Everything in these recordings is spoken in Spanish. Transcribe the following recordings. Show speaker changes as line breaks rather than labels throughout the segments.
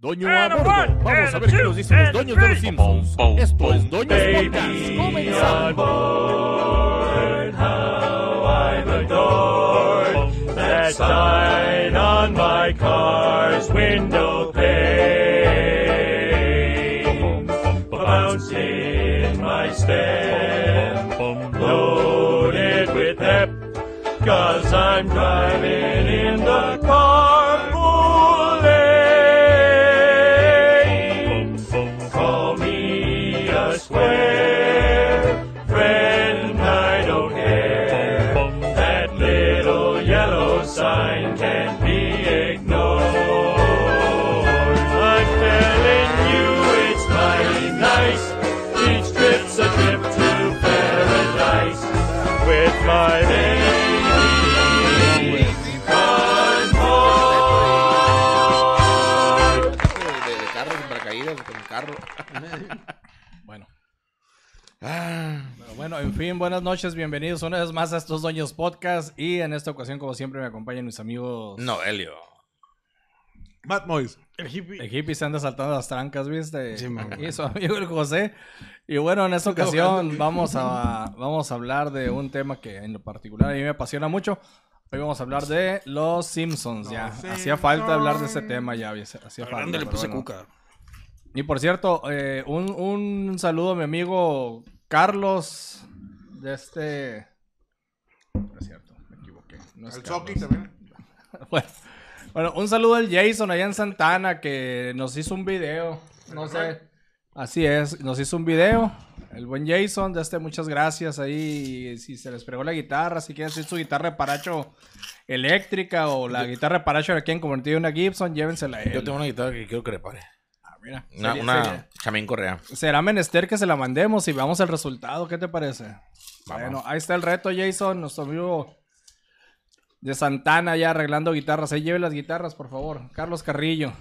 Doño a bordo. Vamos a ver qué nos dicen los dueños de los Simpsons. Esto es Doños Podcast. Comenzamos.
how I've adored that sign on my car's window pane. Bouncing my step, loaded with pep, cause I'm driving in the
carro.
Bueno,
Ah,
pero bueno, en fin, buenas noches, bienvenidos una vez más a estos Doños Podcast. Y en esta ocasión, como siempre, me acompañan mis amigos.
Noelio.
Matt Moyes.
El hippie se anda saltando las trancas, ¿viste?
Sí,
y su amigo el José. Y bueno, en esta ocasión vamos a, vamos a hablar de un tema que en lo particular a mí me apasiona mucho. Hoy vamos a hablar de los Simpsons, ya. Hacía falta hablar de ese tema ya, hacía falta.
Le puse
bueno.
cuca.
Y por cierto, eh, un, un saludo a mi amigo Carlos de este... No es cierto, me equivoqué. No es
El. Chucky también.
Bueno, bueno, un saludo al Jason allá en Santana que nos hizo un video. No sé. Así es, nos hizo un video. El buen Jason, de este, muchas gracias ahí. Si se les pegó la guitarra, si quieren hacer su guitarra de paracho eléctrica o la guitarra de paracho que quieren convertir en una Gibson, llévensela él.
Yo tengo una guitarra que quiero que repare.
Mira.
Una,
Sería-
una
sería-
chamín correa.
Será menester que se la mandemos y veamos el resultado. ¿Qué te parece?
Vamos.
Bueno, ahí está el reto, Jason, nuestro amigo de Santana ya arreglando guitarras. Ahí lleve las guitarras, por favor. Carlos Carrillo.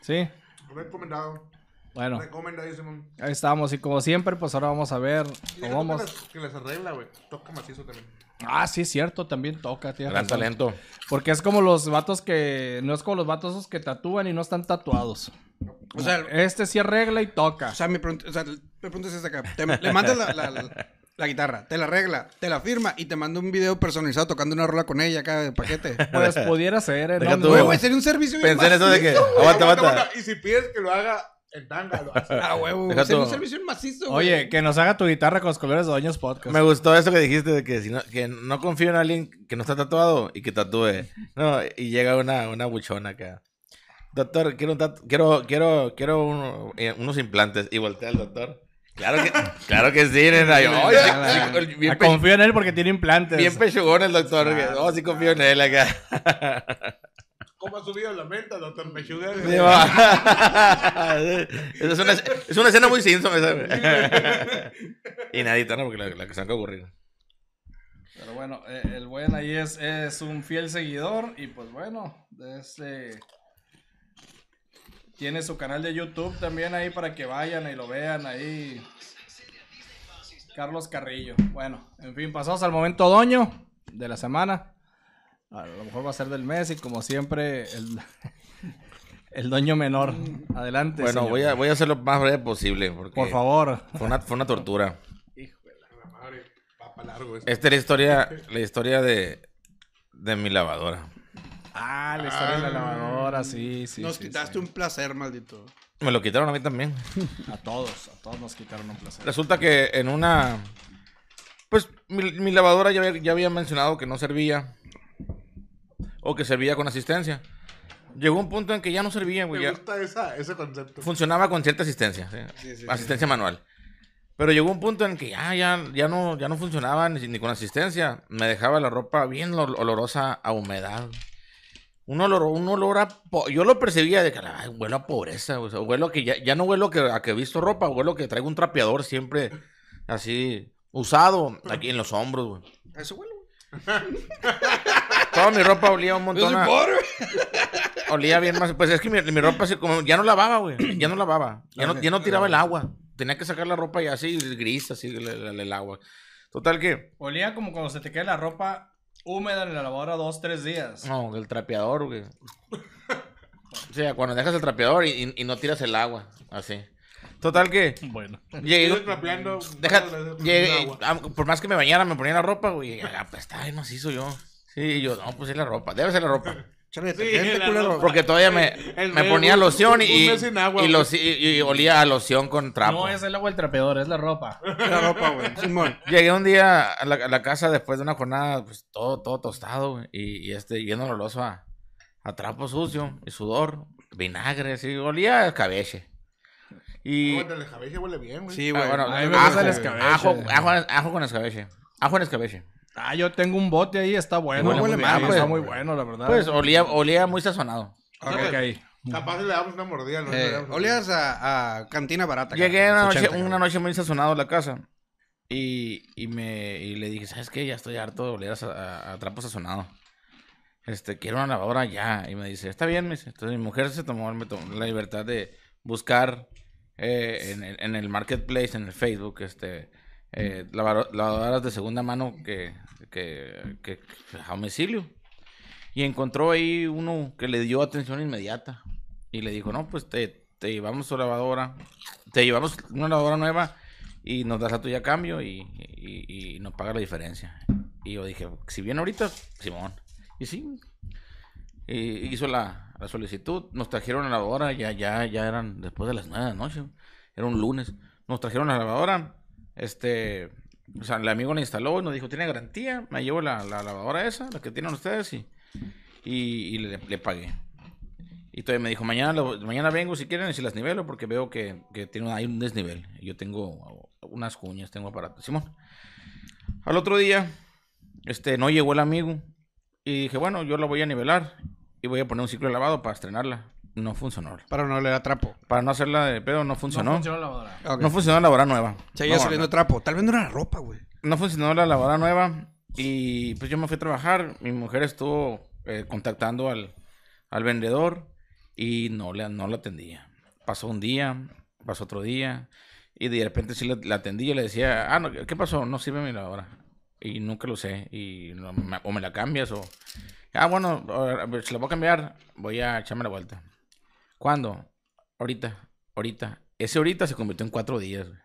¿Sí?
Recomendado.
Bueno,
Recomendadísimo.
ahí estamos. Y como siempre, pues ahora vamos a ver.
Y
o
deja tú
vamos...
Que, les, que les arregla, güey. Toca macizo también.
Ah, sí, es cierto, también toca, tienes
Gran
razón.
talento.
Porque es como los vatos que. No es como los vatos esos que tatúan y no están tatuados.
O sea,
Este sí arregla y toca.
o sea, mi pregunta, o sea, mi pregunta es esta acá. Te- le mandas la, la, la- la guitarra, te la arregla, te la firma y te manda un video personalizado tocando una rola con ella acá de paquete.
Pues pudiera ser, ¿eh?
Deja
No,
tú,
no-
Güey, güey, sería un servicio
Pensé en eso de que. Aguanta, aguanta.
Y si pides que lo haga en tanga, lo hace. Ah, huevo.
Deja tú.
un servicio macizo, güey.
Oye, que nos haga tu guitarra con los colores de Doños Podcast.
Me gustó eso que dijiste de que, si no, que no confío en alguien que no está tatuado y que tatúe. No, y llega una, una buchona acá. Doctor, quiero, un tatu- quiero, quiero, quiero eh, unos implantes. Y voltea al doctor. Claro que, claro que sí, nena. Yo, "Ay, sí, sí, bien,
Ah,
pe-
confío en él porque tiene implantes.
bien pechugón el doctor. que, No, sí confío en él acá.
¿Cómo ha subido la menta, doctor Mechuga?
Sí, va. Esa es, una, es una escena muy Simpson esa. Y nadita, ¿no? Porque la, la que se de ocurrir.
Pero bueno, eh, el buen ahí es, es un fiel seguidor y pues bueno, este tiene su canal de YouTube también ahí para que vayan y lo vean ahí. Carlos Carrillo. Bueno, en fin, pasamos al momento doño de la semana. A lo mejor va a ser del mes y como siempre el, el doño menor. Adelante.
Bueno,
señor.
voy a, voy a hacer lo más breve posible. Porque
Por favor.
Fue una, fue una tortura.
La madre, va para largo eso.
Esta es la historia, la historia de, de mi lavadora.
Ah, la historia de la lavadora, sí, sí.
Nos
sí,
quitaste
sí.
un placer, maldito.
Me lo quitaron a mí también.
A todos, a todos nos quitaron un placer.
Resulta que en una... Pues mi, mi lavadora ya, había- ya había mencionado que no servía. O que servía con asistencia. Llegó un punto en que ya no servía, güey.
Me
ya-
gusta esa, ese concepto.
funcionaba con cierta asistencia, ¿sí?
Sí, sí,
asistencia manual. Pero llegó un punto en que ya, ya, ya, no, ya no funcionaba ni, ni con asistencia. Me dejaba la ropa bien ol- olorosa a humedad. Un olor, un olor a... Yo lo percibía de que "Ay, huelo a pobreza. O sea, huelo a que ya, ya no huelo que, a que he visto ropa. Huelo que traigo un trapeador siempre así usado aquí en los hombros, güey.
Eso, güey.
Toda mi ropa olía un montón
soy
a... Olía bien más. Pues es que mi, mi ropa así como ya no lavaba, güey. Ya no lavaba. Ya no, ya no tiraba el agua. Tenía que sacar la ropa ya así gris, así el, el- el agua. Total que.
Olía como cuando se te queda la ropa húmeda en la lavadora dos, tres días.
No, el trapeador, güey. sea, cuando dejas el trapeador y, y- y no tiras el agua. Así. Total que.
Bueno.
Llegué,
trapeando,
deja, llegué- ah, por más que me bañara, me ponía la ropa, güey. Ah, pues está, no hizo yo. Sí, y yo, no, pues es la ropa. Debe ser la ropa.
Sí, la.
Porque todavía me,
El
me ponía
un-
loción y,
agua,
y,
güey.
los- y- y olía a loción con trapo.
No es el agua del trapeador, es la ropa.
La ropa, güey. Simón.
Llegué un día a la, a la casa después de una jornada, pues todo, todo tostado, güey, y, y este, yendo oloroso a, a trapo sucio y sudor, vinagre, así, olía a escabeche. Y,
el escabeche huele bien, güey.
Sí,
ah,
güey.
bueno,
el
ajo, ajo con escabeche, ajo en escabeche.
Ah, yo tengo un bote ahí, está bueno.
No huele
Muy
mal,
bien,
pues.
Está muy bueno, la verdad.
Pues olía, olía muy sazonado.
Ok,
Ok. Capaz le damos una mordida. ¿no? Le
Eh,
damos-
olías a, a cantina barata.
Llegué una noche,
80,
una
cabrón.
noche muy sazonado a la casa y, y, me, y le dije, ¿sabes qué? Ya estoy harto de oler a, a- a trapo sazonado. Este, quiero una lavadora ya. Y me dice, está bien, me dice. Entonces mi mujer se tomó, me tomó la libertad de buscar eh, en, el, en el marketplace, en el Facebook, este, eh, lavadoras de segunda mano que, que, que a domicilio. Y encontró ahí uno que le dio atención inmediata. Y le dijo, no, pues te, te llevamos tu lavadora, te llevamos una lavadora nueva y nos das la tuya a cambio y, y, y nos paga la diferencia. Y yo dije, si viene ahorita, Simón. Y sí, y hizo la, la solicitud, nos trajeron la lavadora, ya, ya, ya eran después de las nueve de la noche, era un lunes. Nos trajeron la lavadora, este, o sea, el amigo la instaló y nos dijo, tiene garantía, me llevo la, la lavadora esa, la que tienen ustedes, y, y, y le, le pagué. Y todavía me dijo, mañana, lo- mañana vengo si quieren y si las nivelo porque veo que, que tiene, hay un desnivel. Yo tengo unas cuñas, tengo aparato. Simón. Al otro día, este, no llegó el amigo y dije, bueno, yo la voy a nivelar y voy a poner un ciclo de lavado para estrenarla. No funcionó.
Para no oler a trapo.
Para no hacerla de pedo, no funcionó.
No
No,
funcionó la lavadora.
Ok.
funcionó la lavadora nueva.
Seguía
No,
saliendo trapo. Tal vez no era la ropa, güey.
no funcionó la lavadora nueva y pues yo me fui a trabajar. Mi mujer estuvo eh, contactando al, al vendedor y no le no la atendía. Pasó un día, pasó otro día y de repente sí la, la atendí y le decía, ah, no, ¿qué pasó? No sirve mi lavadora. Y nunca lo sé. Y no, me- o me la cambias o... Ah, bueno, a ver, si la voy a cambiar, voy a echarme la vuelta. ¿Cuándo? Ahorita, ahorita. Ese ahorita se convirtió en cuatro días. güey.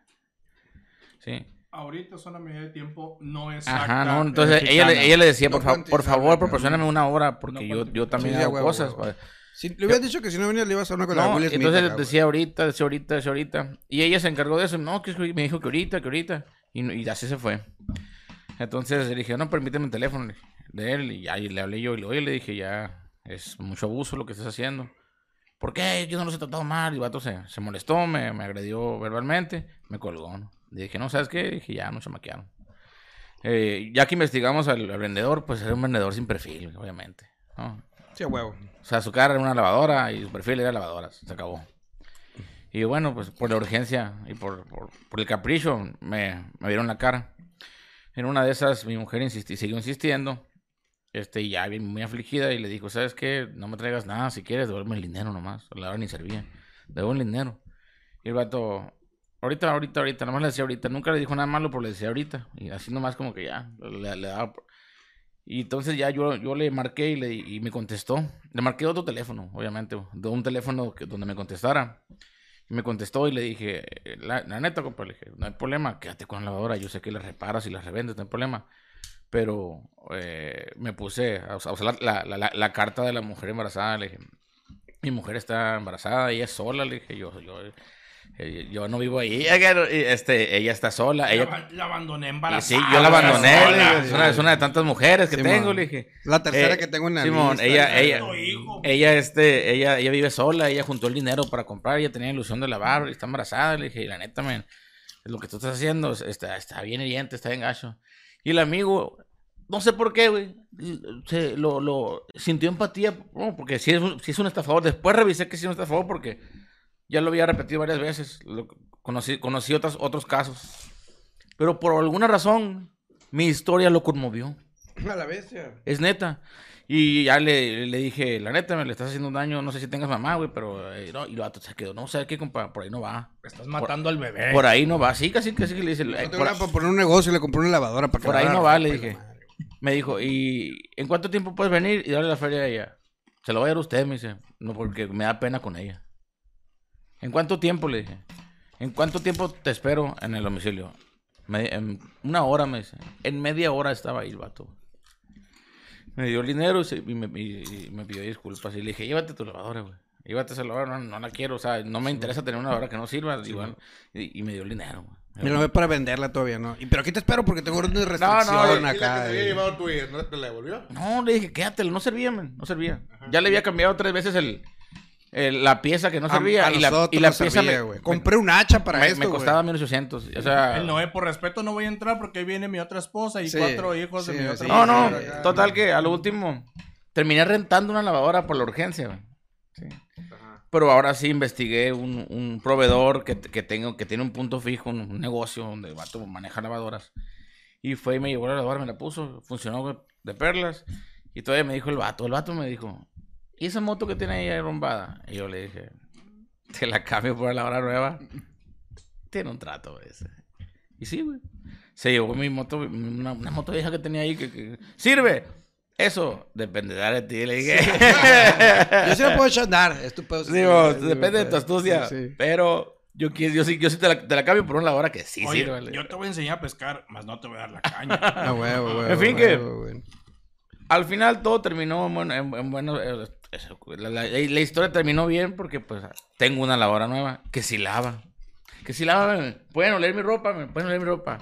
Sí.
Ahorita es una medida de tiempo no es
Ajá, no, entonces ella, le- ella le decía,
No
por, fa- por favor, proporcioname una hora, porque
No
yo, yo también
Sí,
hago
huevo,
cosas.
huevo. Si le hubieras dicho que si no venía le ibas a una con la
No,
Will Smith.
entonces
acá,
decía ahorita, decía ahorita, decía ahorita. Y ella se encargó de eso. No, que es que me dijo que ahorita, que ahorita. Y, no- y así se fue. Entonces le dije, no, permíteme el teléfono de él. Y ahí le hablé yo. Y le, oye, le dije, ya es mucho abuso lo que estás haciendo. ¿Por qué? Yo no los he tratado mal. Y el vato se, se molestó, me, me agredió verbalmente. Me colgó, ¿no? Dije, no, ¿sabes qué? dije, ya, nos chamaquearon. Eh, ya que investigamos al, al vendedor, pues era un vendedor sin perfil, obviamente. ¿no?
Sí, a huevo.
O sea, su cara era una lavadora y su perfil era lavadoras. Se acabó. Y bueno, pues por la urgencia y por, por, por el capricho me, me vieron la cara. En una de esas mi mujer insistí, siguió insistiendo. Este, y ya bien muy afligida y le dijo, ¿sabes qué? No me traigas nada, si quieres, devuelve el dinero nomás. La hora ni servía. Devuelve el dinero. Y el vato, ahorita, ahorita, ahorita, nomás le decía ahorita. Nunca le dijo nada malo, pero le decía ahorita. Y así nomás como que ya, le, le daba... Y entonces ya yo, yo le marqué y, le, y me contestó. Le marqué otro teléfono, obviamente, de un teléfono que, donde me contestara. Y me contestó y le dije, la, la neta, compa, le dije, no hay problema, quédate con la lavadora, yo sé que la reparas y la revendes, no hay problema. Pero eh, me puse a, us- a usar la, la- la- la carta de la mujer embarazada, le dije, mi mujer está embarazada, ella es sola, le dije, yo, yo, eh, yo no vivo ahí, este, ella está sola, ella...
La, la abandoné
Y
embarazada.
sí, yo la abandoné, le
sola.
dije, es una, es una de tantas mujeres que
Simón.
tengo, le dije.
La tercera
Eh,
que tengo en la
Simón,
lista.
ella, ella,
hijo.
ella, este, ella, ella vive sola, ella juntó el dinero para comprar, ella tenía ilusión de lavar, y está embarazada, le dije, y la neta, men, lo que tú estás haciendo es- está, está bien hiriente, está bien gacho. Y el amigo, no sé por qué, güey, se, lo, lo, sintió empatía, bueno, porque si es, un, sí es un estafador, después revisé que sí es un estafador porque ya lo había repetido varias veces, lo- conocí, conocí otros, otros casos, pero por alguna razón, mi historia lo conmovió.
A la bestia.
Es neta. Y ya le, le dije, la neta, me le estás haciendo un daño, no sé si tengas mamá, güey, pero... eh, no, y el vato se quedó, no, ¿sabes qué, compa? Por ahí no va.
Estás matando al bebé.
Por ahí no va. Sí, casi, casi que le dice... eh,
No
por,
poner un negocio y le compré una lavadora para que
por ahí no va, le
la
dije.
madre.
Me dijo, ¿y en cuánto tiempo puedes venir y darle la feria a ella? Se lo va a dar usted, me dice. No, porque me da pena con ella. ¿En cuánto tiempo? Le dije. ¿En cuánto tiempo te espero en el domicilio? Me- en una hora, me dice. En media hora estaba ahí el vato. Me dio el dinero y, y me, y- y me pidió disculpas. Y le dije, llévate tu lavadora, güey. Llévate esa lavadora, no, no la quiero. O sea, no me interesa tener una lavadora que no sirva. igual. Y, y me dio el dinero, güey.
Me lo ve para venderla todavía, ¿no? Y, pero aquí te espero porque tengo orden de restricción
no,
Y la que
acá.
te había llevado y no te la devolvió.
No, le dije, quédatelo, no servía, man, no servía. Ya le había cambiado tres veces el, el- la pieza que no
A-
servía.
a
y, la, y la
nos
pieza
servía,
me,
Compré un hacha para
me,
esto,
me costaba 1800. O sea,
El Noé, por respeto, no voy a entrar porque ahí viene mi otra esposa y
Sí,
cuatro hijos de
sí,
mi otra
sí,
no, no,
acá.
total que a lo último terminé rentando una lavadora por la urgencia. Sí. Pero ahora sí investigué un, un proveedor que, que, tengo, que tiene un punto fijo, un, un negocio donde el vato maneja lavadoras. Y fue y me llevó la lavadora, me la puso, funcionó de perlas. Y todavía me dijo el vato, el vato me dijo, ¿y esa moto que tiene ahí arrumbada? Y yo le dije, te la cambio por la lavadora nueva. Tiene un trato ese. Y sí, güey. Se llevó mi moto, una, una moto vieja que tenía ahí que, que- sirve. Eso dependerá de ti, le dije.
Yo sí la puedo echar andar. Es tu pedo.
Digo,
Sí, sí,
depende de tu astucia.
sí, sí.
Pero yo, quiero, yo sí, yo sí te la, te la cambio por una lavadora que sí
Oye,
sirve.
yo te voy a enseñar a pescar, más no te voy a dar la caña.
Ah, huevo, huevo,
En fin, que-
güey.
Al final todo terminó en, buen- en, en bueno. Eso, la, la- la historia terminó bien porque pues tengo una lavadora nueva que sí lava. Que sí lava. me- Pueden oler mi ropa, me pueden oler mi ropa.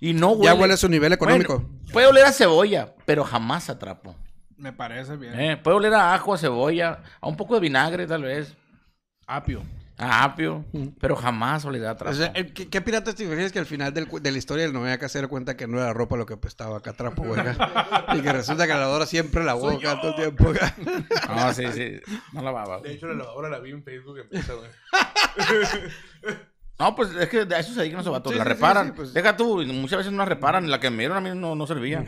Y no huele.
Ya huele a su nivel económico.
Bueno, puede oler a cebolla, pero jamás a trapo.
Me parece bien.
Eh, puede oler a ajo, a cebolla, a un poco de vinagre tal vez,
Apio.
A apio, pero jamás a trapo.
O sea, el- ¿qué, qué piratas te imaginas que al final del de la historia del se da cuenta que no era ropa lo que apestaba acá trapo, güey? y que resulta que la lavadora siempre lavó acá todo el tiempo. acá.
No, sí, sí. No lavaba.
De hecho, la lavadora la vi en Facebook en Pizza, güey.
No, pues es que de eso se dedican esos vatos.
Sí,
la
sí, sí,
reparan.
sí, pues.
Deja tú, muchas veces no la reparan. La que me dieron a mí no, no servía.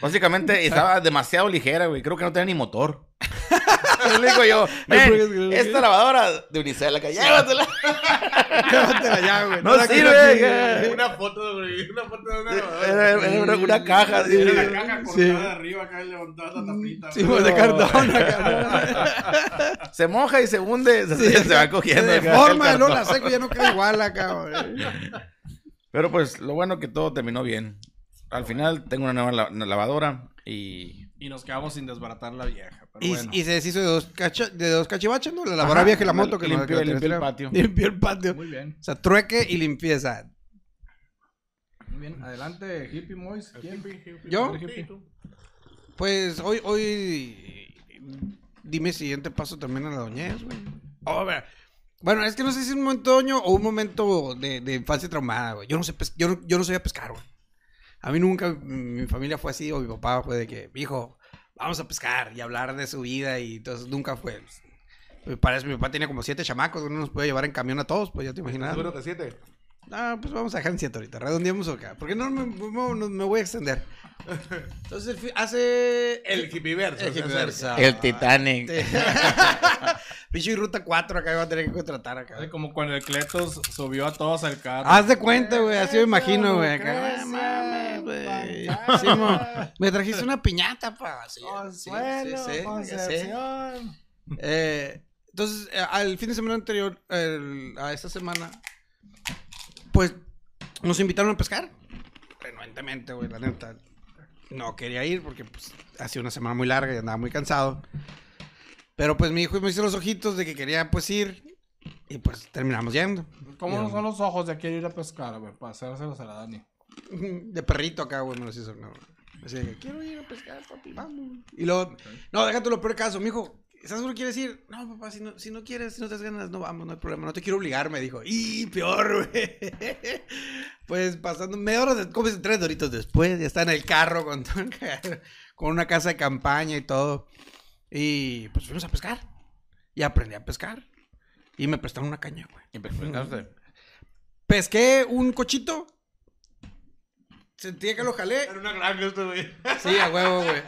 Básicamente estaba demasiado ligera, güey. Creo que no tenía ni motor. Le digo yo, "Men, esta lavadora de Unicel acá, llévatela.
Llévatela ya, güey.
No
quiero
sirve.
Una foto, güey. Una foto de una
Era,
lavadora.
era una, una caja. así.
Era la caja cortada
Sí.
de arriba acá y levantada la tapita.
Sí,
güey.
pues, de cartón acá.
Se moja y se hunde. Se, se va
Se
cogiendo. el
deforma, no la seco, ya no queda igual acá, güey.
Pero pues lo bueno que todo terminó bien. Al final tengo una nueva la- una lavadora y...
Y nos quedamos sin desbaratar la vieja. Pero
Y,
bueno.
y se deshizo de dos, cacha- de dos cachivachas, ¿no? La lavadora
Ajá,
vieja y la moto que
limpió-
que la
limpió el patio.
Limpió el patio.
Muy bien.
O sea, trueque y limpieza.
Muy bien. Adelante, Hippie Mois. ¿Quién?
¿Yo?
Hippie.
Pues hoy, hoy dime siguiente paso también a la doñez, güey. Oh, a ver. Bueno, es que no sé si es un momento de oño o un momento de, de infancia traumada, güey. Yo no sé, yo no, yo no sabía pescar, güey. A mí nunca, mi familia fue así, o mi papá fue de que, hijo, vamos a pescar y hablar de su vida y entonces nunca fue. Me parece, mi papá tenía como siete chamacos, uno nos puede llevar en camión a todos, pues ya te imaginas.
Seguro que siete.
Ah, pues vamos a dejar en siete ahorita. Redondeamos acá. Porque no me, me- me- me voy a extender. Entonces, hace.
El hippieverso.
El
o sea,
hippiverso.
El Titanic.
Pinche ruta 4 acá iba a tener que contratar acá.
Así como cuando el Cletos subió a todos al carro.
Haz de cuenta, güey. Así me imagino, güey. acá.
Lucrecia,
mames, güey.
Panchana.
Sí, mo. me trajiste una piñata, pa. Sí, sí,
Consuelo,
sí, sí, sí.
Concepción.
Eh, entonces, eh, al fin de semana anterior, el- a esta semana, pues nos invitaron a pescar. Renuentemente, güey, la neta. No quería ir porque pues, ha sido una semana muy larga y andaba muy cansado. Pero pues mi hijo me hizo los ojitos de que quería pues ir. Y pues terminamos yendo.
¿Cómo
Bien.
son los ojos de quiere ir a pescar? A ver, para hacérselos a la Dani.
De perrito acá, güey, me los hizo. No. Así que quiero ir a pescar, papi, vamos. Y luego, no, déjate lo peor caso, mijo. ¿Estás seguro que quieres ir? No, papá, si no, si no quieres, si no te das ganas, no vamos, no hay problema. No te quiero obligar, me dijo. Y peor, güey. Pues pasando media hora, de, como tres doritos después, ya está en el carro con, con una casa de campaña y todo. Y pues fuimos a pescar. Y aprendí a pescar. Y me prestaron una caña, güey.
Y pescaste.
Pesqué un cochito. Sentía que lo jalé.
Era una granja esto, güey.
Sí, a huevo, güey.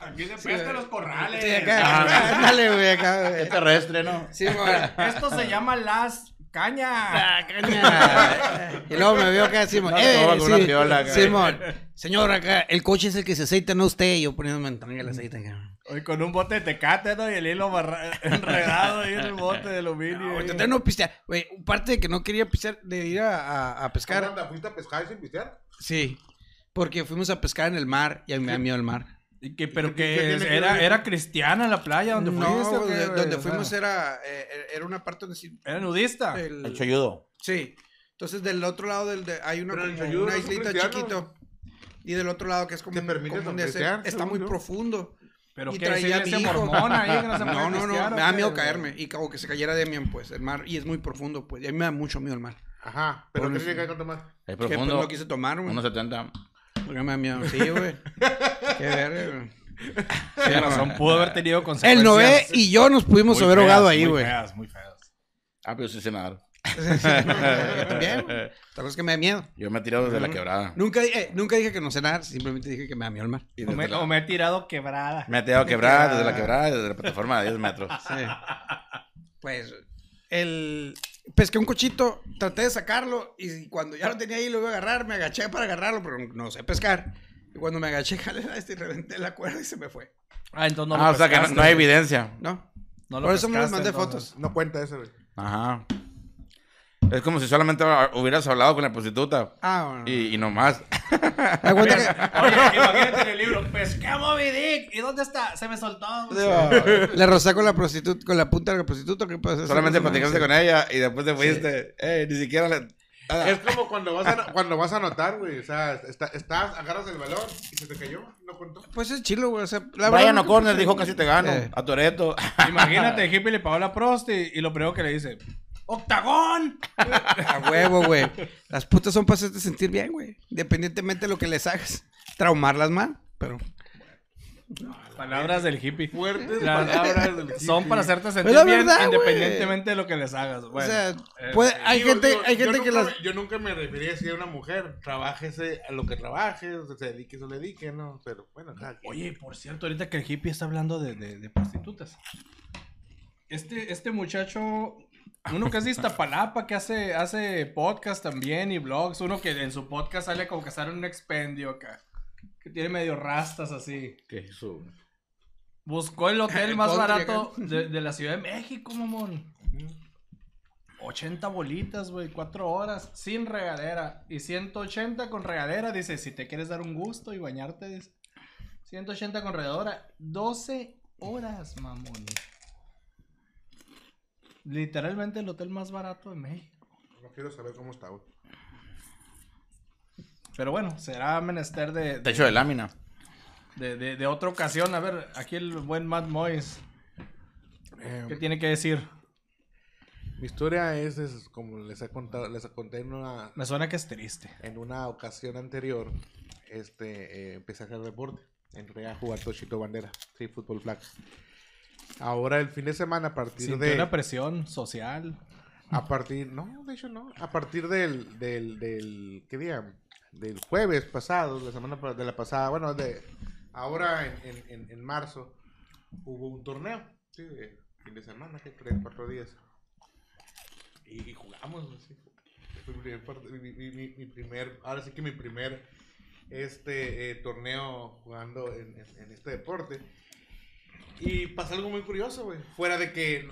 Aquí se pesca los corrales.
Sí, acá. Ándale, güey, acá, güey.
terrestre, ¿no?
Sí, güey.
Esto se llama las cañas.
Ah, caña. Y luego me vio acá, Simón.
Una
Eh,
una
sí,
piola.
Simón. Señor, acá, el coche es el que se aceita, no usted. Y yo poniéndome en tanque el aceite acá.
Oye, con un bote de tecate, ¿no? Y el hilo barra- enredado ahí en el bote de aluminio.
No,
ahí.
intenté no pistear. Güey, parte de que no quería pistear, de ir a, a- a pescar.
¿Cómo anda? ¿Fuiste a pescar sin pistear?
Sí. Porque fuimos a pescar en el mar y a mí me da miedo el mar.
Y que, pero
¿Qué- qué
que era, era cristiana la playa donde
no,
fuiste. ¿o qué,
de- donde
O sea,
fuimos era, eh, era una parte donde sí.
Era nudista.
el-
El cholludo.
Sí. Entonces del otro lado del de- hay una, como una islita chiquito. Y del otro lado que es como
¿Te
un-
permite
como
pistear,
está muy
yo?
profundo.
Pero
y
que
traía
iglesia
mi hijo.
mormona ahí que no se puede
No, no, no,
pistear, ¿o
me da miedo caerme y como que se cayera Demian, pues, el mar y es muy profundo, pues, y a mí me da mucho miedo el mar.
Ajá. ¿Pero
Por
qué tiene que con tomar?
Es
pues
profundo.
no quise tomar, güey.
1.70.
Porque me da miedo. Sí, güey. Qué verga, güey.
Razón, pudo haber tenido consecuencias.
El Noé y yo nos pudimos
muy
haber
feas,
ahogado ahí,
muy
güey.
feas, muy feas.
Ah, pero sí sé nadar.
Yo también, güey. Tal vez que me da miedo.
Yo me he tirado desde la quebrada.
Nunca, eh, nunca dije que no sé nadar, simplemente dije que me da miedo el mar.
Y
O
desde
me,
la-
o me he tirado quebrada.
Me he tirado quebrada desde la quebrada, desde la plataforma de 10 metros.
Sí. Pues, el... Pesqué un cochito, traté de sacarlo y cuando ya lo tenía ahí lo iba a agarrar, me agaché para agarrarlo, pero no sé pescar. Y cuando me agaché, jalé la este y reventé la cuerda y se me fue.
Ah, entonces no lo
ah, o sea que no,
pescaste,
no hay
güey.
evidencia.
¿No?
No lo
Por eso me les
pescaste,
mandé
entonces.
fotos.
No cuenta eso, güey.
Ajá. Es como si solamente hubieras hablado con la prostituta.
Ah, bueno.
Y, y no más.
Haz cuenta que-
Oye, imagínate en el libro, pesqué a Moby Dick. ¿Y dónde está? Se me soltó.
Le rozé con la prostituta, con la punta de la prostituta, ¿qué pasa?
solamente platicaste con ella y después te fuiste. Eh, ni siquiera le...
Es como cuando vas a, cuando vas a anotar, güey. O sea, está- estás, agarras el balón y se te cayó. No contó.
Pues es chilo, güey. O sea, la
Brian O'Connor
no-
dijo casi te gano.
Eh.
A Toreto.
Imagínate, Hippie le pagó la prosti y lo primero que le dice, ¡Octagón!
A huevo, güey. Las putas son para hacerte sentir bien, güey. Independientemente de lo que les hagas. Traumarlas mal, pero...
Palabras del hippie.
Fuertes
Las-
palabras del
Son para hacerte sentir bien independientemente de lo que les hagas. Bueno,
o sea, puede- hay
Digo,
gente,
digo,
hay gente que las...
me- yo nunca me refería así a una mujer. Trabájese a lo que trabaje, o sea, se dedique, se le dedique, ¿no? Pero bueno, quien.
Oye, por cierto, ahorita que el hippie está hablando de, de- de prostitutas. Este, este muchacho, uno que es de Iztapalapa, que hace, hace podcast también y vlogs, uno que en su podcast sale como que sale en un expendio acá, que tiene medio rastas así.
¿Qué su-
Buscó el hotel
El
más barato de, de la Ciudad de México, mamón. 80 bolitas, güey, 4 horas, sin regadera. Y 180 con regadera, dice, si te quieres dar un gusto y bañarte, dice. 180 con regadera, 12 horas, mamón. Literalmente el hotel más barato de México.
No quiero saber cómo está, güey.
Pero bueno, será menester de, de,
Techo de lámina.
de- de- de otra ocasión. A ver, aquí el buen Matt Moyes,
Eh,
¿qué tiene que decir?
mi historia es, es como les he contado, les conté en una,
Me suena que es triste.
en una ocasión anterior, este, eh, empecé a hacer deporte. Entré a jugar Tochito Bandera, sí, fútbol flag. Ahora el fin de semana a partir
Sintió
de...
una presión social.
A partir, no, de hecho no. A partir del, del, del, ¿qué día? Del jueves pasado, la semana de la pasada, bueno, de ahora en, en, en, en marzo hubo un torneo, sí, de fin de semana, que tres, cuatro días. Y, y jugamos, sí. Fue mi primer, part- mi, mi- mi- mi primer, ahora sí que mi primer este eh, torneo jugando en, en- en este deporte. Y pasa algo muy curioso, güey. Fuera de que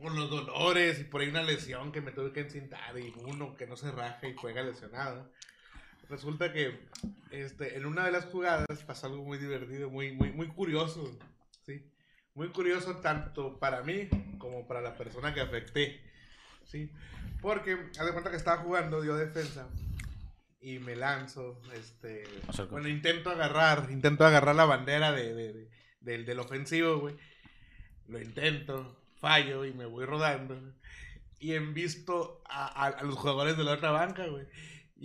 con los dolores y por ahí una lesión que me tuve que encintar y uno que no se raja y juega lesionado. Resulta que este, en una de las jugadas pasó algo muy divertido, muy, muy, muy curioso. ¿sí? Muy curioso tanto para mí como para la persona que afecté. ¿sí? Porque, haz de cuenta que estaba jugando yo defensa y me lanzo, este, bueno, intento agarrar, intento agarrar la bandera de, de- de- del, del ofensivo, güey. Lo intento, fallo y me voy rodando. Y en visto a, a- a los jugadores de la otra banca, güey.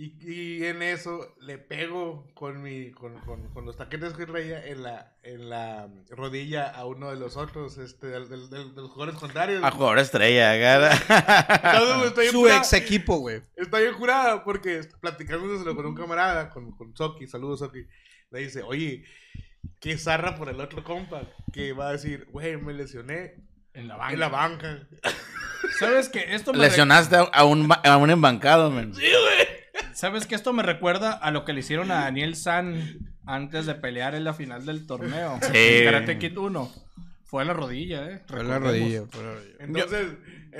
Y, y en eso le pego con mi con, con- con los taquetes que traía en la, en la rodilla a uno de los otros, este, del- del- del- de los jugadores contrarios.
A jugador estrella, cara.
Entonces,
Su ex equipo, güey.
Está bien jurada porque platicándoselo con un camarada, con, con Soki, saludos Soki, le dice, oye, qué zarra por el otro compa, que va a decir, güey, me lesioné
En la banca.
en la banca.
¿Sabes que esto me
Lesionaste a, a un, a un embancado, men.
¿Sabes que esto me recuerda a lo que le hicieron a Daniel San antes de pelear en la final del torneo.
Sí.
en Karate Kid 1. Fue la rodilla, eh.
Fue la
Recordemos.
rodilla, fue la rodilla.
Entonces,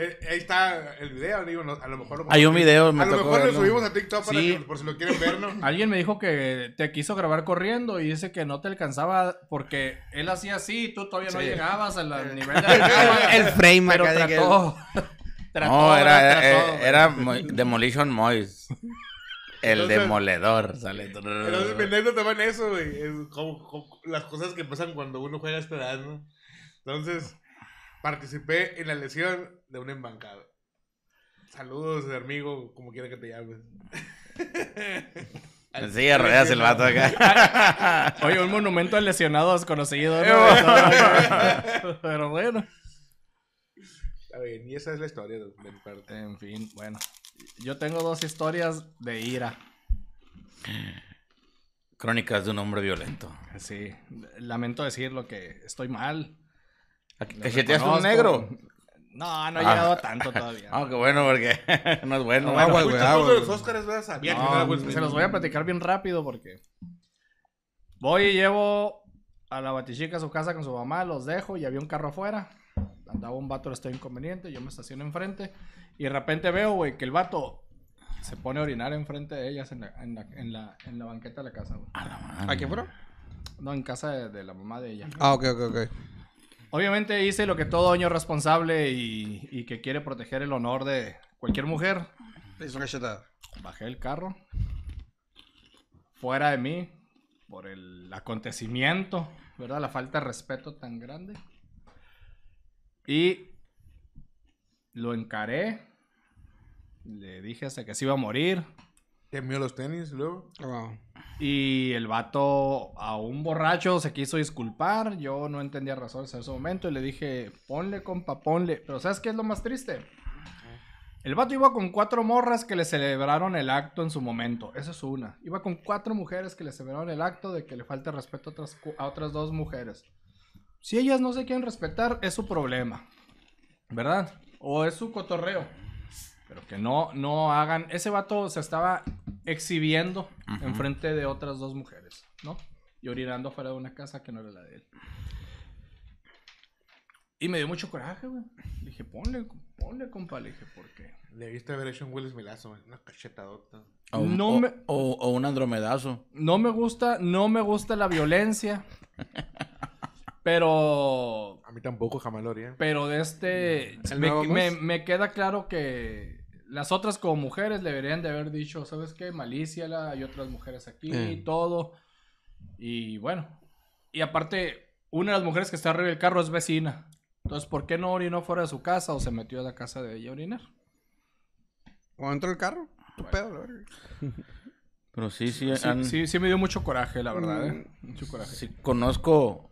eh, ahí está el video, digo, no, a lo mejor... lo
Hay un video, me
A lo
tocó
mejor lo subimos a TikTok para
Sí.
que, por si lo quieren ver, ¿no?
Alguien me dijo que te quiso grabar corriendo y dice que no te alcanzaba porque él hacía así y tú todavía no
Sí.
llegabas al al nivel de la cámara.
El frame
pero
acá de que-
trató. trató,
No,
¿verdad?
era,
Trató,
era,
güey.
era Mo- Demolition Moise. El
Entonces-
demoledor. Sale.
Entonces, mi anécdota va en eso, güey. Es como, como las cosas que pasan cuando uno juega a esta edad, ¿no? Entonces, participé en la lesión de un embancado. Saludos, amigo, como quiera que te llames.
En silla de ruedas el vato acá.
Oye, un monumento al lesionado desconocido.
Eh,
¿no? Pero bueno.
Está bien, y esa es la historia de, mi parte.
En fin, bueno. Yo tengo dos historias de ira.
Crónicas de un hombre violento.
Sí, lamento decirlo que estoy mal. Lo
¿Cacheteaste un negro?
No, no he
Ah.
llegado a tanto todavía.
Ah, qué bueno, porque no es bueno.
No,
bueno.
bueno,
Uy,
güey,
¿te acuerdas
agua,
de los que
No,
no
se los voy a platicar bien rápido porque voy y llevo a la batichica a su casa con su mamá, los dejo y había un carro afuera. Andaba un vato, estoy inconveniente, yo me estaciono enfrente y de repente veo, güey, que el vato se pone a orinar enfrente de ellas en la, en la, en la, en la banqueta de la casa, güey.
A la madre.
¿A quién fueron?
No, en casa de, de la mamá de ella.
Ah, ok, ok, ok.
Obviamente hice lo que todo año responsable y, y que quiere proteger el honor de cualquier mujer.
Es una cachetada.
Bajé el carro. Fuera de mí. Por el acontecimiento. ¿Verdad? La falta de respeto tan grande. Y lo encaré. Le dije hasta que se iba a morir.
Temió los tenis, luego.
Ah, wow.
Y el vato a un borracho se quiso disculpar. Yo no entendía razones en ese momento. Y le dije, ponle, compa, ponle. Pero ¿sabes qué es lo más triste? El vato iba con cuatro morras que le celebraron el acto en su momento. Esa es una. Iba con cuatro mujeres que le celebraron el acto de que le falta respeto a otras, a otras dos mujeres. Si ellas no se quieren respetar, es su problema. ¿Verdad? O es su cotorreo. Pero que no, no hagan. Ese vato se estaba exhibiendo enfrente de otras dos mujeres, ¿no? Y orinando fuera de una casa que no era la de él. Y me dio mucho coraje, güey. Le dije, ponle, ponle, compa. Le dije, ¿por qué?
Le viste haber hecho un Will Smilazo, güey. Una cachetadota.
O, un-
No
o-
me-
o- o un andromedazo.
No me gusta, no me gusta la violencia. Pero
A mí tampoco, jamás lo haría.
Pero de este.
¿El
Me, me- me queda claro que las otras como mujeres deberían de haber dicho, ¿sabes qué? Malicia, la- hay otras mujeres aquí
Eh.
y todo. Y bueno. Y aparte, una de las mujeres que está arriba del carro es vecina. Entonces, ¿por qué no orinó fuera de su casa o se metió a la casa de ella a orinar?
¿Cuando entró el carro? ¿Qué pedo?
Pero sí, sí,
Sí,
han-
sí, sí me dio mucho coraje, la verdad, ¿eh?
Mm.
Mucho coraje.
sí conozco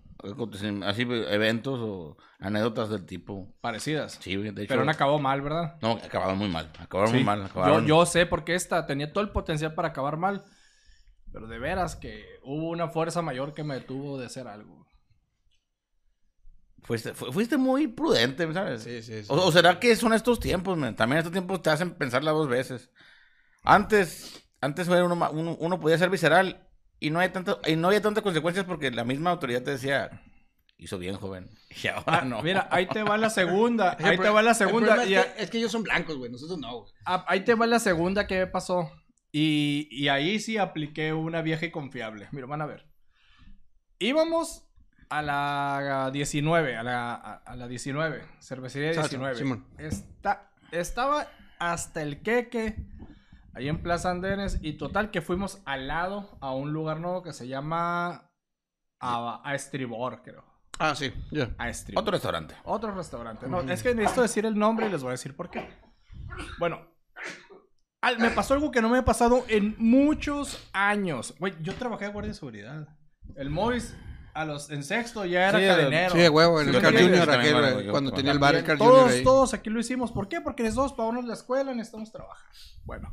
así eventos o anécdotas del tipo.
Parecidas.
Sí, güey, de hecho.
Pero no acabó mal, ¿verdad?
No, acabaron muy mal. Acabaron
Sí.
muy mal.
Yo,
Acabaron...
yo sé porque esta tenía todo el potencial para acabar mal. Pero de veras que hubo una fuerza mayor que me detuvo de hacer algo.
Fuiste, fu- fuiste muy prudente, ¿sabes?
Sí, sí, sí.
O, o será que son estos tiempos, man? También estos tiempos te hacen pensarla dos veces. Antes, antes uno, uno podía ser visceral y no, hay tanto, y no había tantas consecuencias porque la misma autoridad te decía, hizo bien, joven. Y ahora no.
Ah, Mira, ahí te va la segunda.
El
Ahí te va la segunda. y
es,
a-
que, es que ellos son blancos, güey. Nosotros no, güey.
a- ahí te va la segunda que me pasó. Y, y ahí sí apliqué una vieja y confiable. Mira, van a ver. Íbamos a la 19, a la, a, a la 19, cervecería
Sacho,
19.
Simón.
Está, estaba hasta el queque ahí en Plaza Andenes y total que fuimos al lado a un lugar nuevo que se llama a, a Estribor, creo.
Ah, sí, ya.
A Estribor.
Otro restaurante.
Otro restaurante. No, es que necesito decir el nombre y les voy a decir por qué. Bueno, al- me pasó algo que no me ha pasado en muchos años. Güey, yo trabajé de guardia de seguridad. El Mois a los, en sexto ya era
Sí,
cadenero.
Sí, huevo, en
Sí,
el Carl Junior, aquel, cuando tenía el bar el Carl
todos,
Junior ahí.
todos aquí lo hicimos. ¿Por qué? Porque necesitamos pagarnos la escuela, necesitamos trabajar. Bueno,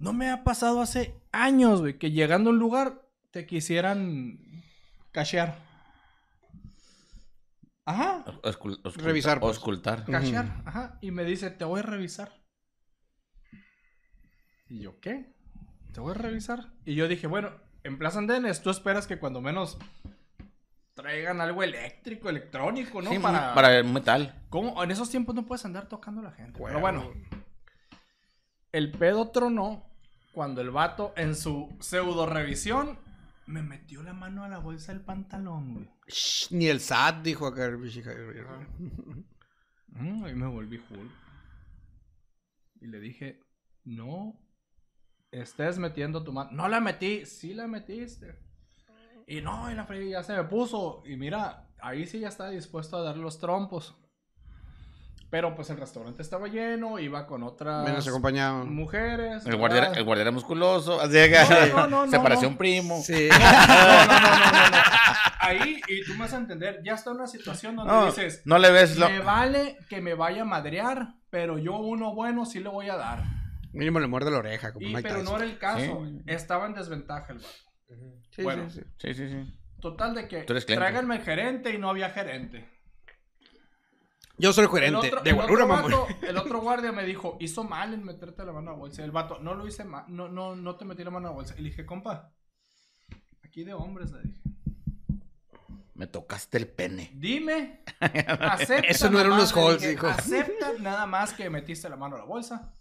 no me ha pasado hace años, güey, que llegando a un lugar te quisieran cachear. Ajá,
Oscul- oscultar-
Revisar, pues.
Oscultar.
cachear, ajá, y me dice, te voy a revisar. Y yo, ¿qué? ¿Te voy a revisar? Y yo dije, bueno, en Plaza Andenes tú esperas que cuando menos traigan algo eléctrico, electrónico, ¿no?
Sí,
para...
para el metal.
¿Cómo? En esos tiempos no puedes andar tocando a la gente. Pero
Huevo.
bueno, el pedo tronó cuando el vato en su pseudo revisión me metió la mano a la bolsa del pantalón, güey.
Shh, Ni el SAT dijo acá.
Mm, y me volví Hulk. Y le dije, no estés metiendo tu mano. No la metí, sí la metiste. Y no, y la ya se me puso. Y mira, ahí sí ya estaba dispuesto a dar los trompos. Pero pues el restaurante estaba lleno, iba con otras
Menos acompañado.
mujeres.
El guardia,
¿verdad?
el guardia era musculoso. Así que
No, no, no,
se
no,
parecía
no.
un primo.
Sí.
No, no, no, no, no, no. Ahí, y tú me vas a entender, ya está una situación donde
No,
dices,
no le ves lo.
me vale que me vaya a madrear, pero yo uno bueno sí le voy a dar.
Mínimo le muerde la oreja, como
Y,
Mike
pero no
Tyson.
era el caso.
Sí.
Estaba en desventaja el vato.
Sí,
bueno.
sí, sí.
Sí, sí, sí.
Total de que
Tú eres cliente.
tráiganme el gerente y no había gerente.
Yo soy gerente
otro,
de
el
Guarura,
otro
mamón.
el otro guardia me dijo, hizo mal en meterte la mano a la bolsa. El vato, no lo hice mal, no, no, no te metí la mano a la bolsa. Y le dije, compa, aquí de hombres, le dije.
Me tocaste el pene.
Dime, acepta.
Eso no eran
nomás",
unos
dije,
hijo.
Acepta nada más que metiste la mano a la bolsa.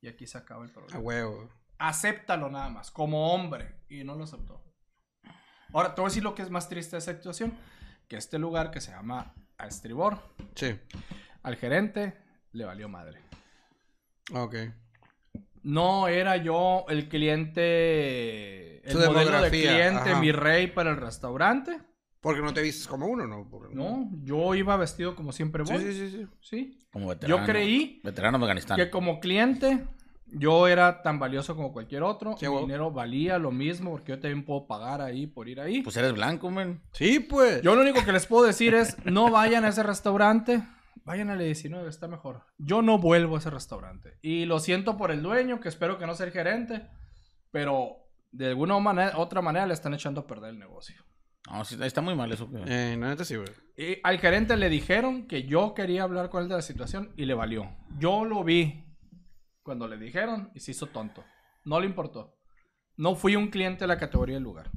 Y aquí se acaba el
A
problema.
huevo.
Acéptalo nada más, como hombre. Y no lo aceptó. Ahora, te voy a decir lo que es más triste de esa situación. Que este lugar que se llama A Estribor,
Sí.
al gerente le valió madre.
Ok.
No era yo el cliente, el
Su
modelo de cliente,
ajá.
mi rey para el restaurante.
Porque no te vistes como uno, ¿no? Porque-
No, yo iba vestido como siempre voy.
Sí, sí, sí, sí.
Sí.
Como veterano.
Yo creí
Veterano de Afganistán.
que como cliente yo era tan valioso como cualquier otro.
Sí,
Mi dinero valía lo mismo porque yo también puedo pagar ahí por ir ahí.
Pues eres blanco, men.
Sí, pues.
Yo lo único que les puedo decir es no vayan a ese restaurante. Vayan al 19, está mejor. Yo no vuelvo a ese restaurante. Y lo siento por el dueño, que espero que no sea el gerente. Pero de alguna manera, otra manera le están echando a perder el negocio.
No, sí, está muy mal eso. güey.
Eh, la neta sí, güey.
Y al gerente le dijeron que yo quería hablar con él de la situación y le valió. Yo lo vi cuando le dijeron y se hizo tonto. No le importó. No fui un cliente de la categoría del lugar.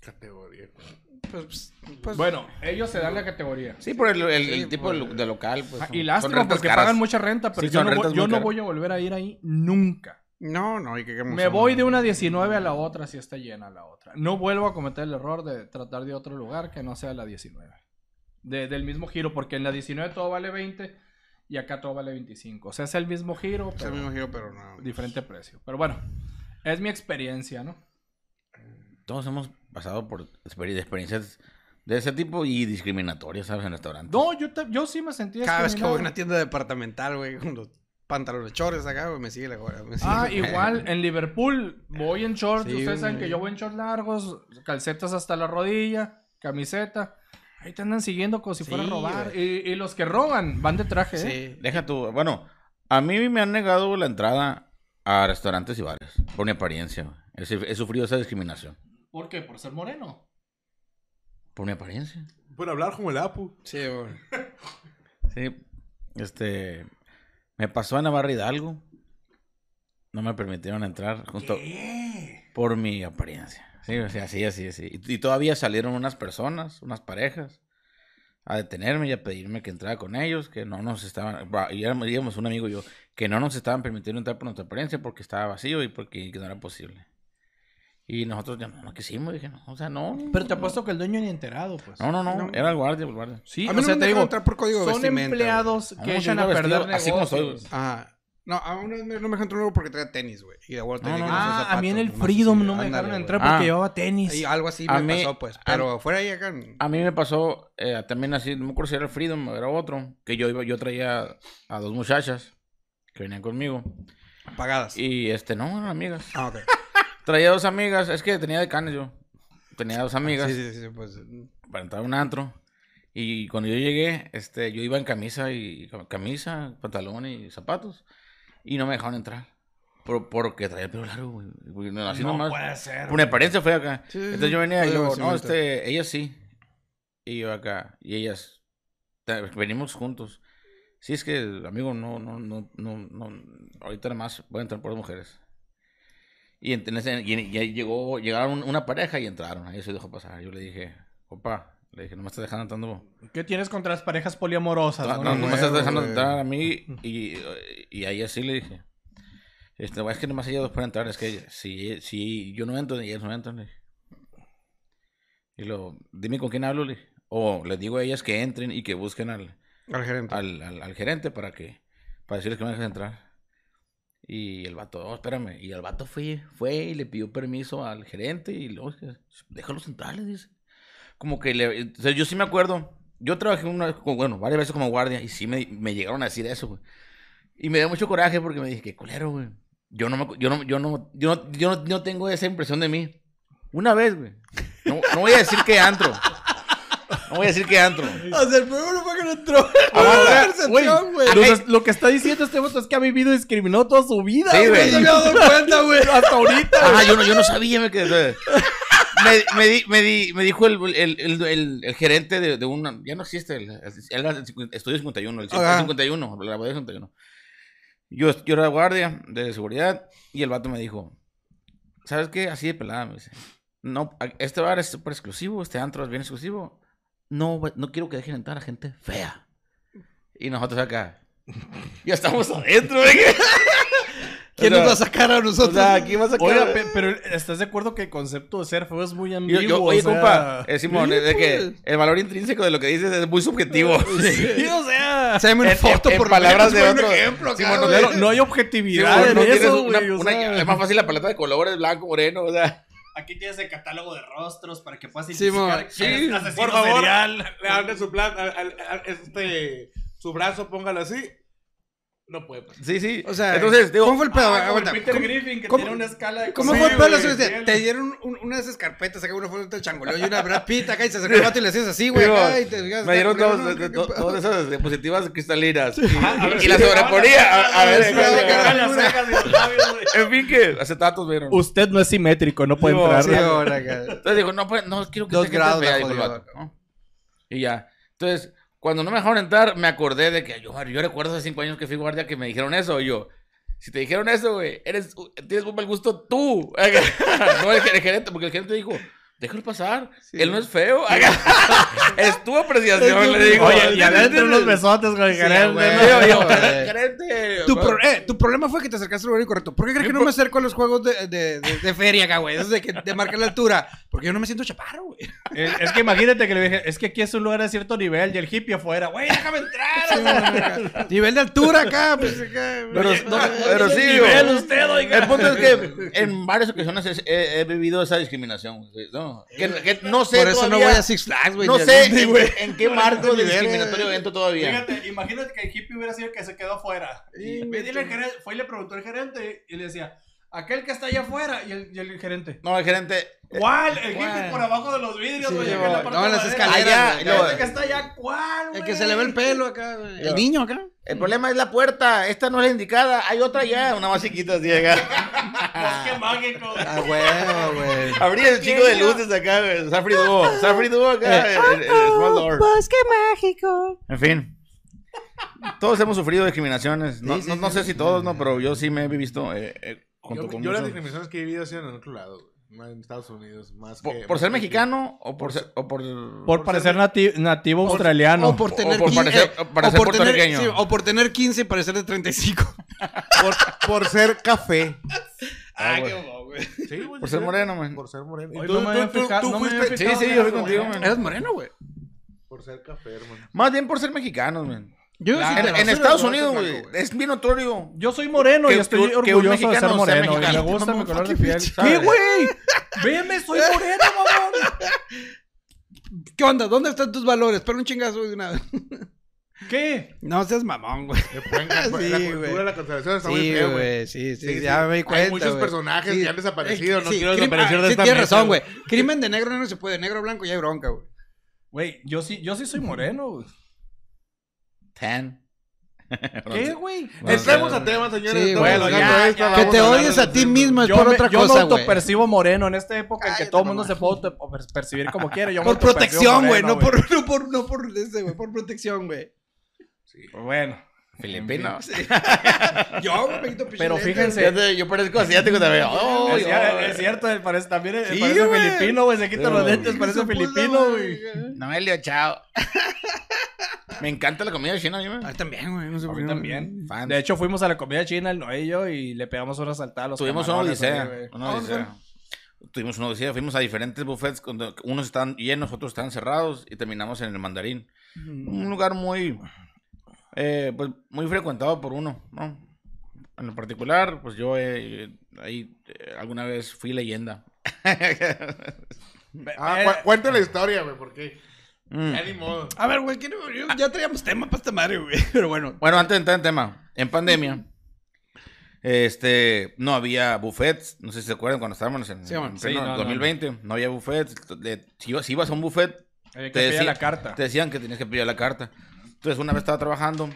Categoría.
Pues, pues,
Bueno, ellos se dan la categoría.
Sí, por el, el- el
Sí,
tipo
por-
de, lo- de local. Pues,
Ah,
son-
y lástima
rentas
porque
caras.
pagan mucha renta, pero
Sí,
yo, no, voy, yo no a volver a ir ahí nunca.
No, no, y que qué
Me voy de una 19 a la otra si está llena la otra. No vuelvo a cometer el error de tratar de otro lugar que no sea la 19. De- del mismo giro, porque en la 19 todo vale 20 y acá todo vale 25. O sea, es el mismo giro,
Es el
pero
mismo giro, pero no.
diferente precio. Pero bueno, es mi experiencia, ¿no?
Todos hemos pasado por exper- experiencias de ese tipo y discriminatorias, ¿sabes? En restaurantes.
No, yo, te- yo sí me sentí
Cada vez que voy a una tienda departamental, güey, con los pantalones chores acá, güey, me sigue la güey.
Ah,
la-
igual, en Liverpool voy en shorts,
Sí,
ustedes saben
güey.
que yo voy en shorts largos, calcetas hasta la rodilla, camiseta. Ahí te andan siguiendo como si
Sí,
fuera a robar. Y, los que roban van de traje, ¿eh?
Sí.
Deja tu. Bueno, a mí me han negado la entrada a restaurantes y bares por mi apariencia. He, he sufrido esa discriminación.
¿Por qué? ¿Por ser moreno?
Por mi apariencia.
Por hablar como el Apu.
Sí, güey.
Sí. Este. Me pasó en Navarra Hidalgo. No me permitieron entrar justo por mi apariencia. Sí, o sea, así, así, así. Y, y todavía salieron unas personas, unas parejas, a detenerme y a pedirme que entrara con ellos, que no nos estaban, y éramos, digamos, un amigo y yo, que no nos estaban permitiendo entrar por nuestra apariencia porque estaba vacío y porque que no era posible. Y nosotros ya no, no quisimos, dije, no, o sea, no.
Pero te
no,
apuesto que el dueño ni enterado, pues.
No, no, no,
No.
era el guardia, el guardia.
Sí,
A mí
o
no
sea,
me
te digo,
entrar por código de
son
vestimenta,
empleados que
No,
echan a perder
vestido así como soy,
negocios.
Ajá. No, a una vez me- no me dejaron entrar porque traía tenis, güey. Y de vuelta
No, no,
Ah, a mí en el
zapatos,
Freedom
así,
no me dejaron entrar porque
Ah.
llevaba tenis.
Y algo así
A
me
mí-
pasó, pues.
a-
Pero fuera ahí acá.
A mí me pasó eh, también así, no me acuerdo si era el Freedom o era otro, que yo iba, yo traía a dos muchachas que venían conmigo.
Apagadas.
Y este, no, eran amigas.
Ah, ok.
Traía dos amigas, es que tenía de canes yo. Tenía dos amigas
Sí, sí, sí, pues.
para entrar a un antro. Y cuando yo llegué, este, yo iba en camisa y camisa, pantalón y zapatos. Y no me dejaron entrar. Por, porque traía el pelo largo, güey. No, Así
no
nomás.
puede ser.
Por mi apariencia fue acá.
Sí,
Entonces yo venía y yo, no, este, ellas sí. Y yo acá. Y ellas, venimos juntos. Sí, es que, amigo, no, no, no, no, no, ahorita nada más voy a entrar por las mujeres. Y, en- en ese- y- y ahí llegó, llegaron una pareja y entraron. Ahí se dejó pasar. Yo le dije, opa, le dije, no me estás dejando entrando.
¿Qué tienes contra las parejas poliamorosas?
No,
no?
no, no me estás dejando entrar a mí. Y, y ahí así le dije. Este, es que nomás ellos dos pueden entrar. Es que si, si yo no entro, y ellos no entran. le dije. Y lo, dime con quién hablo. Le dije. O les digo a ellas que entren y que busquen al,
Al gerente.
al, al, al gerente para que para decirles que me dejes entrar. Y el vato, oh, espérame. Y el vato fue, fue y le pidió permiso al gerente y luego, déjalos entrar, le dice. Como que le, o sea, yo sí me acuerdo. Yo trabajé una bueno, varias veces como guardia y sí me, me llegaron a decir eso, güey. Y me dio mucho coraje porque me dije, qué culero, güey. Yo no, me, yo no, yo no, yo no, yo no, no tengo esa impresión de mí. Una vez, güey. No, no voy a decir que antro. No voy a decir que antro.
O sea, el primero fue que no entró. Güey.
Lo, lo que está diciendo este vato es que ha vivido y discriminó toda su vida.
Sí, güey.
No me había dado cuenta, güey.
Hasta ahorita.
Ah, yo no, yo no sabía, me quedé. Me, me, di- me, di- me dijo el, el, el, el- gerente de, de una. Ya no existe. El, estudio 51, el
Ajá.
51, la guardia 51. Yo, yo era guardia de seguridad y el vato me dijo: ¿Sabes qué? Así de pelada, me dice. No, este bar es súper exclusivo, este antro es bien exclusivo. No, no quiero que dejen entrar a gente fea. Y nosotros acá. Ya estamos adentro, güey.
¿Quién
O sea,
nos va a sacar a
O
nosotros?
sea, aquí vas a
Oiga, pe- pero ¿estás de acuerdo que el concepto de ser feo es muy ambiguo?
yo- oye,
o sea,
compa, eh, Simón,
Sí,
es de
pues.
que el valor intrínseco de lo que dices es muy subjetivo.
Sí, o sea,
una
en-
foto
en- en
por
palabras de otro-
un ejemplo
Simón, no
güey.
no, no hay
Sí,
objetividad en
no tienes
eso,
una-
güey, o
una-
sea.
es más fácil la paleta de colores, blanco, moreno, o sea.
Aquí tienes el catálogo de rostros para que puedas
Simón,
identificar
sí,
asesino
Por favor,
serial.
le hable su plan, este, su brazo, póngalo así. No puede pasar.
Sí, sí.
O sea,
entonces, digo,
¿cómo fue el pedo?
Ah,
Aguanta.
Peter
¿Cómo-
Griffin que
cómo-
tiene una escala de
¿Cómo
Sí,
fue el pedo?
güey,
Te- Te dieron un- una de esas carpetas, acá uno fue un changoleo y una Brad Pitt acá y se acercó el vato y le hacías así, güey,
digo,
acá y te digas,
me dieron
"Está
dos,
culero,
de- de-
¿Qué
todas esas diapositivas cristalinas. Y,
si
la
le
sobreponía. A, ver,
las.
En fin, que acetatos vieron.
Usted no es simétrico, no puede entrar.
Entonces digo, no, pues, no quiero que dijo vato, ¿no? Y ya. Entonces, cuando no me dejaron entrar, me acordé de que yo, yo recuerdo hace cinco años que fui guardia que me dijeron eso. Y yo, si te dijeron eso, güey, eres, tienes muy mal gusto tú. no el, el gerente, porque el gerente dijo, déjalo pasar. Él no es feo. es tu apreciación, le digo.
Oye, y adentro unos besotes con el
Sí,
gerente,
güey.
yo, yo, gerente.
Tu, pro- eh, tu problema fue que te acercaste al lugar incorrecto. ¿Por qué crees que no me acerco a los juegos de, de, de, de feria acá, güey? Esos de, que, de marcar la altura. Porque yo no me siento chaparro, güey.
Es, es que imagínate que le dije, es que aquí es un lugar de cierto nivel y el hippie afuera, güey, déjame entrar.
Nivel de altura acá, pues acá.
Pero, no, pero sí,
nivel
güey.
usted, oiga.
El punto es que en varias ocasiones he, he- he vivido esa discriminación. ¿no? Que, que no sé
Por eso no voy a Six Flags, güey.
No
a
sé en,
güey.
en qué marco de discriminatorio
güey.
entro todavía.
Fíjate, imagínate que el hippie hubiera sido el que se quedó afuera. Y Dile al gerente, fue y le preguntó al gerente y le decía, aquel que está allá afuera. Y el, y el gerente,
No, el gerente.
¿cuál? El
¿Cuál?
hippie por abajo de los vidrios,
Sí,
la parte
No, en
de
las escaleras,
Allá, luego-
Ese que está allá, ¿cuál, güey?
El que se le ve el pelo acá, güey. El niño acá.
El problema es la puerta. Esta no es la indicada. Hay otra ya. Una más chiquita así acá.
Bosque mágico.
Ah, huevo, güey.
Abrí el chico de luces acá. güey. Safri Duo. Safri Duo acá.
Eh.
el- el- el Small Door.
Bosque mágico.
En fin. Todos hemos sufrido discriminaciones. No,
Sí, sí,
no, no
sí.
sé si todos, no, pero yo sí me he visto eh, eh, junto
Yo,
con
yo las
muchos.
discriminaciones que he vivido han sido en otro lado, güey. En Estados Unidos, más
¿Por,
que...
por ser mexicano o por ser, o por,
Por parecer nati- nativo australiano.
O por tener
por
15,
parecer-
eh,
parecer
o por tener, o por tener 15 y parecer de 35.
Por, por ser café.
Ah,
qué
güey.
güey.
Sí, güey,
Por ser moreno, man.
Por ser moreno. Y
Oye,
tú-
no me
tú- tú- tú
no
fuiste-
Sí, sí, yo fui contigo,
güey.
man.
Eres moreno, güey.
Por ser café, hermano.
Más bien por ser mexicanos, man.
Yo sí
En, en
sí
Estados Unidos, güey, es bien notorio.
Yo soy moreno
Que-
y estoy
que-
orgulloso de
mexicano
ser moreno. y me gusta
Mamón,
mi color de piel. ¿Qué, güey? Véeme, soy moreno, mamón.
¿Qué onda? ¿Dónde están tus valores? Pero un chingazo de una vez.
¿Qué?
No seas mamón, güey. Sí,
la
güey.
cultura de la conservación está muy
Sí,
feo, güey.
güey. Sí, sí,
Sí, sí.
ya me di cuenta.
Hay muchos
güey.
personajes que han desaparecido.
Eh,
No
sí,
quiero desaparecer
ah,
de
sí,
esta
tienes
mesa,
razón, güey. Crimen de negro no se puede. Negro blanco ya hay bronca, güey.
Güey, yo sí, yo sí soy moreno, güey. ¿Qué, güey?
Entremos a temas, señores.
Sí,
bueno, ya, ya.
Que
vamos
te odies a ti mismo es
Yo,
por
me,
otra
yo
cosa,
me
güey.
autopercibo moreno en esta época en que todo el mundo se puede percibir como quiere. Yo me
Por protección, güey. No por, no por, no por ese, güey. Por protección, güey.
Bueno,
Filipino.
Yo, güey, me quito pinche
Pero fíjense,
Yo parezco asiático también. Oh,
es,
yo-
es cierto, él parece, también es-
Sí,
parece
güey.
filipino, güey. Se quita los lentes,
güey.
parece filipino, güey.
No me lío, chao. Me encanta la comida china, mí,
A mí también, güey. No sé
A
por
mí también. De hecho, fuimos a la comida china, el Noé y yo, y le pegamos una saltada a los
Tuvimos una
camarones,
odisea.
güey.
Una
Ah,
odisea. Tuvimos una odisea. Fuimos a diferentes buffets. Cuando unos estaban llenos, otros estaban cerrados. Y terminamos en el mandarín. Un lugar muy. Eh, pues muy frecuentado por uno, ¿no? En lo particular, pues yo eh, ahí eh, alguna vez fui leyenda.
Ah, cu- cuenta la historia, güey, porque
Mm.
ya ni modo.
A ver, güey, ¿qué no- yo- ya traíamos tema para esta madre, güey. Pero bueno.
Bueno, antes de entrar en tema, en pandemia, este, no había buffets, no sé si se acuerdan cuando estábamos en,
Sí,
en
Sí, no, no,
2020, no, había buffets, le- si, ibas, si ibas a un buffet,
Había que
te
pedir
decía-
la carta.
te decían que tenías que pedir la carta. Entonces, una vez estaba trabajando,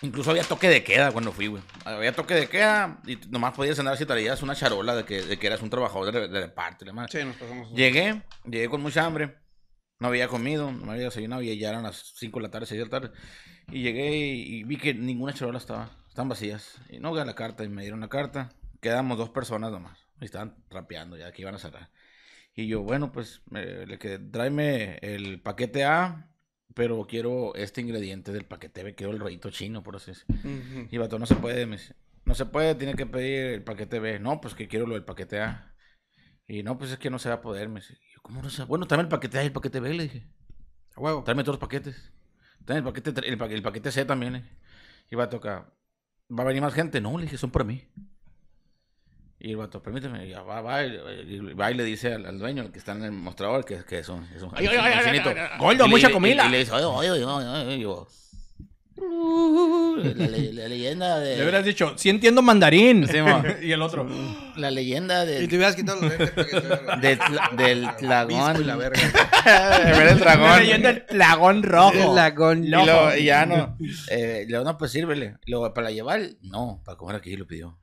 incluso había toque de queda cuando fui, güey. Había toque de queda y nomás podías andar si traías una charola de que, de que eras un trabajador de, de reparto y demás.
Sí, nos pasamos.
Llegué, llegué con mucha hambre. No había comido, no había desayunado y ya eran las 5 de la tarde, 6 de la tarde. Y llegué y, y vi que ninguna charola estaba, estaban vacías. Y no gané la carta y me dieron la carta. Quedamos dos personas nomás. Y estaban rapeando ya que iban a cerrar. Y yo, bueno, pues me- le quedé, tráeme el paquete A, pero quiero este ingrediente del paquete B, quiero el rollito chino, por así decirlo.
Ujú.
Y vato, no se puede, me dice. No se puede, tiene que pedir el paquete B. No, pues que quiero lo del paquete A. Y no, pues es que no se va a poder, me dice. Y yo, ¿cómo no se va? Bueno, tráeme el paquete A y el paquete B, le dije.
A huevo.
Tráeme todos los paquetes. Tráeme el paquete, el, pa- el paquete C también, dije. Y va a tocar. ¿Va a venir más gente? No, le dije, son para mí. Y el vato, permíteme, y va, va, y, y va y le dice al, al dueño, el que está en el mostrador, que, que es un, es un,
Ay, ay, ay, Gordo,
Y le-
mucha
y-
comida.
Y, le dice, oye, oye, oye, oye, oye", y yo, "Uh, la, le- la leyenda de...
Le hubieras dicho, sí entiendo mandarín.
Sí,
y el otro,
La leyenda
Y
de,
te hubieras quitado los
del, tla- del
y la verga.
Vez del
la
dragón.
leyenda del plagón rojo.
El lagón.
Y, luego, y ya no. Eh, le no, pues sírvele. Y luego, ¿para llevar? No, para comer aquí lo pidió.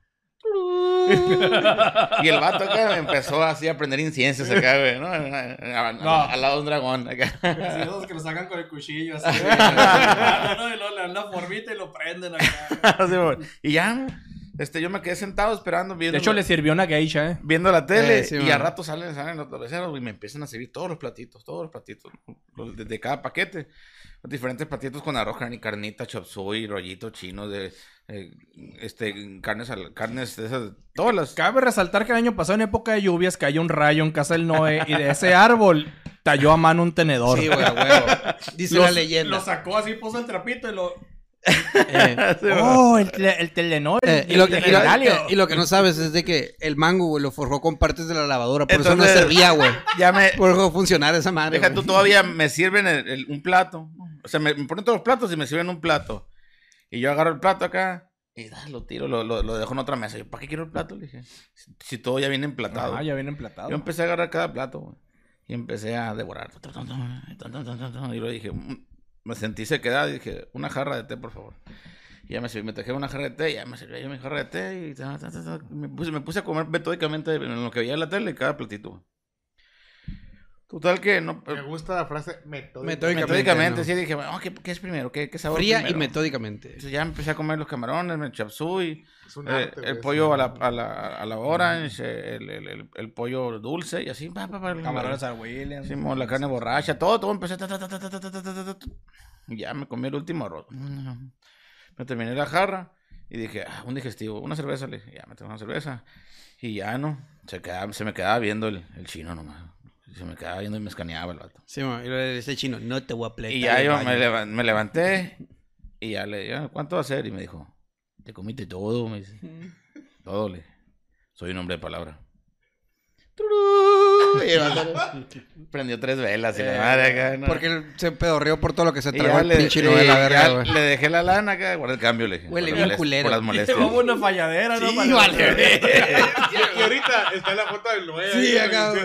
y el vato acá empezó así a prender inciensos acá, güey, ¿no? A- a-
No.
Al lado de un dragón acá.
Esos que lo sacan con el cuchillo, así. no, y luego le dan la formita y lo prenden acá.
Así, y ya, este, yo me quedé sentado esperando viendo.
De hecho, le sirvió una geisha, ¿eh?
viendo la tele
Eh, sí,
y
man.
a rato salen, salen los meseros y me empiezan a servir todos los platitos, todos los platitos, los de, de cada paquete. Los diferentes platitos con arroz, carne, carnita, chop suey, rollito chino, de eh, este, carnes, al- carnes de esas, todas las.
Cabe resaltar que el año pasado, en época de lluvias, cayó un rayo en casa del Noé y de ese árbol talló a mano un tenedor.
Sí, güey, huevo. Dice
Lo-
la leyenda.
Lo sacó así, puso el trapito y lo.
Eh,
Oh, el, el Telenor.
eh, y, lo que, y, lo,
Telenalio.
y lo que no sabes es de que el mango, güey, lo forjó con partes de la lavadora. Por eso no servía, güey.
Ya me.
Por eso funcionar esa madre.
Deja
güey.
tú, todavía me sirven el- el- un plato. O sea, me, me ponen todos los platos y me sirven un plato. Y yo agarro el plato acá y ah, lo tiro, lo, lo, lo dejo en otra mesa. Yo, ¿para qué quiero el plato? Le dije, si, si todo ya viene emplatado.
Ah, ya viene emplatado.
Yo empecé a agarrar cada plato güey, y empecé a devorar. Y luego dije, "Mm", me sentí sequedad y dije, una jarra de té, por favor. Y ya me, sirvió- me traje una jarra de té, ya me sirvió yo mi jarra de té y ta, ta, ta, ta. Me, puse, me puse a comer metódicamente en lo que veía en la tele cada platito. Total que no.
Me gusta la frase metódica.
metódicamente.
Metódicamente,
sí dije, bueno, ¿qué, ¿qué, es primero? ¿Qué, qué sabor
Fría y metódicamente.
Entonces ya empecé a comer los camarones, el chapsui, el pollo a la, a la, a la orange, el, el, pollo dulce y así.
Camarones al
William. Hicimos la carne borracha, todo, todo empecé. Ya me comí el último arroz. Me terminé la jarra y dije, ah, un digestivo, una cerveza. Le dije, ya me tengo una cerveza. Y ya no, se, quedaba, se me quedaba viendo el, el chino nomás. Se me quedaba viendo y me escaneaba el vato.
Sí, mo, y le dice el chino, no te voy a pleitar
Y ya yo
baño".
me, leva- me levanté y ya le dije, ¿cuánto va a ser? Y me dijo, te comiste todo, me dice. Todo, le dije. Soy un hombre de palabra. Turú. Y el vato Prendió tres velas y la madre acá. ¿no?
Porque él se pedorreó por todo lo que se tragó el
le,
pinche
y
Noé, la
ya
verga, güey.
le dejé la lana acá, guardé el cambio, le dije.
Huele bien culero.
Por las molestias.
llevaba una falladera, ¿no?
Sí,
Para-
vale,
Y ahorita está la foto del Noé.
Sí, acá,
Sí,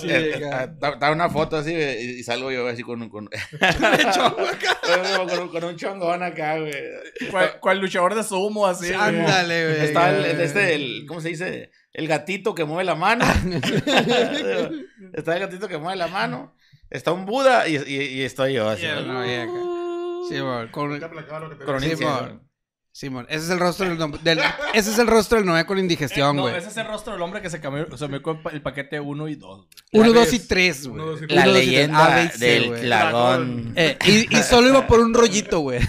Sí,
eh, eh, da una foto así güey, y, y salgo yo así con, un- con, con, un- con un chongón acá, güey.
Cual, luchador de sumo, así.
Ándale, güey.
Está el- este, el, ¿cómo se dice? El gatito que mueve la mano. Está el gatito que mueve la mano. Está un Buda y, y, y estoy yo así.
Y el Noé acá. Simón, con-
Con
ese es el rostro del, del- ese es el rostro del Noé con indigestión,
no,
güey.
ese es el rostro del hombre que se cambió, se me el, pa- el paquete 1 y 2.
Uno,
La
dos y
vez.
tres, güey.
Uno,
La
dos
leyenda del.
Eh, y, y solo iba por un rollito, güey.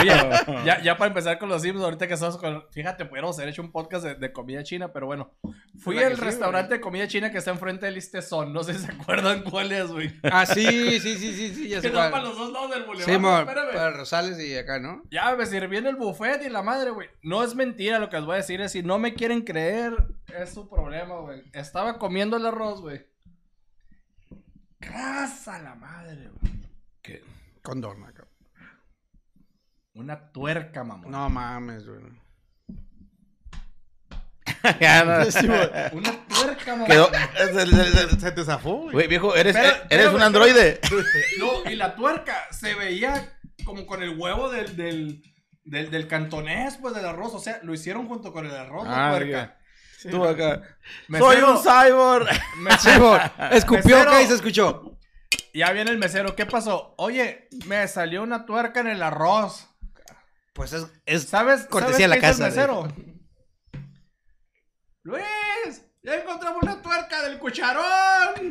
Oye, ya, ya para empezar con los Sims, ahorita que estamos con. Fíjate, pudiéramos haber hecho un podcast de, de comida china, pero bueno. Fui al
sí,
restaurante de comida china que está enfrente del Listezón. No sé si se acuerdan cuál es, güey.
Ah, sí, sí, sí, sí, sí, ya
Que está para los dos lados del boulevard.
Simón,
Espérame.
para Rosales y acá, ¿no?
Ya me sirviendo el buffet y la madre, güey. No es mentira lo que les voy a decir. Es si no me quieren creer, es su problema, güey. Estaba comiendo el arroz, güey. Casa la madre, güey.
Condón, acá.
Una tuerca, mamón.
No mames, güey.
Una tuerca, mamón.
Quedó. se- se- se-
Se te zafó, güey.
Güey, viejo, eres,
Pero-
eres un androide.
No, y la tuerca se veía como con el huevo del, del, del, del cantonés, pues, del arroz. O sea, lo hicieron junto con el arroz, la
Ah,
tuerca.
Tú acá.
Mesero-
Soy un cyborg.
Simón, escupió
Mesero.
acá y se escuchó.
Ya viene el mesero. ¿Qué pasó? Oye, me salió una tuerca en el arroz.
Pues es, es
¿Sabes?
Cortesía
¿sabes
de la casa,
mesero? Luis, ya encontramos una tuerca del cucharón.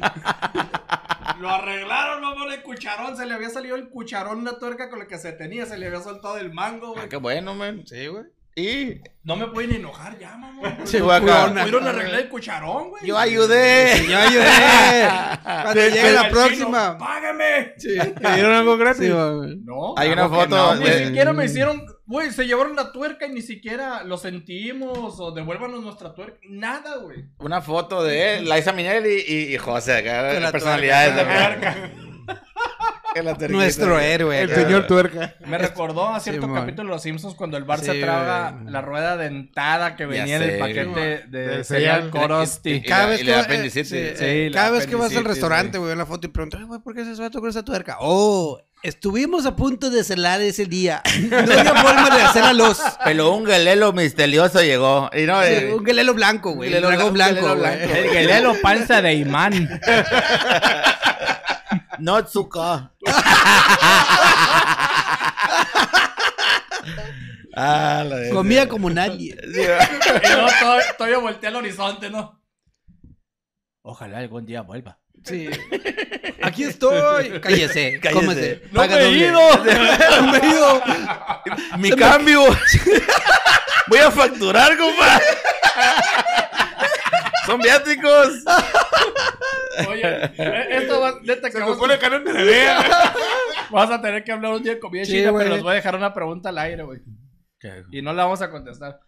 Lo arreglaron, mamón, el cucharón. Se le había salido el cucharón, una tuerca con la que se tenía. Se le había soltado el mango,
Ah,
güey.
qué bueno, man.
Sí, güey.
Y
No me pueden enojar ya, mamón.
Sí, güey.
Pudieron arreglar el cucharón, güey.
yo ayudé.
Yo ayudé. Cuando llegue la próxima.
chino, ¡Págame!
Sí.
¿Te dieron algo gratis?
Sí.
No.
Hay una foto
no, Ni siquiera me hicieron. Güey, se llevaron la tuerca y ni siquiera lo sentimos o devuélvanos nuestra tuerca. Nada, güey.
Una foto de él, Liza Minnelli y, y José acá.
Con la
personalidades de
tuerca.
La.
Nuestro héroe.
El señor tuerca.
Me recordó a cierto capítulo de Los Simpsons cuando el Bar
Sí,
se traga la rueda dentada que venía en el
sé,
paquete
Simón.
de
Del
cereal
cereal.
Corosti.
Y-
Cada vez
y
que
la
va-
apendicitis.
eh,
Sí, la
cada vez que vas al restaurante, güey, en la foto y preguntas, "Ay, güey, ¿por qué se va a tocar esa tuerca? Oh, estuvimos a punto de celar ese día. No había forma de hacer a los.
Pero un gelelo misterioso llegó. Y no, eh,
Un gelelo blanco, güey. Un
Gelelo
dragón
blanco,
blanco,
gelelo
güey.
blanco.
El gelelo panza de imán.
no Tsuka. ah, la de-
Comía como nadie.
Sí,
y todavía, todavía volteé al horizonte, ¿no? Ojalá algún día vuelva.
Sí. Aquí estoy. Cállese.
Cállese.
Cómese.
¡No
Paga
me he ido!
No me he ido.
Mi cambio. Voy a facturar, compa. Son viáticos.
Oye, eh, esto va, neta, que
Se supone que no
vas a tener que hablar un día de comida
Sí,
china, pero les voy a dejar una pregunta al aire, güey. Y no la vamos a contestar.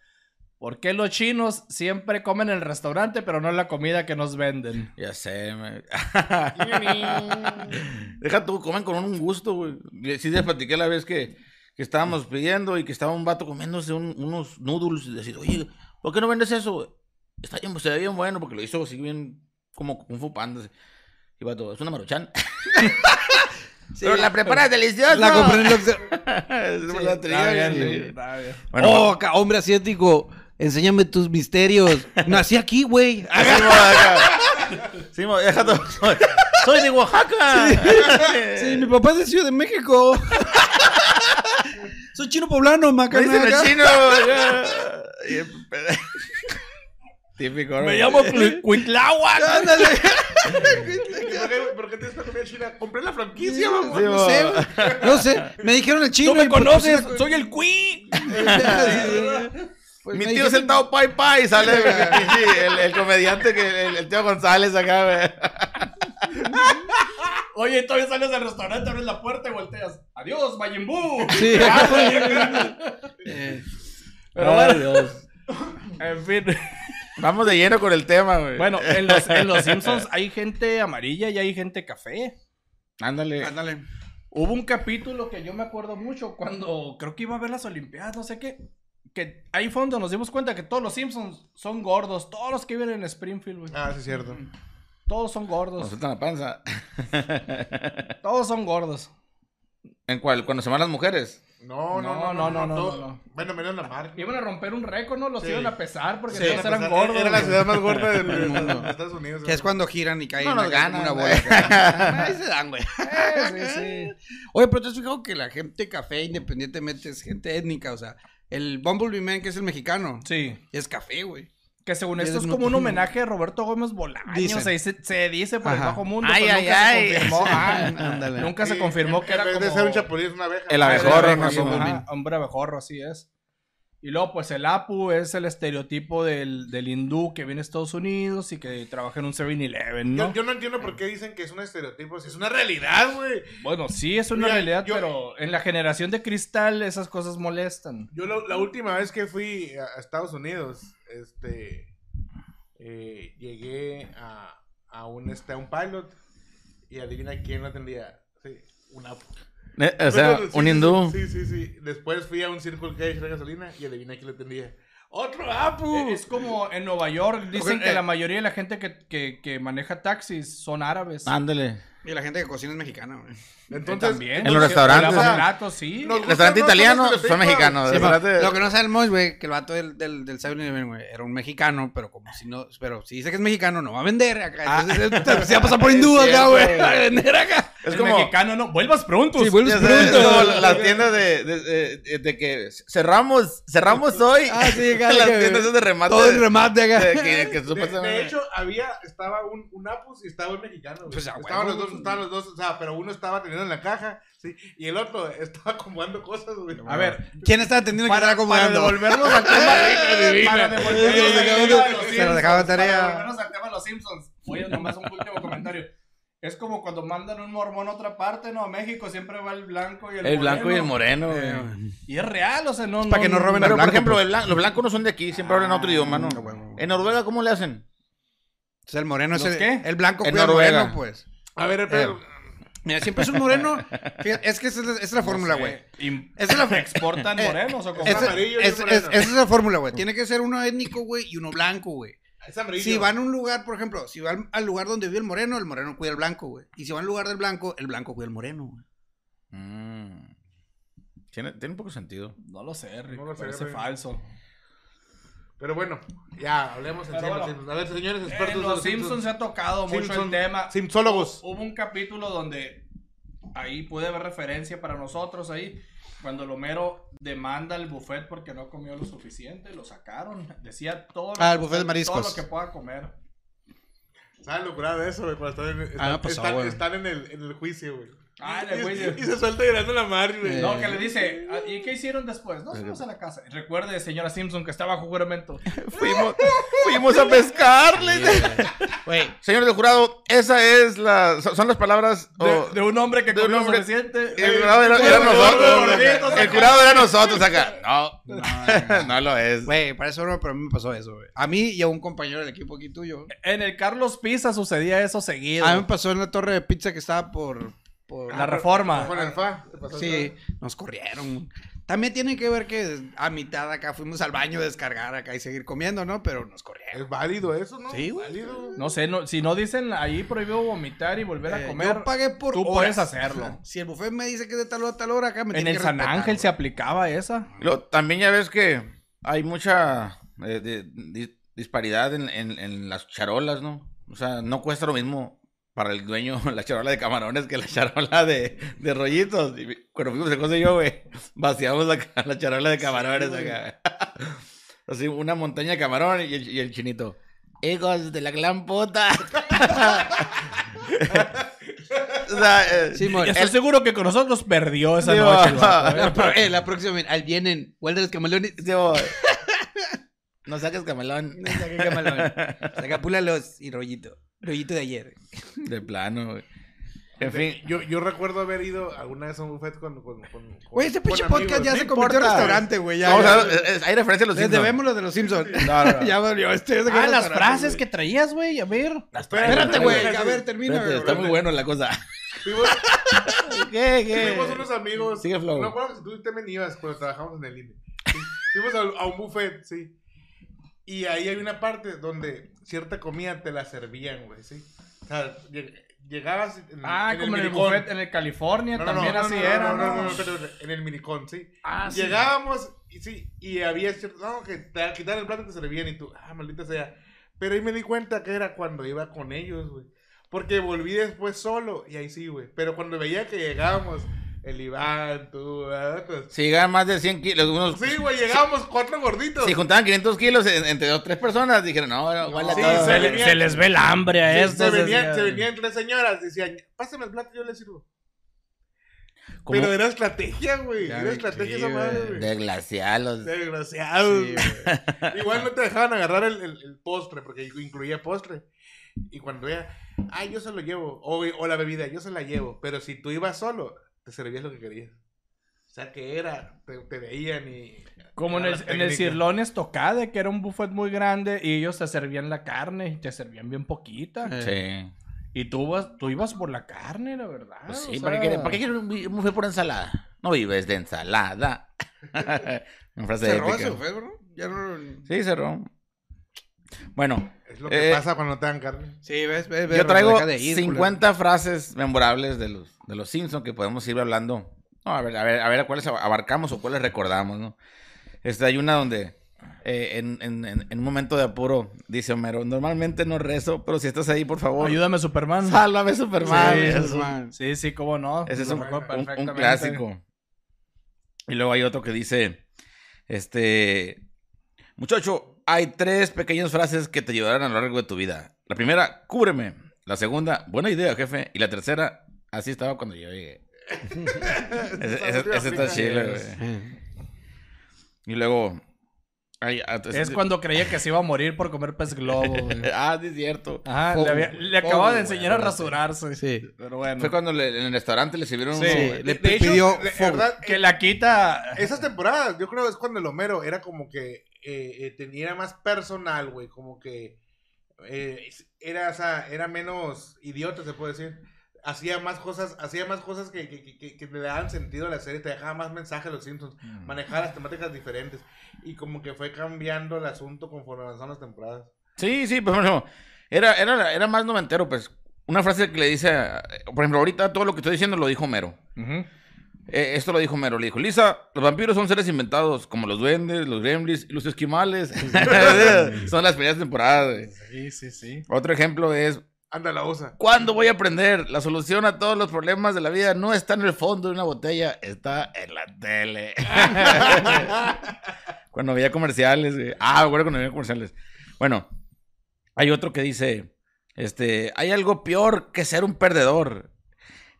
¿Por qué los chinos siempre comen en el restaurante, pero no en la comida que nos venden?
Ya sé, me... Deja tú, comen con un gusto, güey. Sí, les platiqué la vez que, que estábamos pidiendo y que estaba un vato comiéndose un- unos noodles y decir, oye, ¿por qué no vendes eso? güey? Está bien, se ve bien bueno porque lo hizo así bien como Kung Fu Panda. Y vato, es una maruchan. Pero la preparas deliciosa.
La compré en el Oxxo.
Sí.
sí.
Bueno,
oh, hombre asiático. Enséñame tus misterios. Nací aquí, güey.
Sí, mo, deja todo. Soy, soy de Oaxaca.
Sí, mi papá es de Ciudad de México. Soy chino poblano,
Me
macana.
dicen el chino. Típico. ¿no?
Me llamo Cui- Cuitláhuac.
Ándale.
¿Por qué, tienes que comida china? Compré la franquicia, mamá.
Sí,
No sé. No sé. Me dijeron el chino.
Tú me conoces, soy el Cui.
pues,
Mi tío el Tao Pai Pai, sale el, el comediante, que el, el tío González acá, güey.
Oye, todavía sales del restaurante, abres la puerta y volteas. Adiós, Majin Buu.
Sí.
Pero bueno, en fin.
Vamos de lleno con el tema, güey.
Bueno, en los, en los Simpsons hay gente amarilla y hay gente café.
ándale.
Ándale.
Hubo un capítulo que yo me acuerdo mucho cuando creo que iba a ver las Olimpiadas, no sé qué. Que ahí fue donde nos dimos cuenta que todos los Simpsons son gordos. Todos los que viven en Springfield, güey.
Ah, sí, es cierto.
Todos son
Nos
gordos.
sueltan la panza.
Todos son gordos.
¿En cuál? Cuando se van las mujeres.
No, no,
No,
no,
no, no, no,
todo-
no, no.
Bueno, menos la marca.
Iban a romper un récord, ¿no? Los
Sí.
iban a pesar porque
Sí,
todos eran
era-
gordos.
Era la ciudad más gorda de, de- de- de Estados Unidos.
Que es cuando giran y caen
No nos
como
ganan,
una bola. Ahí se dan, güey.
Sí, sí.
Oye, pero te has fijado que la gente café, independientemente, es gente étnica. O sea, el Bumblebee Man, que es el mexicano,
Sí.
es café, güey.
Que según esto es como un homenaje a Roberto Gómez Bolaño.
Dicen.
Se dice, se dice por el bajo mundo.
Ay,
pero
ay,
nunca
ay.
se confirmó. Ah, nunca se confirmó
en-
que era
en vez
como...
de ser un chapulín, es una abeja.
El
Ah,
abejorro, ¿no?
ajá, hombre abejorro, así es. Y luego, pues el Apu es el estereotipo del, del hindú que viene a Estados Unidos y que trabaja en un 7-Eleven, ¿no?
Yo, yo no entiendo por qué dicen que es un estereotipo. Si es una realidad, güey.
Bueno, sí, es una
Mira,
realidad,
yo-
pero en la generación de cristal esas cosas molestan.
Yo la, la última vez que fui a, a Estados Unidos, este, eh, llegué a, a un, este, a un pilot y adivina quién lo atendía. Sí, una...
Eh, O sea,
Sí,
un
sí,
hindú.
Sí, sí, sí. Después fui a un Circle K de gasolina y adivina quién lo atendía. ¡Otro Apu!
Eh, Es como en Nueva York, dicen que
eh.
la mayoría de la gente que, que, que maneja taxis son árabes.
Ándale.
Y la gente que cocina es mexicana, güey.
Entonces,
También.
En los restaurantes.
Platos, sí.
nos-
Restaurante
gustan
italiano
los
son mexicanos.
Lo que no sabemos, güey, que el vato del, del, del 7-Eleven, güey, era un mexicano, pero como si no, pero si dice que es mexicano, no va a vender acá. Entonces, él se va a pasar por hindú acá, güey, a vender acá.
Es
El
como,
mexicano no. Vuelvas pronto.
Sí,
sabes,
pronto.
es como las tiendas de, de, de- de que cerramos, cerramos hoy.
Ah, sí,
las tiendas de remate.
Todo el remate acá.
de- que, que
De,
supuestamente-
de hecho, había, estaba un, un Apus y estaba un mexicano.
Pues, a
estaban los dos, estaban los dos, o sea, pero uno estaba teniendo en la caja, sí, y el otro estaba acomodando cosas, güey.
A ver,
¿Quién está atendiendo que
para,
está
para
acomodando?
devolvernos al tema. para devolvernos
Se lo
al
dejaba-
tema de los
se lo
Simpsons,
dejaba de tarea.
Para devolvernos al tema de los Simpsons. Oye, nomás un último comentario. Es como cuando mandan un mormón a otra parte, ¿no? A México siempre va el blanco y el,
El blanco y el moreno, güey.
Y es real, o sea, no.
para que no roben al
Pero, por
blanco,
ejemplo,
pues.
el blan- los blancos no son de aquí, siempre hablan otro idioma, ¿no?
Ah, huevo.
En Noruega, ¿cómo le hacen?
O sea, el moreno es
¿Los
el,
qué?
el blanco
En Noruega.
moreno, pues.
A ver, pero,
Mira, siempre es un moreno. Fíjate, es que esa es la, esa es la fórmula, güey.
Im-
Esa es
¿Exportan
Eh,
morenos o cómo?
Esa
amarillo y
es,
un
es-
moreno.
esa es la fórmula, güey. Tiene que ser uno étnico, güey, y uno blanco, güey.
es amarillo.
Si van a un lugar, por ejemplo, si van al lugar donde vive el moreno, el moreno cuida al blanco, güey. Y si van al lugar del blanco, el blanco cuida al moreno, güey.
Mm. Tiene, tiene un poco sentido.
No lo sé, Rick.
No lo sé,
parece
Rick.
falso.
Pero bueno, ya, hablemos en serio.
bueno,
Simpsons. A ver, señores
En
expertos de
los Simpsons se ha tocado mucho
Simpson-
el tema.
Simpsólogos.
Hubo un capítulo donde ahí pude ver referencia para nosotros ahí. Cuando Lomero demanda al buffet porque no comió lo suficiente, lo sacaron. Decía todo, lo
Ah, el
que-
buffet de mariscos.
todo lo que pueda comer.
¿Sabes lo curado de eso, güey? Cuando están en, están,
me pasó,
están-
güey.
están en, el, en el juicio, güey.
Ah,
Y- se suelta llorando la madre, güey.
Eh.
No, que le dice, "Ah, ¿y qué hicieron después? No, fuimos a la casa. Recuerde, señora Simpson, que estaba bajo juramento.
Fuimos, fuimos a pescarle.
Güey,
Señor de jurado, esa es la, son las palabras
De, un hombre que
de un hombre-
suficiente.
el jurado era, era nosotros. El jurado era nosotros acá. No, no lo es.
güey, para eso no, pero a mí me pasó eso, güey. A mí y a un compañero del equipo aquí tuyo.
En el Carlos Pisa sucedía eso seguido.
A mí me pasó en la torre de pizza que estaba por... por
La reforma.
Con el fa.
Sí, nos corrieron. También tiene que ver que a mitad acá fuimos al baño a descargar acá y seguir comiendo, ¿no? Pero nos corrieron.
Es válido eso, ¿no?
Sí, güey.
Válido.
No sé, no, si no dicen ahí prohibido vomitar y volver a
Eh,
comer.
Yo pagué por
tú
horas.
puedes hacerlo.
Si el buffet me dice que es de tal hora a tal hora, acá me
En
tiene
el
que
San
respetar,
Ángel
güey.
se aplicaba esa.
Lo- también ya ves que hay mucha eh, de- di- disparidad en, en- en las charolas, ¿no? O sea, no cuesta lo mismo para el dueño la charola de camarones que la charola de, de rollitos. Y cuando fuimos a cosa yo, güey, vaciamos la, la charola de camarones acá. Así, una montaña de camarón y el, y el chinito. Hijos de la gran puta. o sea, eh,
Y estoy seguro que con nosotros perdió esa
Digo,
noche. el ¿eh?
La, pro- eh, la próxima, al vienen, vuelve los camalones.
digo, no saques
camalón. Saca púlalos y rollito. Rollito de ayer.
De plano, güey. En fin,
Yo, yo recuerdo haber ido alguna vez a un buffet con. con, con
Güey, este pinche
amigos.
podcast ya
no
se convirtió en restaurante, güey. Ya,
vamos
ya.
a ver, hay referencia a los
Les
Simpsons.
debemos lo de los Simpsons.
No, no, no.
ya valió. Este es de
Ah, las frases
güey.
que traías, güey. A ver.
Espérate, güey. A ver, termina.
Espérate,
güey.
está muy bueno la cosa.
Fuimos,
¿Qué,
fuimos unos amigos.
Sigue, Flow.
No acuerdo si tú también ibas cuando trabajamos en el INE. Fuimos a, a un buffet, sí. Y ahí hay una parte donde cierta comida te la servían, güey, sí. O sea, lleg- llegabas en,
Ah,
en
como en el buffet en el California
No, no,
también
no,
así era,
no, no,
¿no?
no, pero en el minicón, sí.
Ah, sí.
Llegábamos y sí, y había cierto, no, que te quitaban el plato y te servían y tú, ah, maldita sea. Pero ahí me di cuenta que era cuando iba con ellos, güey. Porque volví después solo y ahí sí, güey. Pero cuando veía que llegábamos, el Iván, tú, ¿verdad? Pues,
Si llegaban más de 100 kilos, unos,
Sí, güey, llegábamos cuatro gorditos.
si juntaban 500 kilos en- entre dos, tres personas, dijeron, no, a
Sí,
todos.
Se, le-
venía-
se les ve el hambre a
Sí,
estos.
se, venían,
decía.
se venían tres señoras, decían, pásame el plato, yo le sirvo. Pero era estrategia, güey.
Ya
Era
vi,
estrategia
sí,
esa madre,
güey.
de glacialos.
Desgraciados.
Sí,
güey. Igual no te dejaban agarrar el, el- el postre, porque incluía postre. Y cuando era, ay, yo se lo llevo. O, o la bebida, yo se la llevo. Pero si tú ibas solo, te servías lo que querías. O sea, que era, te, te veían y...
Como en el, en el
técnica.
Cirlón Estocade, que era un buffet muy grande, y ellos te servían la carne y te servían bien poquita.
Sí.
Y tú, vas, tú ibas por la carne, la verdad.
Pues
o
sí,
sea,
¿para qué, ¿para qué quieres un buffet por ensalada? No vives de ensalada. Una frase
Cerró
épica.
ese buffet, bro. Ya no...
Sí, cerró. Bueno,
Es lo que
Eh,
pasa cuando te dan carne.
Sí, ves, ves, ves,
yo traigo
ir,
50 frases memorables de los, de los Simpsons que podemos ir hablando. No, a ver, a ver, a ver a cuáles abarcamos o cuáles recordamos, ¿no? Este, hay una donde eh, en, en- en- en un momento de apuro dice Homero, normalmente no rezo, pero si estás ahí, por favor,
Ayúdame, Superman.
sálvame, Superman.
Sí. Sí, sí, cómo no.
Ese es un, un- un clásico. Y luego hay otro que dice, este, muchacho, hay tres pequeñas frases que te ayudarán a lo largo de tu vida. La primera, cúbreme. La segunda, buena idea, jefe. Y la tercera, así estaba cuando yo llegué. ese, está chido, güey. Y luego, ah,
Es cuando creía que se iba a morir por comer pez globo. güey.
Ah, sí es cierto.
Ajá,
Pobre,
le, había- le
pobre,
acababa de
güey,
enseñar a rasurarse.
Sí.
Pero bueno.
Fue cuando le- en el restaurante le sirvieron
Sí.
uno-
Le
hecho,
pidió
verdad,
Que la quita.
Esas temporadas, yo creo es cuando el Homero era como que eh, eh, tenía más personal, güey, como que eh, era, o sea, era menos idiota, se puede decir. Hacía más cosas, hacía más cosas que, que, que- que- que le daban sentido a la serie, te dejaba más mensajes a los Simpsons,
Mm.
manejaba las temáticas diferentes y como que fue cambiando el asunto conforme avanzaron las temporadas.
Sí, sí, pues bueno, era, era, era más noventero, pues. Una frase que le dice, a- por ejemplo, ahorita todo lo que estoy diciendo lo dijo Homero.
Ujú.
Eh, esto lo dijo Homero, le dijo, Lisa, los vampiros son seres inventados, como los duendes, los gremlins y los esquimales. son las primeras temporadas. güey.
Sí, sí, sí.
Otro ejemplo es,
Anda la.
¿cuándo voy a aprender? La solución a todos los problemas de la vida no está en el fondo de una botella, está en la tele. cuando veía comerciales. güey. Ah, bueno, cuando veía comerciales. Bueno, hay otro que dice, este, hay algo peor que ser un perdedor.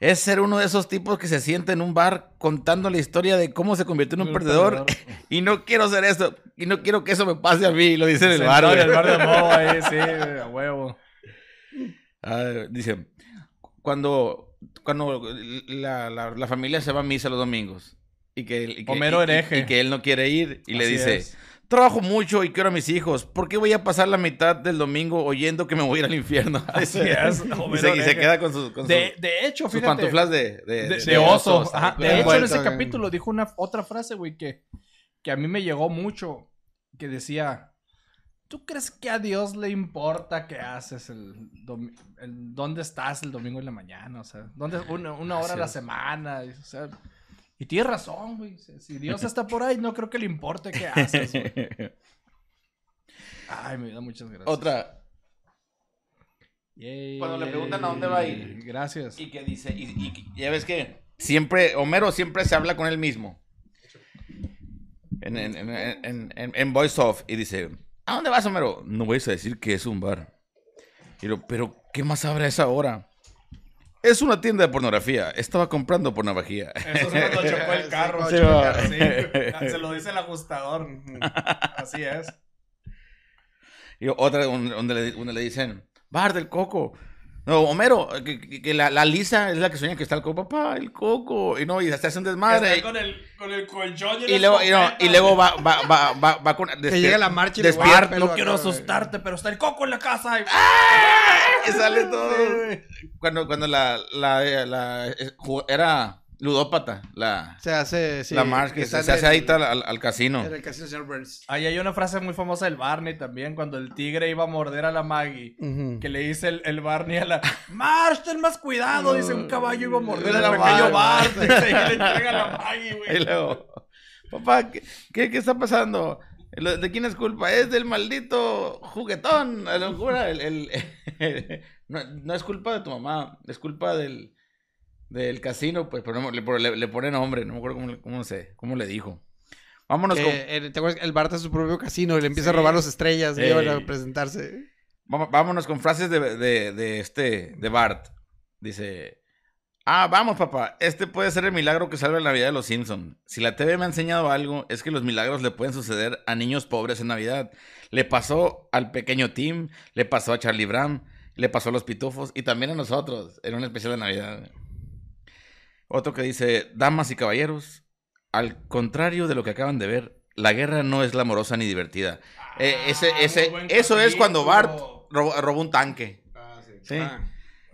Es ser uno de esos tipos que se sienta en un bar contando la historia de cómo se convirtió en un,
Un
perdedor.
perdedor.
Y no quiero ser eso. Y no quiero que eso me pase a mí. Lo dice en el bar.
en el bar de ahí, sí, güey, a huevo.
Ah, dice, cuando, cuando la, la- la familia se va a misa los domingos y que, y que-
Homero
y-
hereje.
y que él no quiere ir y le dice,
es.
Trabajo mucho y quiero a mis hijos, ¿por qué voy a pasar la mitad del domingo oyendo que me voy a ir al infierno?
Así es,
y, se, y se
hereje.
queda con sus, con
De, hecho,
sus
fíjate.
pantuflas de, de,
de,
de
oso.
oso,
Ajá,
¿sabes?
De hecho, en ese capítulo dijo una otra frase, güey, que, que a mí me llegó mucho. Que decía: ¿Tú crees que a Dios le importa qué haces el, domi- el- dónde estás el domingo en la mañana? O sea, ¿dónde, una, una hora a la semana. o sea, y tienes razón, güey. Si Dios está por ahí, no creo que le importe qué haces. güey. Ay, me da muchas gracias.
Otra,
Yay.
Cuando le preguntan a dónde va a ir.
Gracias.
y que dice, y, ya ves que siempre, Homero siempre se habla con él mismo. En, en, en, en, en- en Voice Off. Y dice, ¿a dónde vas, Homero? No vais a decir que es un bar. Y lo, pero, ¿qué más habrá a esa hora? Es una tienda de pornografía. Estaba comprando pornografía.
Eso es cuando chocó el carro.
Sí,
chocó el
va.
carro, sí. Se lo dice el ajustador. Así es.
Y otra donde le, donde le dicen, bar del coco. No, Homero, que, que- que la, la Lisa es la que sueña que está el coco. Papá, el coco. Y no, y se hace un desmadre.
Está con el, con el colchón y,
luego, y, no,
escopeta.
y luego va, va, va, va, va con...
Que llega la marcha y le
despierta-
No quiero asustarte, pero está el coco en la casa. y-
y sale todo. Cuando, cuando la, la, la- eh, ju- era ludópata, la,
Se hace, sí.
la que
está
se, hace adicta al, al- al casino.
En el casino señor Burns.
Ahí hay una frase muy famosa del Barney también, cuando el tigre iba a morder a la Maggie. Que le dice el, el Barney a la Marsh, ten más cuidado. Dice un caballo iba a morder
La
pequeño. Bart. Dice, y le entrega a la Maggie,
Y
güey.
luego, papá, ¿qué, qué, qué está pasando? ¿De quién es culpa? Es del maldito juguetón. A la locura. El, el- no, no es culpa de tu mamá, es culpa del, del casino, pues, pero le, le, pone nombre, no me acuerdo cómo, le- cómo, cómo le dijo. Vámonos con,
Eh, eh, ¿Te acuerdas? que El Bart es su propio casino y le empieza a robar las estrellas y
Ey.
llevan a presentarse.
Vámonos con frases de, de, de este, de Bart. Dice, ah, vamos papá, este puede ser el milagro que salva la Navidad de los Simpson. Si la TV me ha enseñado algo, es que los milagros le pueden suceder a niños pobres en Navidad. Le pasó al pequeño Tim, le pasó a Charlie Brown, le pasó a los pitufos y también a nosotros en un especial de Navidad. Otro que dice, damas y caballeros, al contrario de lo que acaban de ver, la guerra no es glamorosa ni divertida. Eh, ese,
Ah,
ese,
buen
eso es cuando Bart robó, robó un tanque.
Ah, sí.
Sí.
Ah.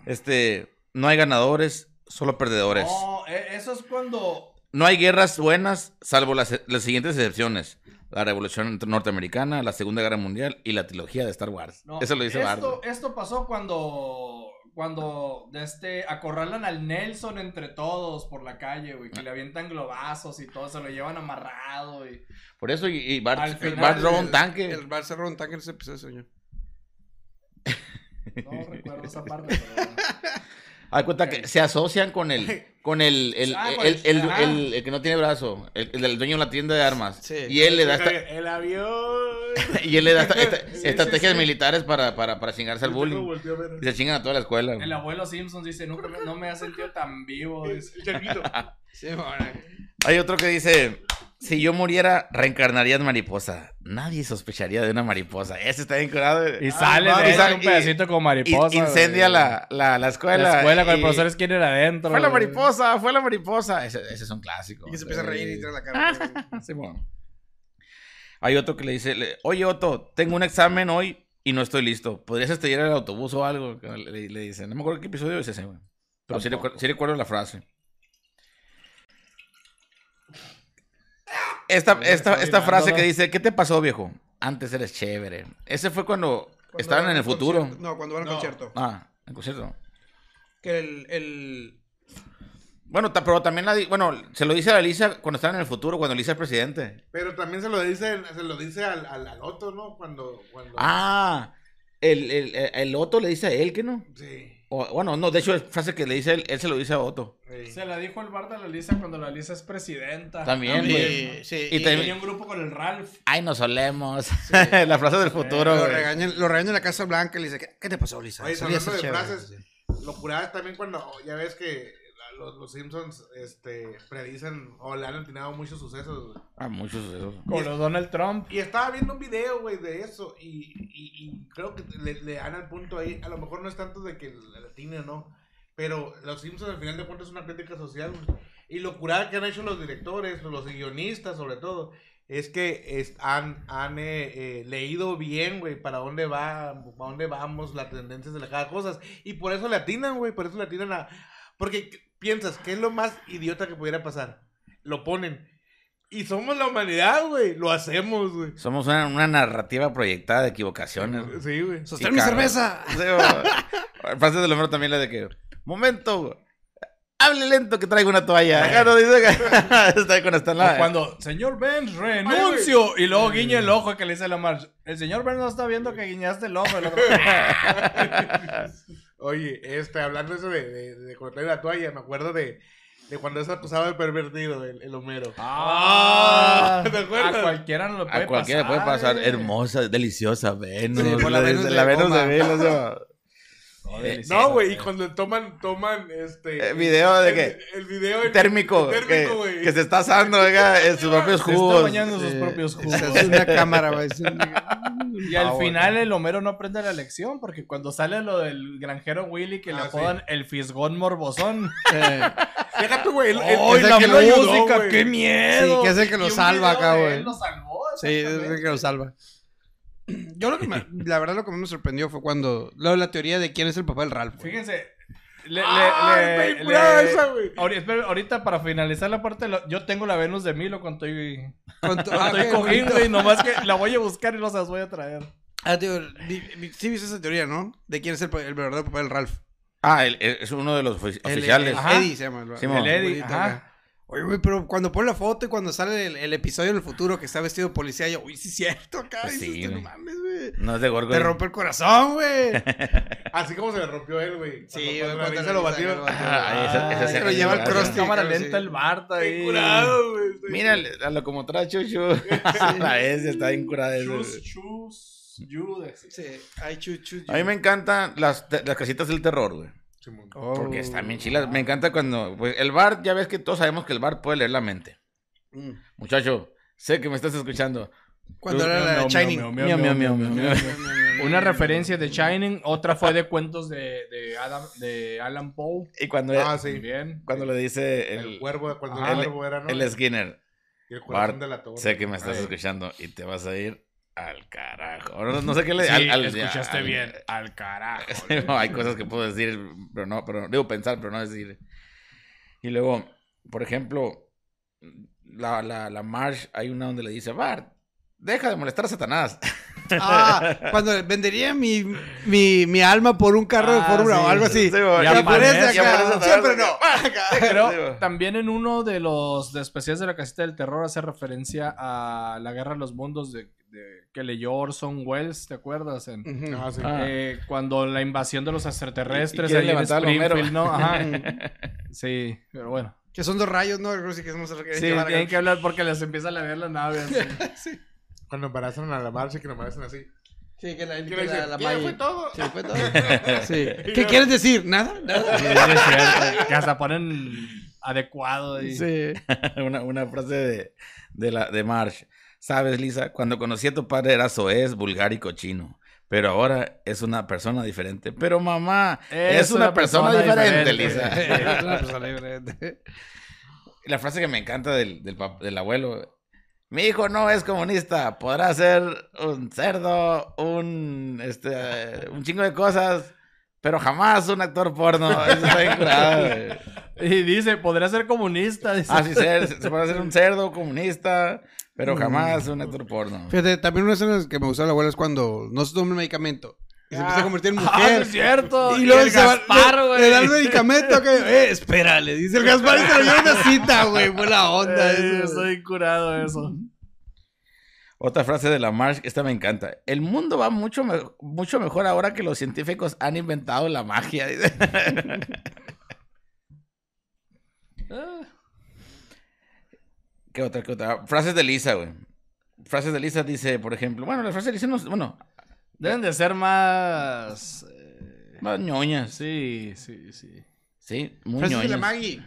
Este, no hay ganadores, solo perdedores.
No, e- eso es cuando.
No hay guerras buenas, salvo las, las siguientes excepciones. La Revolución Norteamericana, la Segunda Guerra Mundial y la trilogía de Star Wars.
no,
Eso lo dice Bart.
esto pasó cuando. Cuando de este, acorralan al Nelson entre todos por la calle, güey. Que le avientan globazos y todo, se lo llevan amarrado. Y...
Por eso, y, y
Al
Bart,
final,
Bart roba un
El-
tanque.
El Bart se roba un tanque en ese episodio, señor.
No recuerdo esa parte, pero
Haz cuenta que se asocian con el, con el, el,
Ah,
el,
el-
el-
ajá.
el- el que no tiene brazo, el, el del dueño de la tienda de armas.
Sí.
Y él le da esta-
El avión.
y él le da esta- esta-
Sí, sí,
estrategias
sí.
militares para, para, para chingarse al bullying.
volteó a ver.
Y se chingan a toda la escuela. güey.
El abuelo Simpson dice, nunca me- no me ha sentido tan vivo. dice.
El changuito.
Sí, bueno.
Hay otro que dice, si yo muriera, reencarnaría en mariposa. Nadie sospecharía de una mariposa. Ese está bien curado.
Y sale
va,
de
y sale-
un pedacito como
Y-
mariposa.
incendia
güey.
la, la, la escuela.
La escuela con el
y-
profesor Skinner adentro.
Fue la mariposa, fue la mariposa. Ese, ese es un clásico.
Y se empieza a reír y tira la cara.
Sí, bueno. Hay otro que le dice, oye Otto, tengo un examen hoy y no estoy listo. ¿Podrías estrellar el autobús o algo? Le, le dice, no me acuerdo qué episodio es ese, güey. Pero sí recuerdo la frase. Esta, esta, esta frase que dice, ¿qué te pasó, viejo? Antes eres chévere. Ese fue cuando, estaban en el futuro.
No, cuando van al
No.
concierto.
Ah, en concierto.
Que el, el...
Bueno, ta- pero también la di- bueno, se lo dice a Lisa cuando estaban en el futuro, cuando Lisa es presidente.
Pero también se lo dice, se lo dice al, al, al otro, ¿no? Cuando, cuando...
Ah, el, el, el, el Otto le dice a él que no.
Sí.
O, bueno, no, de hecho es frase que le dice él, él se lo dice a Otto.
sí.
Se la dijo el Bart a la Lisa cuando la Lisa es presidenta.
También,
Sí,
güey.
sí.
Y
Y,
también-
Tenía un grupo con el Ralph.
Ay, nos solemos. la frase del futuro,
lo regañan, lo regañan en la Casa Blanca y le dice, ¿qué, te pasó, Lisa?
Oye, hablando de
ser chévere".
frases, lo curada es también cuando ya ves que los, los Simpsons este, predicen o le han atinado muchos sucesos. güey.
Ah, muchos de esos.
Con los Donald Trump.
Y estaba viendo un video, güey, de eso y, y, y creo que le, le dan al punto ahí. A lo mejor no es tanto de que le atine o no, pero los Simpsons al final de cuentas es una crítica social. güey. Y lo curada que han hecho los directores, los guionistas sobre todo, es que es- han, han eh, eh, leído bien, güey, para dónde va, para dónde vamos, las tendencias de la cada cosas. Y por eso le atinan, güey, por eso le atinan a... Porque piensas, ¿qué es lo más idiota que pudiera pasar? Lo ponen. Y somos la humanidad, güey. Lo hacemos, güey.
Somos una, una narrativa proyectada de equivocaciones.
Sí, güey.
¡Sostén mi cerveza!
Sí. Frase del número también la de que, momento, güey. hable lento que traigo una toalla. Acá no dice que está ahí cuando está en la...
O cuando, señor Benz, renuncio. Y luego guiña el ojo que le dice a la March. El señor Benz no está viendo que guiñaste el ojo. El otro,
Oye, este, hablando eso de, de, de cuando trae la toalla, me acuerdo de, de cuando es acusado de pervertido, el, el Homero.
Ah,
¿te acuerdas?
A cualquiera no le puede
A cualquiera le puede pasar.
eh.
Hermosa, deliciosa Venus.
Sí, la
la,
Venus de
la Venus de Venus. Eh,
No, güey, y cuando toman, toman, este...
Eh, video de
el,
que-
El video...
Térmico,
güey.
que se está asando oiga, en sus propios
Se está
jugos.
bañando en sus propios
se
jugos.
hace una cámara, güey.
Y al
favor.
final el Homero no aprende la lección porque cuando sale lo del granjero Willy que le
Ah,
apodan el fisgón morbosón.
Déjate, güey. El, el-
¡Ay,
el
la
ayudó,
música! ¡Qué miedo!
Sí, que es el que lo salva acá, güey.
él Lo salvó,
sí, es el que lo salva. Yo lo que me- la verdad lo que más me sorprendió fue cuando lo de la teoría de quién es el papá del Ralph. güey.
Fíjense, Le, le-
¡Ay,
le-
bien
le-
esa, güey!
ahorita para finalizar la parte, lo- yo tengo la Venus de Milo cuando estoy,
Con tu-
cuando
ah,
estoy cogiendo y nomás que la voy a buscar y los las voy a traer.
Ah, tío, sí viste esa teoría, ¿no? De quién es el, verdadero papá del Ralph.
Ah, el- el- es uno de los
El-
oficiales.
el
Ajá.
Eddie se llama.
El Eddie, ajá.
Oye, güey, pero cuando pone la foto y cuando sale el, el episodio en el futuro que está vestido de policía, yo, uy, sí es cierto acá.
Pues sí,
"Te no mames, güey.
No es de Gorgo.
Te rompe el corazón, güey.
Así como se le rompió él, güey.
Sí, güey,
cuando
cuando
se lo batió.
Lo
Ah, esa- esa
Ay,
escena
lo lleva el cross
cámara
claro,
lenta
sí.
el Bart ahí.
Curado, güey.
Mira, la locomotora Chuchu. La S está bien curada.
Chus, chus,
Sí, ay, chu, chu,
A mí me encantan las, las casitas del terror, güey.
Simón.
Oh.
Porque bien chilas. Me encanta cuando. Pues, el bar, ya ves que todos sabemos que el bar puede leer la mente.
Mm.
Muchacho, sé que me estás escuchando.
Cuando era la Shining.
Una referencia de Shining, otra fue de cuentos de, de, Adam, de Alan Poe.
Y cuando,
Ah,
Muy
sí.
bien.
cuando le dice
El,
el,
cuervo, cuando
Ajá.
el cuervo era, ¿no?
el Skinner,
y el corazón
Bart,
de la torre.
sé que me estás
Ay.
escuchando y te vas a ir al carajo. No, no sé qué le
Sí,
al- al-
escuchaste
al-
bien. Al carajo.
No, hay cosas que puedo decir, pero no, pero digo pensar, pero no decir. Y luego, por ejemplo, la, la, la Marsh, hay una donde le dice, Bart, deja de molestar a Satanás.
Ah, cuando vendería mi, mi, mi alma por un carro de
Ah,
fórmula
sí.
o algo así.
Sí,
y aparece acá. Siempre no.
Pero también en uno de los de especiales de la casita del terror hace referencia a la guerra de los mundos de, de- que leyó Orson Welles, ¿te acuerdas? En.
Ah, sí.
Ah.
eh, cuando la invasión de los
Y- y
extraterrestres ahí en
levantar.
Springfield, ¿no? Ajá. Sí, pero bueno.
Que son dos rayos, ¿no? Que
Sí, tienen que hablar porque les empieza a ver la nave. así.
Cuando embarazan a la marcha, que lo embarazan así.
Sí, que la,
¿Qué
que la,
dice?
la
¿Qué
Maggie.
fue todo?
Sí, fue todo. Sí. ¿Qué quieres decir? ¿Nada? ¿Nada?
Sí, sí, es cierto. Que hasta ponen adecuado. ahí.
Sí.
una, una frase de, de, la, de Marsh. Sabes, Lisa, cuando conocí a tu padre era soez, vulgar y cochino. Pero ahora es una persona diferente. Pero mamá, es, una, persona, diferente, Lisa.
Es una persona diferente.
La frase que me encanta del, del, abuelo. Mi hijo no es comunista. Podrá ser un cerdo, un, este, un chingo de cosas, pero jamás un actor porno. Eso está bien curado, güey.
Y dice, podría ser comunista. dice.
Ah, sí, ser, se puede ser un cerdo comunista, pero jamás un actor porno.
Fíjate, también una escena que me gustó de la abuela es cuando no se toma el medicamento. Y se empieza a convertir en
Ah,
mujer.
es cierto.
Y luego
el
se va-
Gaspar,
le,
güey.
le da el medicamento que, eh, espera, le dice el Gaspar y se lo lleva a una cita, güey. Buena onda eso.
Estoy curado eso.
Otra frase de la Marsh, esta me encanta. El mundo va mucho, me- mucho mejor ahora que los científicos han inventado la magia.
Ah,
¿Qué otra, qué otra? Frases de Lisa, güey. Frases de Lisa dice, por ejemplo, bueno, las frases de Lisa no, bueno,
Deben de ser más... eh,
más ñoñas.
Sí, sí, sí.
Sí, muy
Frases de la
ñoñas.
Maggie.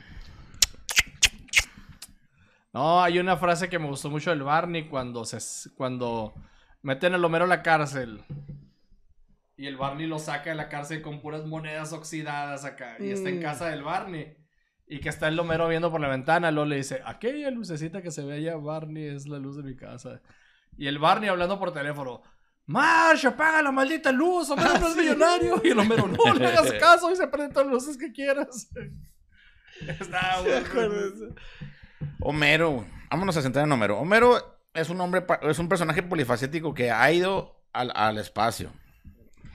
No, hay una frase que me gustó mucho del Barney cuando se cuando meten al Homero a la cárcel. Y el Barney lo saca de la cárcel con puras monedas oxidadas acá. Y está en
Mm.
casa del Barney. Y que está el Homero viendo por la ventana. Luego le dice, aquella lucecita que se ve allá, Barney, es la luz de mi casa. Y el Barney hablando por teléfono. Marsh, apaga la maldita luz, Homero no es millonario. Y el Homero, no le hagas caso y se prenden todas las luces que quieras. Está bueno.
Homero, vámonos a centrar en Homero. Homero es un hombre, es un personaje polifacético que ha ido al, al espacio.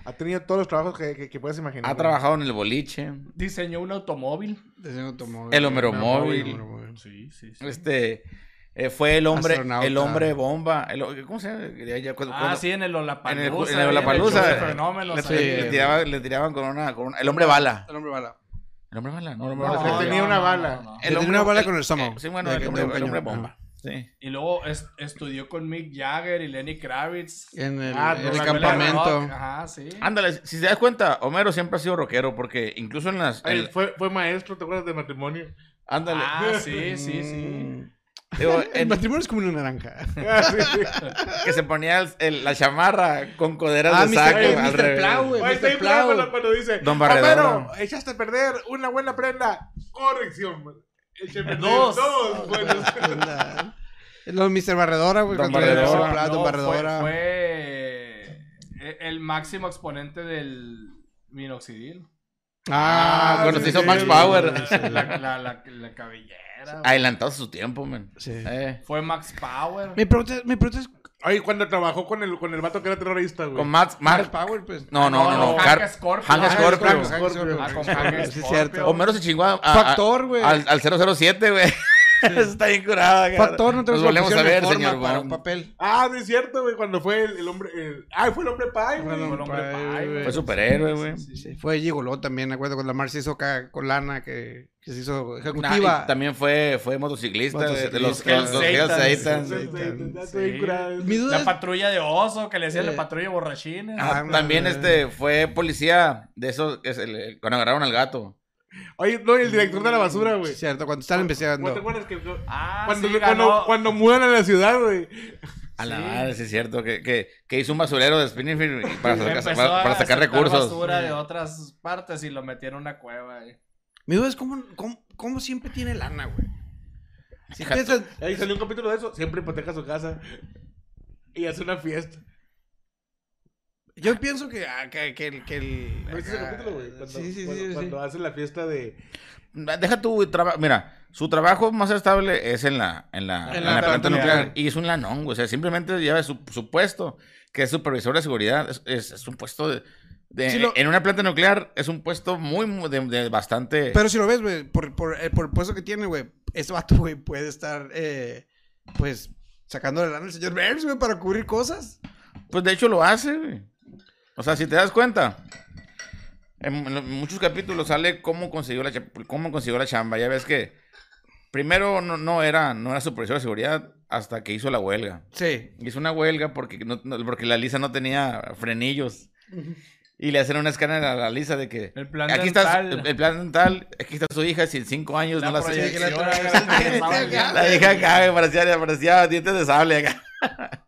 Ha tenido todos los trabajos que, que, que puedes imaginar.
Ha
güey.
trabajado en el boliche.
Diseñó un automóvil.
Diseño automóvil.
El Homero
Homero
móvil.
Homero móvil.
Sí, sí, sí.
Este eh, fue el hombre,
Astronauta.
el hombre bomba. el- ¿Cómo se llama? Cuando-
Ah,
cuando-
sí, en el Olapalooza.
en el, en el eh,
fenómenos
le, le tiraban, le tiraban con una, con una- el hombre bala.
El hombre bala.
El hombre bala, no, el
No,
hombre
que
bala.
tenía una bala.
tenía una bala con el estómago.
eh, sí, bueno, el hombre,
un
el hombre bomba. Sí.
Y luego es- estudió con Mick Jagger y Lenny Kravitz.
En el,
Ah,
en el campamento.
Rock, Ajá, sí.
Ándale, si te das cuenta, Homero siempre ha sido rockero porque incluso en las...
Ay, fue, fue maestro, ¿te acuerdas de matrimonio?
ándale.
Ah, sí, sí, sí.
Digo,
El
en-
matrimonio es como una naranja.
Ah, sí, sí.
que se ponía el- el- la chamarra con coderas
Ah,
de
Mr.
saco.
eh,
al
Mr.
revés.
Plau, güey. Mr. Plau.
cuando, dice,
Don Barredora.
Homero, echaste a perder una buena prenda. Corrección. Eché
Dos.
Dos. Bueno,
La- Los Mr. Barredora, güey.
Don
cuando
Barredora.
No,
Barredora.
Fue, fue el máximo exponente del minoxidil.
Ah,
cuando
sí,
se hizo Max Power.
sí,
La, la, la, la cabellera.
Adelantado a su tiempo, man.
Sí.
Eh.
Fue Max Power.
Mi pregunta, mi pregunta es,
Ay, cuando trabajó con el, con el vato que era terrorista, güey.
Con Max,
Max
Max.
Power, pues.
No, no, no, no.
Hank Scorpio.
Hank Scorpio.
Hank Scorpio.
Ah, con
Sí,
Hank
sí,
Scorpio.
cierto.
Homero se chingó a- a-
Factor, güey.
al, al 007, güey. Eso está bien curado. acá.
Factor, no te
Nos
lo
volvemos a ver, señor
para un papel.
Ah, no es cierto, güey, cuando fue el, el hombre... el- Ah, fue el hombre pie, güey.
Fue el hombre güey.
Fue superhéroe, güey.
Sí, fue Gigoló también, acuerdo, cuando la Mar se hizo acá con lana, que, que se hizo
Ah,
ejecutiva.
y también fue, fue motociclista, de- de los,
La patrulla de oso, que le decían
Eh.
la patrulla borrachines.
Ah,
Ah,
también este fue policía de esos que se le- cuando agarraron al gato.
Oye, no, y el director de la basura, güey.
Sí, cierto, cuando están
¿No te acuerdas que
Ah,
cuando,
sí,
cuando, cuando mudan a la ciudad, güey?
A la
Sí.
madre, sí es cierto, que, que, que hizo un basurero de Springfield para, sacar-
Empezó
para, para
a
sacar recursos.
basura de otras partes y lo metieron en una cueva. eh.
Mi duda es cómo, cómo, cómo siempre tiene lana, güey. Si
Deja
piensas,
Ahí salió un capítulo de eso. Siempre hipoteca su casa. Y hace una fiesta.
Yo pienso que, ah, que, que, el- que el...
¿No viste ese capítulo, güey? Cuando,
Sí, sí,
cuando,
sí, sí.
cuando hace la fiesta de...
Deja tu trabajo. Mira, su trabajo más estable es en la, en la, en la planta nuclear. Y es un lanón, güey. O sea, simplemente lleva su, su puesto, que es supervisor de seguridad. Es, es, es un puesto de. de-
Sí, lo-
En una planta nuclear es un puesto muy, muy de, de bastante.
Pero si lo ves, güey, por, por, eh, por el puesto que tiene, güey, ese vato, güey, puede estar, eh, pues, sacándole lana al señor Burns, güey, para cubrir cosas.
Pues de hecho lo hace, güey. O sea, si te das cuenta, en, en muchos capítulos sale cómo consiguió la, cómo consiguió la chamba. Ya ves que primero no, no era, no era supervisor de seguridad hasta que hizo la huelga.
Sí.
Hizo una huelga porque, no, no- porque la Lisa no tenía frenillos. Y le hacen un escáner a la Lisa de que
El plan
aquí está
dental.
el, el plan dental, aquí está su hija, si en cinco años no la sé.
la
la-
hija acá, parecía, parecía dientes de sable acá.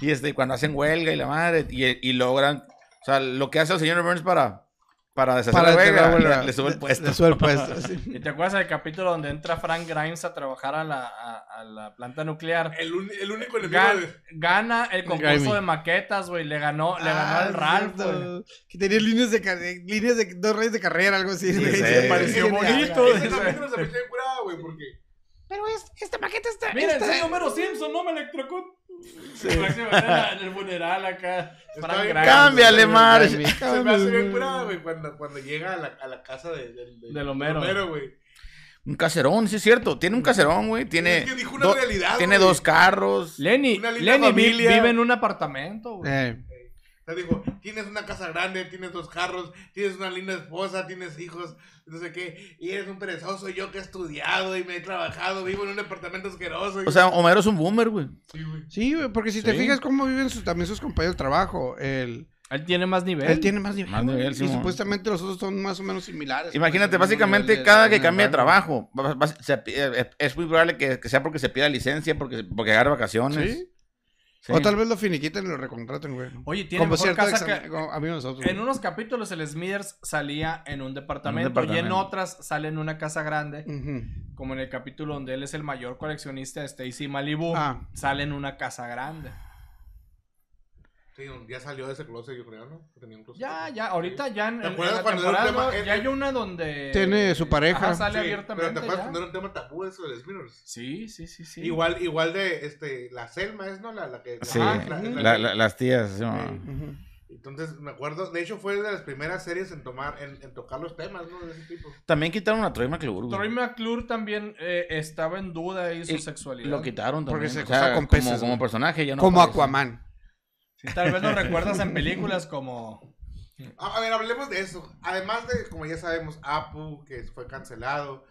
y este, cuando hacen huelga y la madre, y, y logran, sea, lo que hace el señor Burns para, para deshacer
Para
la
la huelga.
le, le sube el puesto.
Le sube el puesto, sí.
¿Y te acuerdas del capítulo donde entra Frank Grimes a trabajar a la, a, a la planta nuclear?
El, un- el único enemigo
Gan-
de...
gana el concurso
Grimey.
de maquetas, güey. Le ganó, le ganó
Ah,
al Ralph, güey.
Que tenía líneas de, líneas de dos reyes de carrera, algo así.
sí.
Se
Pareció bonito.
Ese capítulo se me güey, porque...
Mira, ese número Simpson no me electrocutó. En el funeral acá.
Cámbiale, Marge.
Se me hace bien curado, güey, cuando, cuando llega a la, a la casa de, del- del-
Del Homero.
güey.
Un caserón, sí es cierto. Tiene un caserón, güey. Tiene,
Es que dijo una
do-
realidad,
tiene
güey.
dos carros.
Lenny, Lenny
familia.
vive en un apartamento, güey.
Eh,
sea, dijo, tienes una casa grande, tienes dos carros, tienes una linda esposa, tienes hijos, no sé qué, y eres un perezoso, yo que he estudiado y me he trabajado, vivo en un departamento asqueroso. y-
O sea, Homero es un boomer, güey.
sí, güey.
Sí, güey, porque si te
Sí.
fijas cómo viven sus, también sus compañeros de trabajo, él,
Él tiene más nivel.
él tiene más nivel.
Más nivel,
y
Simón.
supuestamente los otros son más o menos similares.
Imagínate,
el
básicamente cada que cambia de trabajo, va- va- se- eh, es muy probable que, que sea porque se pida licencia, porque, porque agarra vacaciones.
Sí.
Sí.
O tal vez lo finiquiten y lo recontraten, güey.
Oye, tiene
Como
mejor casa que...
como amigos nosotros.
En
güey.
unos capítulos el Smithers salía en un departamento, y en otras sale en una casa grande, como en el capítulo donde él es el mayor coleccionista de Stacy Malibu,
Ah.
sale en una casa grande.
Sí, ya salió de ese closet, yo creo, ¿no? Tenía un closet.
Ya, ya, ahorita ya en,
¿Te acuerdas
en la
cuando era un
temporada
tema-
ya hay una donde...
Tiene su pareja.
Ajá, sale
Sí,
abiertamente
Pero te acuerdas
ya.
cuando era un tema tabú eso de los Smithers.
Sí, sí, sí, sí.
Igual, igual de, este, la Selma es, ¿no? La, la que...
Sí,
Ajá,
la-
la-
la- la- las tías. sí.
Entonces, me acuerdo, de hecho fue de las primeras series en tomar, en, en tocar los temas, ¿no? De ese tipo.
También quitaron a Troy McClure.
Troy McClure también eh, estaba en duda ahí su
Y
sexualidad.
Lo quitaron también.
Porque se
o sea,
con
como,
peces,
como personaje ya no
Como
aparece.
Aquaman.
Sí, tal vez lo recuerdas en películas como...
A, a ver, hablemos de eso. Además de, como ya sabemos, Apu, que fue cancelado.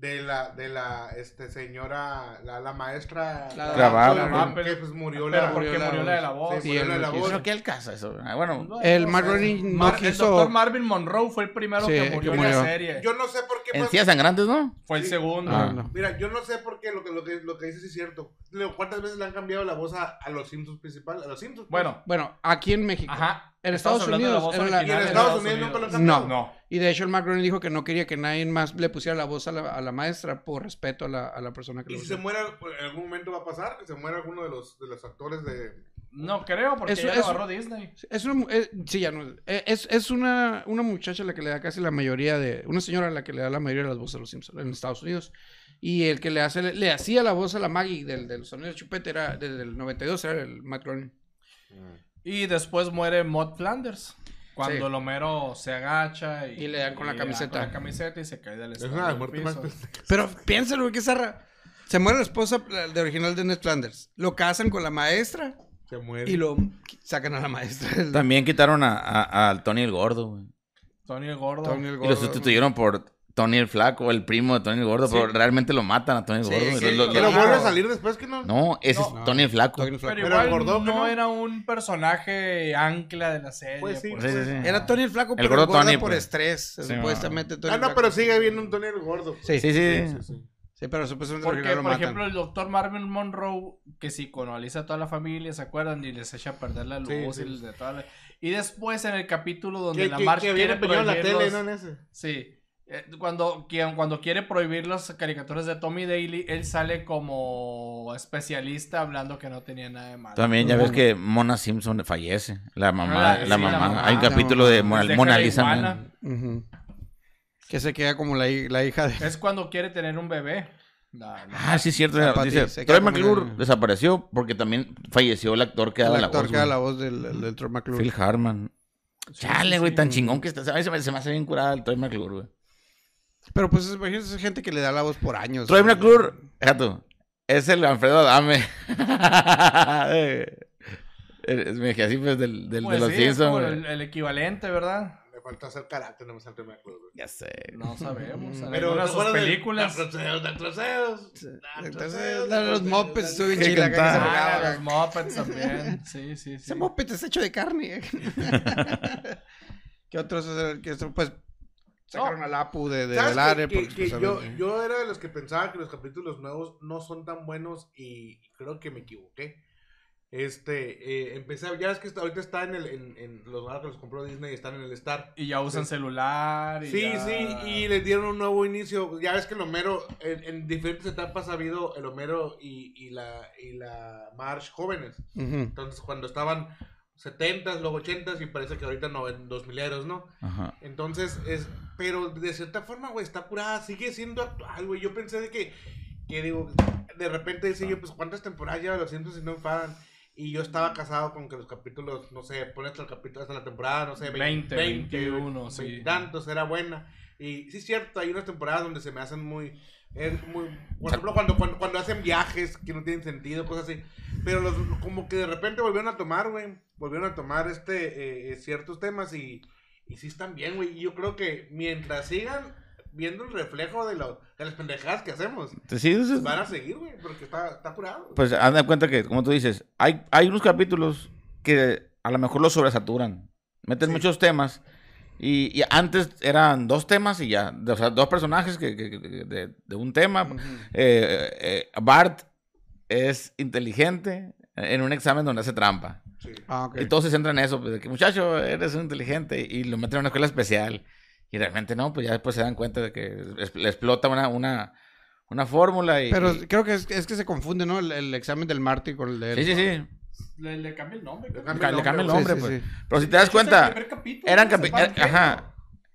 De la, de la, este, señora, la, la maestra.
La-
Grabado,
que-
¿no?
que pues murió
Pero
la...
porque
murió la
murió la de la
voz.
Sí,
Sí,
murió la de
no
la
quiso.
voz.
Pero qué alcanza eso. Ah, Bueno,
El
No
Matt
sé.
Groening no
Mar- El
quiso-
doctor Marvin Monroe fue el primero
Sí,
que
que
murió en
murió.
la serie.
Yo no sé por qué... pues,
encías sangrantes, ¿no?
Fue el segundo.
Ah.
no.
Mira, yo no sé por qué lo que, lo que, lo que dices es cierto. Leo, ¿Cuántas veces le han cambiado la voz a, a los Simpsons principal? A los Simpsons. pues?
Bueno,
Bueno, aquí en México.
ajá.
En Estados
la
Unidos la-
en Estados Unidos nunca lo han
No.
No.
Y de hecho el Matt Groening dijo que no quería que nadie más le pusiera la voz a la, a la maestra por respeto a la, a la persona que
Y
lo
si se muere, en algún momento va a pasar que se muera alguno de los, de los actores de,
No creo, porque
Eso-
ya lo
eso-
agarró Disney.
Es una, eh, sí, ya no. eh, Es, es una, una muchacha la que le da casi la mayoría de. Una señora la que le da la mayoría de las voces a los Simpsons en Estados Unidos. Y el que le hace le, hacía la voz a la Maggie del, de los sonidos de chupete era desde el 92, era el Matt Groening.
Y después muere Maud Flanders. Cuando
Sí.
el Homero se agacha y,
Y le dan con la
le dan
camiseta.
con la camiseta y se cae del
Es una muerte más
piso.
Pero piénsalo, güey, qué zarra. Se muere la esposa de original de Ned Flanders. Lo casan con la maestra
Se muere.
y lo sacan a la maestra.
También quitaron a, a- al Tony el Gordo, güey.
Tony el Gordo.
Tony el
Y lo
Gordo.
sustituyeron por Tony el Flaco, el primo de Tony el Gordo, pero realmente lo matan a Tony el
Sí,
Gordo.
sí,
Lo- lo-
Pero
lo-
vuelve a salir después que no.
No, ese
No.
es Tony el Flaco.
Tony el Flaco.
Pero
Pero
igual
el Gordo,
no
¿no?
era un personaje ancla de la serie.
Pues sí,
por
Sí, sí, sí.
Era Tony el Flaco,
El
pero
gordo
engorda
Tony,
por
pues.
estrés.
Sí,
supuestamente Tony
Ah,
el
no,
Flaco.
pero sigue habiendo un Tony el gordo.
Sí,
Sí, sí.
sí.
Sí, pero supuestamente el
Porque, por
matan.
ejemplo, el doctor Marvin Monroe, que psicoanaliza a toda la familia, ¿se acuerdan? Y les echa a perder la luz
Sí,
y,
sí.
les de toda la- y después en el capítulo donde la
que,
March
que viene la tele, ¿no? En ese.
Sí. Eh, Cuando, quien- cuando quiere prohibir las caricaturas de Tommy Daly, él sale como especialista hablando que no tenía nada de malo.
También ya ves que Mona Simpson fallece. La mamá,
Ah,
la
sí, la
mamá. Hay un capítulo de Mona, Lisa.
Que se queda como la, la hija de...
Es cuando quiere tener un bebé. La- la-
Ah, sí, es cierto. Dice,
se queda
Troy McClure desapareció porque también falleció el actor que
El
daba la
actor
voz.
que da
güey.
la voz del, del, del Troy McClure.
Phil Hartman. Chale, güey, tan chingón que está. A mí se me, se me hace bien curada el Troy McClure, güey.
Pero pues imagínate esa gente que le da la voz por años.
Troy McClure, fíjate, es el Alfredo Adame. Eh, es me dije así, pues, del, del,
Pues
de los
sí,
Simpsons.
el, el equivalente, ¿verdad?
Le falta hacer carácter, no me sale me acuerdo.
Ya sé.
No sabemos. En
Pero
algunas
¿te
de sus películas.
De troceos.
La de los mopeds
Que
chila.
Ah, los Muppets también. Sí, sí, sí.
Ese moped es hecho de carne. ¿Qué otros? Otro, pues sacaron al Apu de, de,
¿Sabes
del
que-
área.
que,
porque,
que yo, yo era de los que pensaba que los capítulos nuevos no son tan buenos y creo que me equivoqué. Este, eh, empecé, a- ya ves que está- ahorita está en el, en, en los que los compró Disney están en el Star.
Y ya usan celular. Y
Sí,
ya-
sí, y les dieron un nuevo inicio. Ya ves que el Homero, en, en diferentes etapas ha habido el Homero y, y la, y la Marsh jóvenes. Entonces, cuando estaban 70s, luego 80s y parece que ahorita no, en 2000 ¿no?
Ajá.
Entonces, es, pero de cierta forma, güey, está curada, sigue siendo actual, güey. Yo pensé de que, que digo, de repente decía yo, pues, ¿cuántas temporadas lleva los Simpsons y no enfadan? Y yo estaba casado con que los capítulos, no sé, pones hasta el capítulo, hasta la temporada, no sé,
20, 21, sí.
Veintitantos, era buena. Y sí es cierto, hay unas temporadas donde se me hacen muy, es muy, por ejemplo, cuando, cuando, cuando hacen viajes que no tienen sentido, cosas así. Pero los, como que de repente volvieron a tomar, güey, volvieron a tomar este, eh, ciertos temas y, y sí están bien, güey. Y yo creo que mientras sigan viendo el reflejo de, lo, de las pendejadas que hacemos,
Sí, eso es-
van a seguir, güey, porque está, está curado.
Pues haz de cuenta que, como tú dices, hay, hay unos capítulos que a lo mejor los sobresaturan. Meten
Sí.
muchos temas. Y, y antes eran dos temas y ya. O sea, dos personajes que, que- que- de, de un tema. Eh, eh, Bart es inteligente en un examen donde hace trampa.
Sí.
Ah.
Y todos se centran en eso, pues, de que muchacho, eres un inteligente, y lo meten a una escuela especial. Y realmente no, pues ya después se dan cuenta de que es- le explota una, una, una fórmula y...
Pero
y-
creo que es, es que se confunde, ¿no? El, el examen del Marty con el de él.
Sí, sí, sí.
Le, le cambia el nombre.
cambia
Le cambia el
güey.
nombre,
Sí, sí,
pues.
sí.
Pero si te das
Es el
cuenta,
capítulo,
eran, capi-
Se van
er- ajá,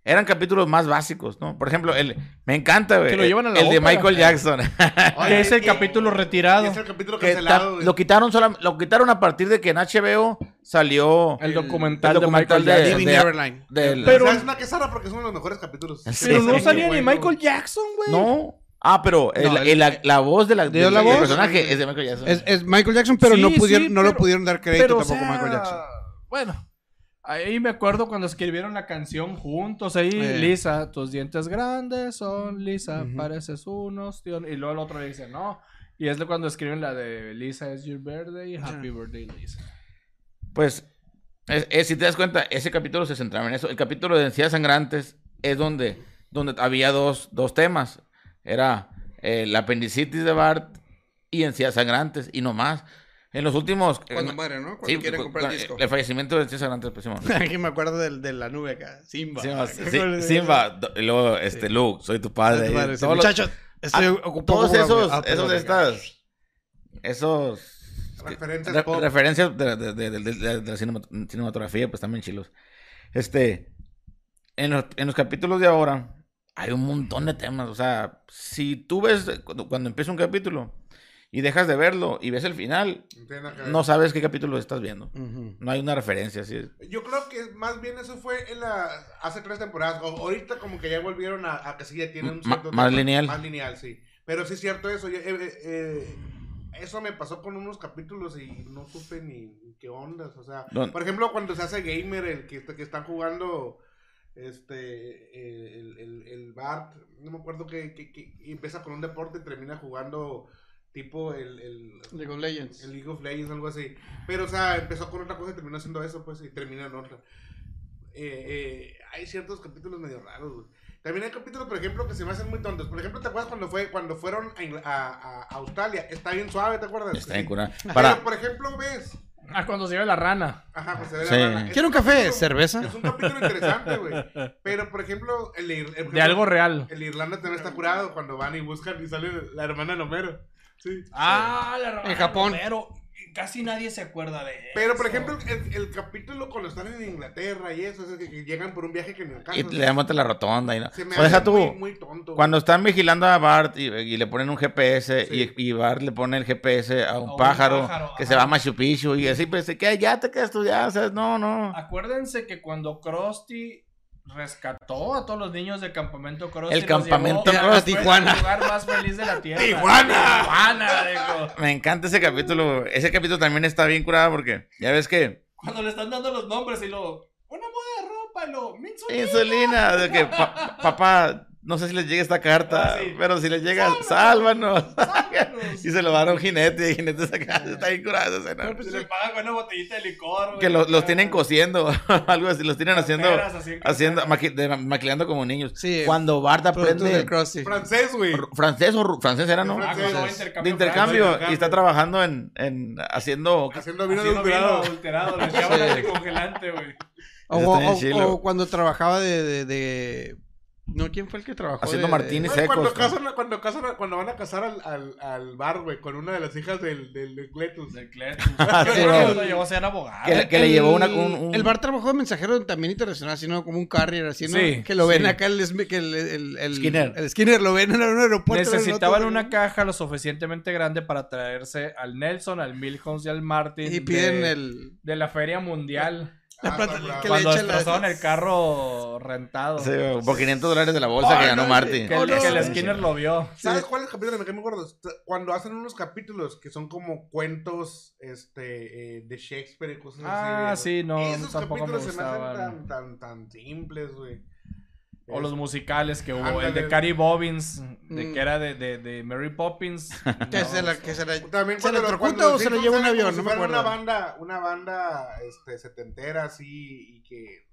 eran capítulos más básicos, ¿no? Por ejemplo, el, me encanta, güey.
Que lo llevan a la
El de
ópera.
Michael Jackson.
Que es el
y-
capítulo retirado.
Es el capítulo
que
cancelado, güey.
lo quitaron solam- lo quitaron a partir de que en HBO salió
El
El-
documental,
el documental
de Michael
de- de-
Neverline.
Pero-
¿Sabes una que zarra? Porque es uno de los mejores capítulos.
Sí.
Pero no
Sí,
salía ni. Michael Jackson, güey.
No. Ah, pero el-
No,
el-
el-
la, la voz de la,
¿Dio
del-
la
del
voz?
personaje es de Michael Jackson.
Es, es Michael Jackson, pero
Sí,
no pudieron,
sí,
no
pero-
pudieron dar crédito
Pero,
tampoco a
sea,
Michael Jackson.
Bueno, ahí me acuerdo cuando escribieron la canción juntos ahí.
Eh.
Lisa, tus dientes grandes son Lisa, pareces unos. tío", Y luego el otro le dice, no. Y es de cuando escriben la de Lisa is your birthday, happy birthday, Lisa.
Pues, es- es- si te das cuenta, ese capítulo se centraba en eso. El capítulo de Encías Sangrantes es donde, donde había dos, dos temas. Era eh, la apendicitis de Bart y Encías Sangrantes, y no más. En los últimos...
Cuando
en-
muere, ¿no? Cuando
sí,
quieren
cu-
comprar el
cu-
disco.
El fallecimiento de Encías Sangrantes, pues, Simón.
Aquí me acuerdo del- de, la nube acá. Simba.
Simba, sí, Simba, do- y luego, este, Luke, soy tu padre.
Ay, tu madre,
y
sí.
todos los-
Muchachos, estoy
Ah,
ocupado.
todos esos,
Ah,
esos
perdón,
estas, esos
Referencias
Re-
pop.
referencias de, de- de- de- de- de la cinema- cinematografía, pues también chilos. Este, en los, en los capítulos de ahora hay un montón de temas. O sea, si tú ves cuando, cuando empieza un capítulo y dejas de verlo y ves el final,
No
sabes qué capítulo estás viendo. No hay una referencia así.
Yo creo que más bien eso fue en la, hace tres temporadas. O- ahorita como que ya volvieron a, a que sí ya tienen un cierto
más
tema-
lineal.
Más lineal, sí. Pero sí es cierto eso. yo- eh, eh, eh, eso me pasó con unos capítulos y no supe ni, qué ondas. O sea, por ejemplo, cuando se hace gamer, el que, que están jugando este el, el, el Bart, no me acuerdo que, que, que empieza con un deporte y termina jugando tipo el, el,
League of Legends.
el League of Legends, algo así. Pero, o sea, empezó con otra cosa y terminó haciendo eso, pues, y termina en otra. Eh, eh, hay ciertos capítulos medio raros, güey. También hay capítulos, por ejemplo, que se me hacen muy tontos. Por ejemplo, ¿te acuerdas cuando fue cuando fueron a, a- a Australia? Está bien suave, ¿te acuerdas?
Está bien curado.
Pero,
Para,
por ejemplo, ves.
Ah, cuando se ve la rana.
Ajá, pues se ve la
Sí.
rana. Es
¿Quiere un café?
capítulo-
¿Cerveza?
Es un capítulo interesante, güey. Pero, por ejemplo, el, de Ir- el-
De algo real.
El Irlanda también está curado cuando van y buscan y sale la hermana de Homero. Sí.
Ah, la rana.
En Japón.
Pero casi nadie se acuerda de eso.
Pero, por ejemplo, el, el capítulo cuando están en Inglaterra y eso, es que, que llegan por un viaje que no
y le damos la rotonda y no.
Se me
O deja tú.
muy, muy tonto.
Cuando están vigilando a Bart y, y le ponen un GPS
Sí.
y, y Bart le pone el GPS a un,
A un
pájaro,
pájaro,
que
ajá.
se va a Machu Picchu y así pues que ya te quedas tú ya, o sea, no, no.
Acuérdense que cuando Krusty rescató a todos los niños del campamento Krusty.
El
los
campamento
al
Tijuana.
lugar más feliz de la tierra.
¡Tijuana!
Tijuana, dijo.
Me encanta ese capítulo. Ese capítulo también está bien curado porque ya ves que
Cuando le están dando los nombres y lo. Una moda de ropa, y lo. "Mi insulina".
insulina, de que pa- pa- papá, no sé si les llega esta carta,
Ah, sí.
pero si les llega, sálvanos.
Sálvanos.
y se lo va a un jinete y el jinete se acá, está bien curado esa.
Se le paga con una botellita de licor. güey.
Que los, los tienen
Ah,
cosiendo, algo así, los tienen haciendo,
peras así en
haciendo, maqui- de- maquilando como niños.
Sí.
Cuando Bart aprende
del.
Francés, güey.
francés o ru- francés era, ¿no?
Ah,
francés.
cuando va a
De
intercambio.
intercambio
intercambio.
y está trabajando en, en haciendo
Haciendo vino
Haciendo
adulterado.
vino adulterado. Le echaban anticongelante, güey.
O, o- o cuando trabajaba de, de, de- No, ¿quién fue el que trabajó?
Haciendo
de-
martini
Güey, Cuando,
secos.
casan, cuando, casan, cuando van a casar al, al, al bar, güey, con una de las hijas del, del, del Cletus.
Del Cletus.
Sí,
Yo
bro.
lo llevó a ser abogado.
Que le- que le
El-
llevó una- un- un-
El bar trabajó de mensajero también internacional, así, ¿no? Como un carrier, así, ¿no?
Sí,
que lo ven
sí.
acá, el, el, el, el-
Skinner.
El Skinner lo ven en un aeropuerto. el
Necesitaban
otro,
una caja lo suficientemente grande para traerse al Nelson, al Milhouse y al Martin.
Y piden
de,
el...
de la feria mundial.
La
Ah, bravo.
que le
Cuando
la-
destrozaron el carro rentado.
Sí, por 500 dólares de la bolsa que
Ay,
ganó
no,
Marty.
Que,
Oh,
el,
no.
que el Skinner lo vio.
¿Sabes cuál es el capítulo de que me acuerdo? Cuando hacen unos capítulos que son como cuentos este, eh, de Shakespeare y cosas así.
Ah, sí, no,
Esos
tampoco me
capítulos se me hacen tan, tan, tan simples, güey.
O los musicales que hubo. El de Cary Bobbins, de
Mm.
que era de, de, de Mary Poppins.
Que
No,
se la, que se la,
También
¿Se electrocuta
cuando
o se
Simpsons
lleva un avión? No me acuerdo.
Una banda, una banda este, setentera así y que.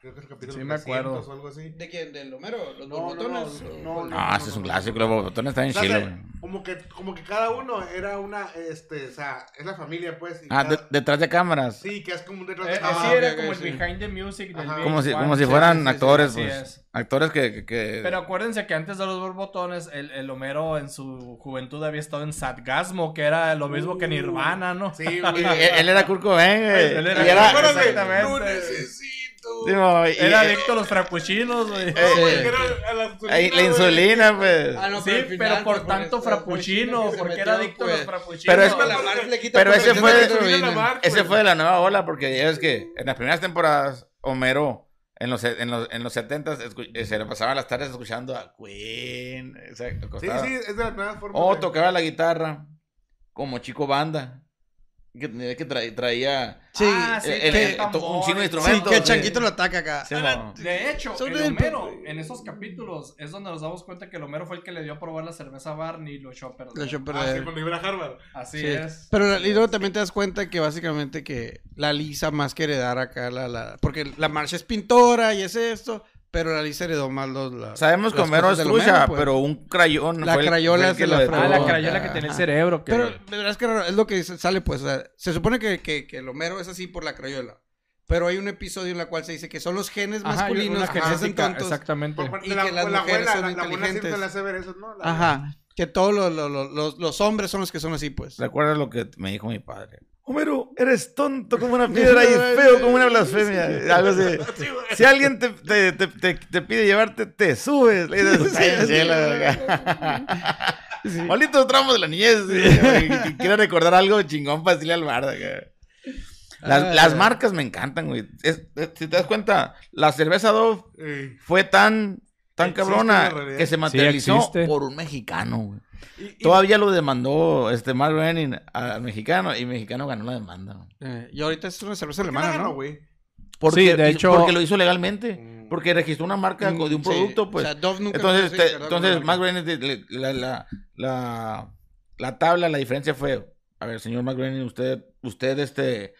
Creo que es el capítulo
Sí, me
300
acuerdo.
o algo así.
¿De quién? ¿Del Homero? ¿Los
No, no,
borbotones?
no,
¿O
no,
Ah, ese es un clásico. Los botones están en chile,
de-
güey.
como que, como que cada uno era una, este, o sea, es la familia, pues.
Ah, de-
cada-
detrás de cámaras.
Sí, que es como un detrás
Eh,
de
eh,
cámara.
sí,
Ah,
era como
ok,
el
sí.
behind the music del.
Como si,
VH1.
como si
Sí,
fueran
sí, sí, sí,
actores, pues.
es.
Actores que... que-
Pero acuérdense que antes de los borbotones, el, el Homero en su juventud había estado en Sadgasmo, que era lo mismo que Nirvana, ¿no?
Sí, güey.
él, él era Kurt Cobain, güey.
Él era-
Y era...
Exactamente.
Lo
Sí, y-
Era
y-
adicto a los frappuccinos, güey.
Eh,
a la insulina,
la pues.
Ah, no,
Sí, pero
final,
por
pues,
tanto frappuccino, porque era adicto a los
pues.
frappuccinos.
Pero es-
Pero la
pero ese
la
fue-
Mark,
Ese fue de la nueva ola, porque ya ves que en las primeras temporadas, Homero, en los, en los, en los 70 se le pasaba las tardes escuchando a Queen. o sea,
Sí, sí, es de las nuevas formas.
O
de-
tocaba la guitarra como chico banda. Que, tenía- que tra- traía
Sí,
Ah, sí,
el- el- un chingo de
sí,
instrumentos.
que el
sí.
changuito lo ataca acá.
Sí, mo.
De hecho, el Homero, en esos capítulos, es donde nos damos cuenta que el Homero fue el que le dio a probar la cerveza a Barney y lo echó a perder.
Lo echó a
Ah, sí, cuando iba a Harvard.
Así
Sí.
es.
Pero y luego también te das cuenta que básicamente que la Lisa más que heredar acá la, la porque la Marcia es pintora y es esto, pero la Lisa heredó más los la-
Sabemos que
las
Homero es
cosas del
trucha,
pues.
pero un crayón.
La
fue el-
crayola
fue el
es
que lo
la.
Ah, la crayola que tenía el cerebro. Que...
Pero de verdad es que raro, es lo que sale pues, o sea, se supone que, que, que el Homero es así por la crayola. Pero hay un episodio en el cual se dice que son los genes
Ajá,
masculinos que se hacen tontos.
Exactamente.
Y
la,
que las
la
mujeres
abuela,
son
la, la abuela
inteligentes.
siempre le hace ver eso, ¿no? La-
Ajá. Que todos los- los- los hombres son los que son así, pues.
¿Recuerdas lo que me dijo mi padre? Homero, eres tonto como una piedra y feo como una blasfemia. Algo así. Si alguien te, te, te, te- pide llevarte, te subes. Le dices, tramos de la niñez. Quiero recordar algo chingón para decirle al güey. Las,
Ah.
las marcas me encantan, güey. Es- es- si te das cuenta, la cerveza Dove fue tan, tan cabrona que se materializó por un mexicano, güey.
Y- y-
Todavía lo demandó este Mark Renning al mexicano y el mexicano ganó la demanda.
Eh, y ahorita es una cerveza
¿por qué la
alemana,
ganó,
¿no?
güey?
Porque,
Sí, de hecho-
porque lo hizo legalmente.
Mm.
Porque registró una marca de un
Sí,
producto, pues.
O sea, Dove nunca
entonces,
fue
te-
registrado como
entonces. Mark Renning, la, la, la, la tabla, la diferencia fue, a ver, señor Mark Renning, usted, usted este,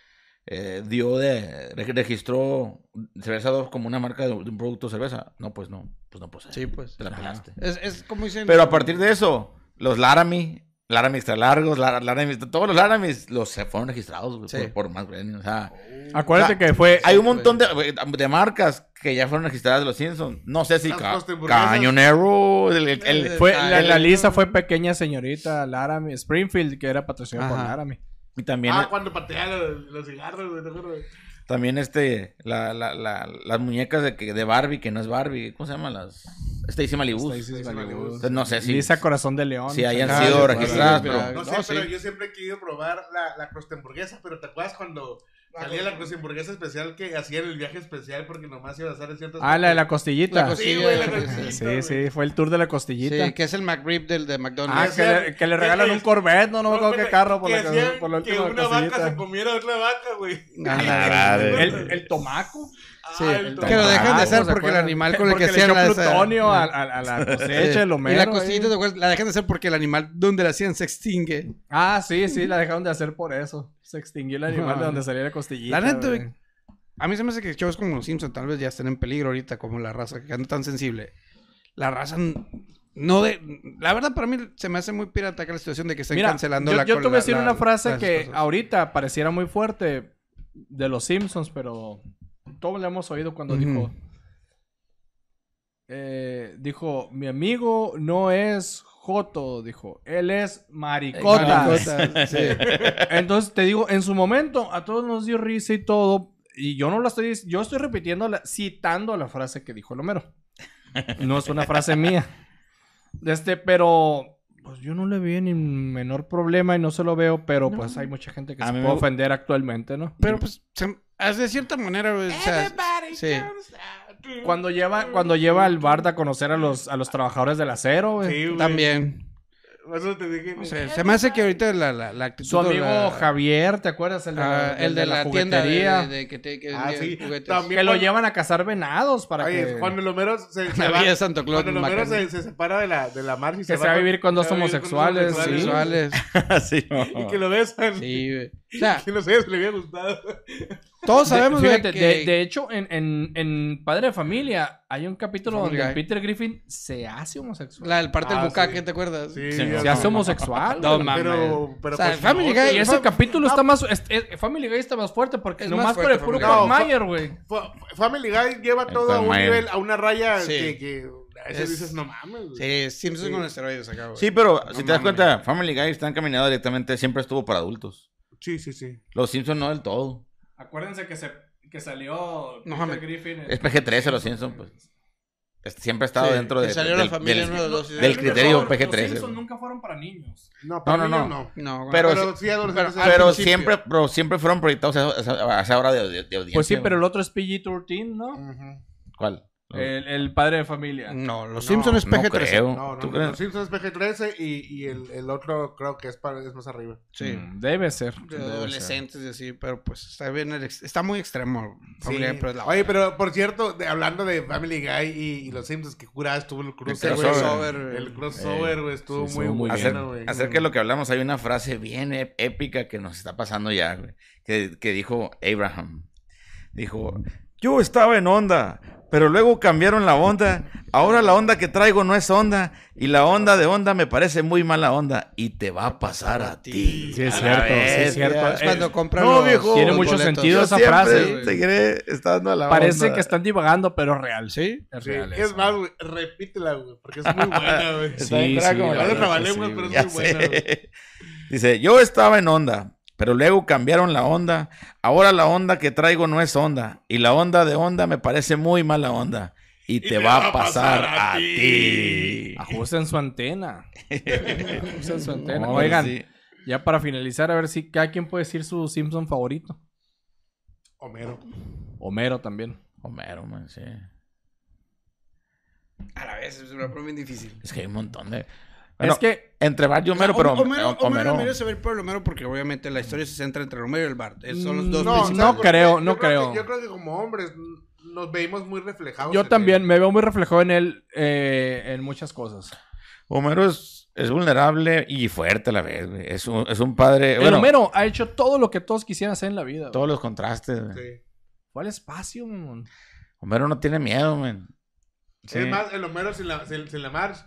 eh, dio de, re- registró cerveza Dove como una marca de, de un producto de cerveza. No, pues no, pues no procede.
Sí, pues.
Te la pelaste.
Es, es como dicen.
Pero a partir de eso, los Laramie, Laramie extra largos, Lar- Laramie, todos los Laramis los se fueron registrados güey,
Sí.
por, Renning. O sea,
Acuérdate
O sea,
que fue.
hay un montón de, de marcas que ya fueron registradas de los Simpsons. No sé si ca. Cañonero, el, el- el-
Fue, la,
el-
la lista fue pequeña señorita Laramie, Springfield, que era patrocinada por. Laramie.
y también,
Ah, cuando patea los, los cigarros, güey, ¿te acuerdas?
también este, la, la, la, las muñecas de, que- de Barbie, que no es Barbie. ¿Cómo se llaman las? Stacy Malibu.
Stacy
Malibu.
No sé si.
Lisa Corazón de León.
si hayan
Ah,
sido
sí,
registradas,
sí,
pero.
sí.
No sé,
No,
pero
sí.
yo siempre he querido probar la, la hamburguesa, pero ¿te acuerdas cuando salía la hamburguesa especial que hacían el viaje especial porque nomás iba a hacer en ciertas
Ah, la de la
La
costillita.
costilla.
Sí, güey, la
Sí,
costillita,
Sí,
güey.
sí, fue el tour de la costillita.
Sí, que es el McRib del de
Ah,
McDonald's.
que le, que le regalan un Corvette, no, no me acuerdo qué carro por
que
la,
hacían
por la
que
última
una vaca se
costillita.
comiera otra vaca, güey.
Ah,
El, el tomaco.
Sí,
Ah,
que lo dejan de hacer
¿se
porque el animal con el que hacían la-
plutonio a, a- a la cosecha, el
Y
homero.
la
ahí.
costillita, ¿te acuerdas? la dejan de hacer porque el animal donde la hacían se extingue.
Ah, sí, sí, la dejaron de hacer por eso. Se extinguió el animal
Ah.
de donde salía la costillita.
La neta. A mí se me hace que shows como los Simpsons tal vez ya estén en peligro ahorita, como la raza, que anda tan sensible. La raza no de... La verdad, para mí se me hace muy pirata que la situación de que estén
Mira,
cancelando
yo,
la
yo te voy a
la-
decir
la-
una frase que
cosas.
ahorita pareciera muy fuerte de los Simpsons, pero todos la hemos oído cuando dijo... eh, dijo, mi amigo no es Joto, dijo, él es maricota.
Maricota, sí.
Entonces te digo, en su momento a todos nos dio risa y todo, y yo no la estoy, yo estoy repitiendo, la- citando la frase que dijo el Homero. No es una frase mía. Este, pero pues yo no le vi ni menor problema y no se lo veo, pero pues hay mucha gente que
A
se puede
me-
ofender actualmente, ¿no?
Pero pues, se- de cierta manera, güey, o sea, sí.
Cuando lleva, cuando lleva al Bard a conocer a los, a los trabajadores del acero, güey.
Sí, güey.
También.
Eso te dije.
No sé, se me hace que ahorita la, la, la actitud...
Su
de
amigo
la-
Javier, ¿te acuerdas? El de,
Ah,
la,
el de la, tienda de,
juguetería.
de- de que te que
Ah, sí.
juguetes.
También
Que lo llevan a cazar venados para
Oye,
que...
cuando el Homero se, se va-
Santo Claus
Cuando el
en
Homero se, se separa de la, de la Marge y
Que se va a
con-
vivir con dos
se va a vivir
homosexuales, sí.
Y que lo besan.
Sí, güey. O sea,
Que no sé si le había gustado.
todos sabemos, güey,
fíjate,
que...
de, de hecho, en, en, en Padre de Familia hay un capítulo
Family
donde
Guy.
Peter Griffin se hace homosexual.
La del parte
Ah,
del bucaque,
sí.
¿te acuerdas?
Sí,
se
no.
hace homosexual.
No mames.
Pero, pero
O sea,
pues,
Family
no,
Guy-
y ese
Fam-
capítulo está más... es- es- Family Guy está más fuerte porque
Es
nomás
fuerte
el puro. Quagmire, güey.
Fa- Family Guy lleva
El
todo a un nivel, a una raya
Sí.
que, que a veces
Es-
dices, no mames. güey".
Sí, Simpsons
Sí.
con esteroides acá, güey.
Sí, pero
No
si te das cuenta, Family Guy está encaminado directamente, siempre estuvo para adultos.
Sí, sí, sí.
Los Simpsons no del todo.
Acuérdense que, se, que salió
No,
Peter
mames.
Griffin.
Es PG-13 los Simpsons, pues. Es- Siempre ha estado
Sí,
dentro de,
salió
del,
la familia
del-
de los-
del criterio
Los
PG-13.
Simpsons
güey.
nunca fueron para niños.
No, para
No, no,
niños
no.
no.
No.
Pero-
Pero, sí, adolescentes.
pero-.
Pero siempre, pero siempre fueron proyectados a, esa hora de, de- de audiencia.
Pues sí, pero el otro es PG-13, ¿no?
¿Cuál?
El, el padre de familia.
No, los
No,
Simpsons es
No
PG-13.
creo.
No, no,
¿Tú
no,
crees?
Los Simpsons es PG-13 y, y el, el otro creo que es, para, es más arriba.
Sí.
Mm, Debe ser.
De
debe ser.
adolescentes y así, pero pues está bien, el ex- está muy extremo. Family
Sí.
Pero es la
Oye, pero por cierto, de- hablando de Family Guy y, y los Simpsons, que curada estuvo el crossover. El crossover, güey, estuvo
sí,
muy,
muy
Acer-
bueno, güey.
acerca de lo que hablamos, hay una frase bien ép- épica que nos está pasando ya, güey. Que, que dijo Abraham. Dijo, Yo estaba en onda, pero luego cambiaron la onda. Ahora la onda que traigo no es onda. Y la onda de onda me parece muy mala onda. Y te va a pasar a ti.
Sí, es
A
cierto, sí es cierto.
Es cuando
Eh,
compran
no,
los-
viejo,
tiene
los
mucho
boletos.
sentido
Yo
esa frase.
seguiré estando a la
Parece
onda.
que están divagando, pero es real. Sí, es
Sí,
real.
es
eso.
más, güey, repítela, güey, porque es muy buena, güey.
Sí, sí,
como
la verdad sí,
pero es muy buena.
Dice, yo estaba en onda, pero luego cambiaron la onda. Ahora la onda que traigo no es onda. Y la onda de onda me parece muy mala onda. Y, te, va a pasar, a ti.
Ajusten su antena. Ajusten su antena.
No,
Oigan,
sí.
ya para finalizar, a ver si cada quien puede decir su Simpson favorito.
Homero.
Homero también.
Homero, man, sí.
A la vez, es una prueba bien difícil.
Es que hay un montón de... Bueno,
es que
Entre Bart y Homero,
O sea,
pero
Homero,
Homero...
Homero, Homero se ve por el Homero porque obviamente la historia se centra entre el Homero y el Bart. Esos son los dos
No,
principales.
no creo, no creo.
que- yo creo que como hombres nos veíamos muy reflejados.
yo también
él.
me veo muy reflejado en él eh, en muchas cosas.
Homero es, es vulnerable y fuerte a la vez, güey. Es un, es un padre...
el
bueno,
Homero ha hecho todo lo que todos quisieran hacer en la vida. güey.
Todos los contrastes, güey.
Sí.
Fue al espacio, mamón.
Homero no tiene miedo, man. Sí.
Es más, el Homero sin la, sin, sin la Marge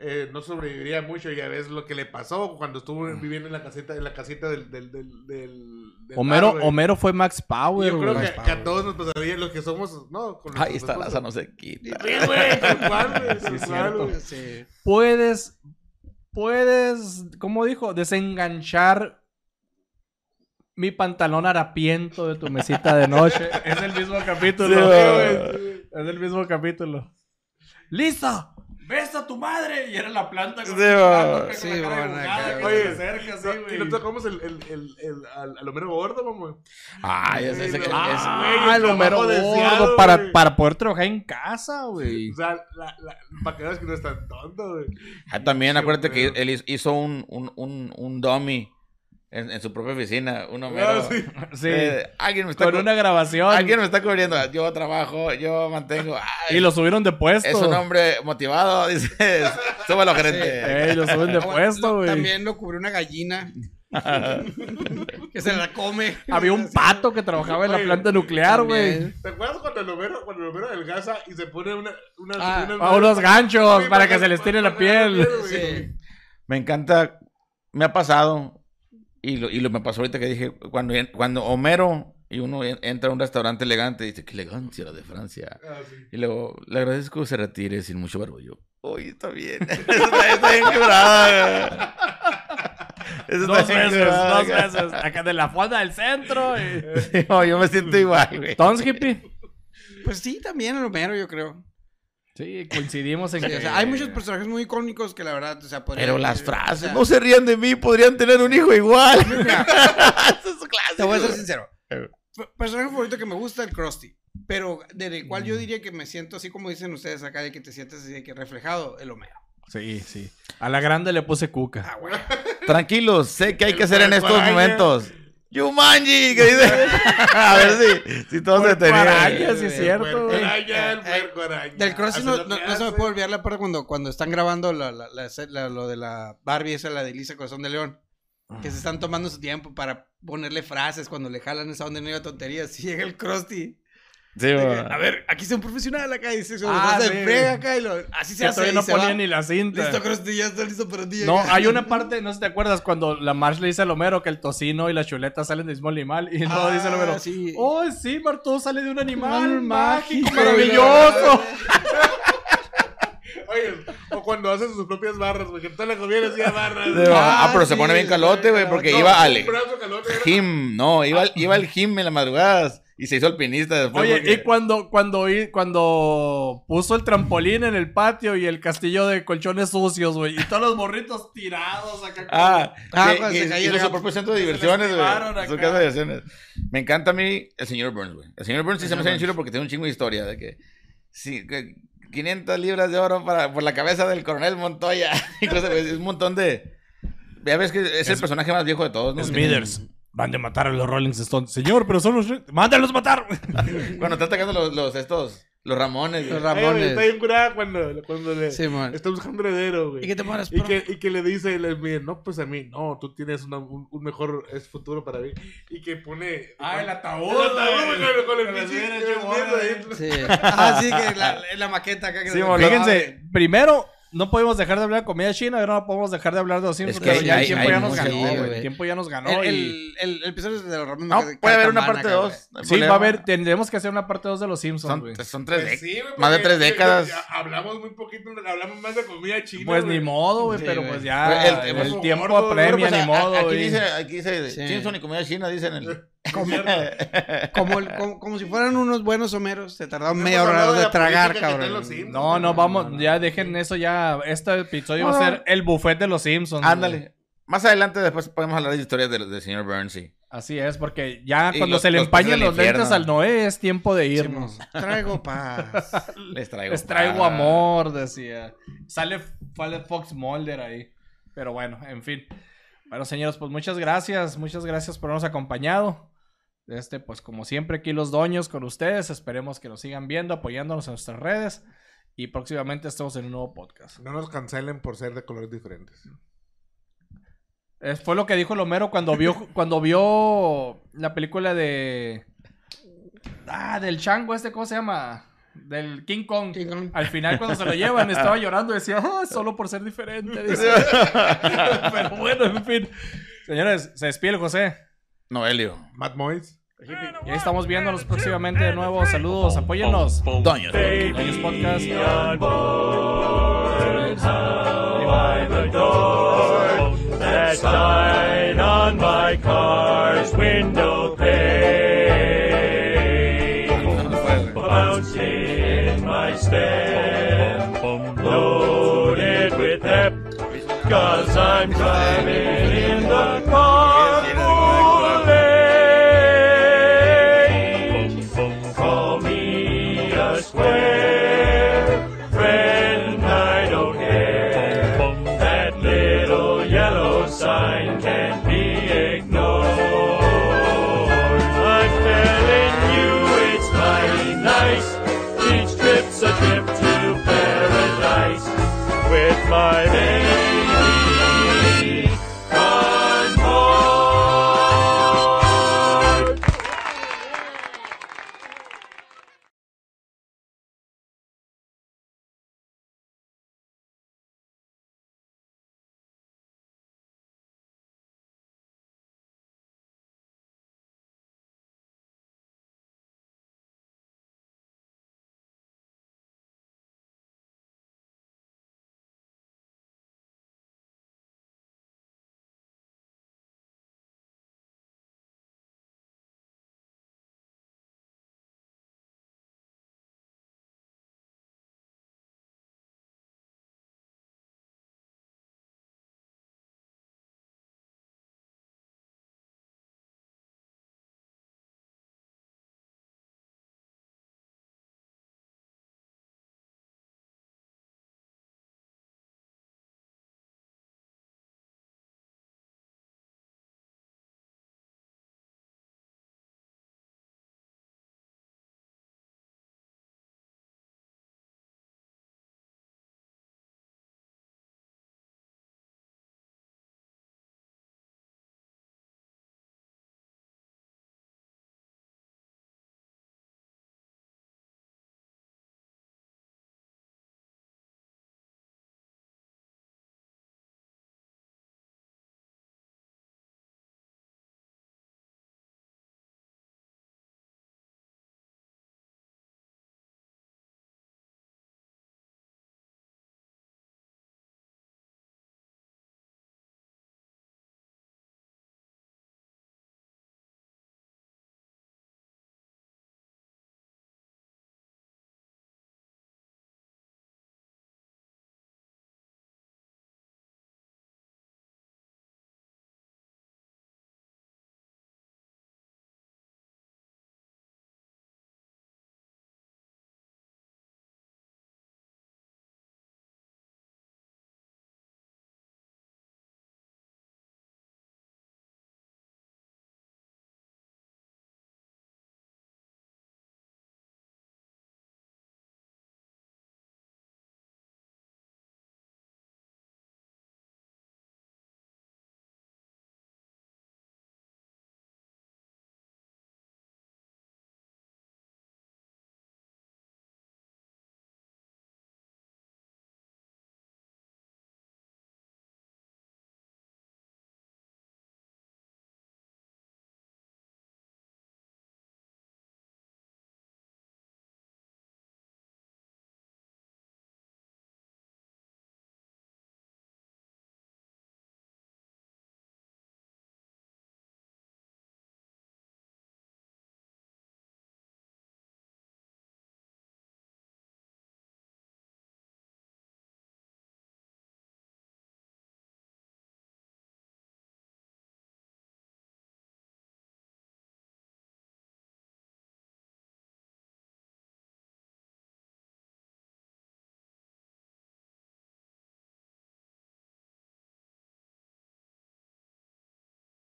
eh, no sobreviviría mucho. Ya ves lo que le pasó cuando estuvo viviendo en la casita, en la casita del, del, del, del, del
Homero,
bar, güey.
Homero fue Max Power,
Yo creo
güey.
que, que a todos nos pasaría los que somos, ¿no? Con
Ahí está, esa no se quita.
Sí, güey, cual,
Sí,
cual.
Sí.
Puedes, puedes, ¿cómo dijo? Desenganchar mi pantalón harapiento de tu mesita de noche. es el mismo capítulo.
Sí,
güey. Es el mismo capítulo. ¡Lisa! ¡Besa a tu madre! Y era la planta con,
Sí,
con
Sí,
la cara
acá,
que
Oye,
se acerca
No,
güey.
y no tocamos el, el, el, el, al, al Homero gordo, mamá.
Ay, ese, ese,
Sí,
ese-
Ah,
güey,
el
el
Homero gordo para, para poder trabajar en casa, güey.
O sea, la, la, para que veas que no es tan tonto, güey.
Ah, también
Sí,
acuérdate que él hizo- hizo un, un, un, un dummy en, en su propia oficina. Un Homero.
Ah, sí.
Sí.
Eh, alguien me está
con una grabación.
Alguien me está cubriendo. Yo trabajo, yo mantengo. Ay,
Y lo subieron de puesto.
Es un hombre motivado, dices. Súbalo, gerente.
Ey, lo suben de
Ah,
puesto, güey.
También lo cubrió una gallina que se la come.
Había un pato que trabajaba en la planta nuclear, güey.
¿Te acuerdas cuando el Homero, cuando el Homero adelgaza y se pone una, una,
Ah,
unos ganchos
Sí,
para que se les tire la piel.
güey.
Sí.
Me encanta. Me ha pasado. Y lo, y lo me pasó ahorita que dije. Cuando, cuando Homero y uno en- entra a un restaurante elegante y dice: Qué elegancia la de Francia.
Ah, sí.
Y luego, le agradezco que se retire sin mucho barullo. Uy, está bien. está, está bien quebrada.
Dos veces, dos
güey.
veces. Acá de la fonda del centro. Y...
Sí, no, yo me siento igual, güey.
Entonces, hippie.
Pues sí, también el Homero, yo creo.
Sí, coincidimos en
Sí,
que...
o sea, hay muchos personajes muy icónicos que la verdad, o sea, podría-
Pero las
o
frases,
sea,
no se rían de mí, podrían tener un hijo igual.
Mira,
Eso es clásico.
te voy a ser sincero.
Eh.
Personaje favorito que me gusta, el Krusty. Pero del cual yo diría que me siento así como dicen ustedes acá, de que te sientes así de que reflejado, el Homero.
Sí, sí. A la grande le puse cuca.
Ah.
Tranquilos, sé que hay que hacer en estos momentos. Yumanji, que dice. A ver si, si todos se
araña, sí es cierto.
araña, el
Eh,
puerco araña.
Del Krusty
Hace
no, no, se me puede olvidar la parte cuando, cuando están grabando la, la, la- la- lo de la Barbie, esa la de Lisa Corazón de León. Que se están tomando su tiempo para ponerle frases cuando le jalan esa onda y no tonterías. Y llega el Krusty.
Sí,
a ver, aquí está un profesional acá. Y
Ah,
se
sí.
frega acá y lo, así se
Que
hace.
todavía no
se
ponía
va.
ni la cinta.
Listo, Krusty, ya está listo para ti.
No,
acá.
hay una parte, no sé si te acuerdas, cuando la Marsh le dice al Homero que el tocino y la chuleta salen del mismo animal. Y luego
Ah,
dice el Homero,
sí.
oh, sí, Mar, todo sale de un animal mágico, maravilloso.
Oye, o cuando hacen sus propias barras, güey, que toda la comida hacía barras.
Va. Ah,
Ah,
pero se pone bien calote, güey, porque
No,
iba al gym. No, iba, al- iba al gym en las madrugadas y se hizo alpinista después.
Oye,
porque-
y cuando, cuando, cuando puso el trampolín en el patio y el castillo de colchones sucios, güey, y todos los morritos tirados acá.
Ah,
Ah,
que- que
se cayeron
hizo su propio centro de
Se
diversiones, güey. Su casa de diversiones. Me encanta a mí el señor Burns, güey. El señor Burns sí se me hace bien chido porque tiene un chingo de historia de que... Sí, que 500 libras de oro para, por la cabeza del coronel Montoya. Güey, es un montón de... Ya ves que es, el personaje más viejo de todos, ¿no?
Smithers. Van de matar a los Rolling Stones. Señor, pero son los... ¡Mándalos matar!
Cuando está atacando los, los estos... Los Ramones.
Los
güey.
Ay, güey,
Ramones.
está bien curada cuando, cuando le
Sí, man.
está buscando heredero, güey.
¿Y qué te pones,
Y que, y que le dice Miguel, no, pues a mí, no, tú tienes una- un, un mejor es futuro para mí. Y que pone...
Ah, el ataúd.
El ataúd, con el pinche-
eh.
Sí. Ah, sí, que la, la maqueta acá. Que
Sí,
Fíjense, primero, no podemos dejar de hablar de comida china, ahora no podemos dejar de hablar de los Simpsons,
que
pero
hay-
ya el tiempo
hay
ya nos ganó,
güey.
El tiempo ya nos ganó
El,
y...
el, el, el episodio de los.
No, puede haber una parte
acá, güey.
2.
Sí, va a haber, tendremos que hacer una parte 2 de los Simpsons, güey.
Son, son tres
Pues sí,
más de tres décadas.
ya Hablamos muy poquito, hablamos más de comida china.
Pues ni modo, güey,
Sí,
pero pues ya el,
el-
el
el-
tiempo apremia,
Pues,
ni modo,
Aquí dice, aquí dice. Simpson y comida china, dicen el...
Como, como, como si fueran unos buenos homeros. Se tardaron media hora de,
de
tragar, cabrón.
No, no, vamos, ya dejen eso ya. Este episodio va a ser el buffet de los Simpsons. güey.
Ándale. Más adelante después podemos hablar de historias del, del señor Burns, sí.
Así es, porque ya
Y
cuando
los-
se le
los
empañan
peces del
los lentes al Noé es tiempo de
Sí,
irnos.
mo. Traigo paz.
Les traigo.
Les traigo
paz.
amor, decía. Sale, sale Fox Mulder ahí. Pero bueno, en fin. Bueno, señores, pues muchas gracias. Muchas gracias por habernos acompañado. Este, pues como siempre, aquí los doños con ustedes. Esperemos que nos sigan viendo, apoyándonos en nuestras redes. Y próximamente estamos en un nuevo podcast.
No nos cancelen por ser de colores diferentes.
Fue lo que dijo el Homero cuando vio, cuando vio la película de. Ah, del chango este, ¿cómo se llama? Del King Kong.
King Kong.
Al final, cuando se lo llevan, estaba llorando y decía, ah, solo por ser diferente. dice. Pero bueno, en fin. Señores, se despide el José.
Noelio.
Matt Moyes.
Y ahí estamos viéndonos próximamente de nuevo. Saludos, apóyennos.
Doños.
Doños Podcast.
on board by the door that sign on my car's window pane bouncing my step loaded with pep cause I'm driving in the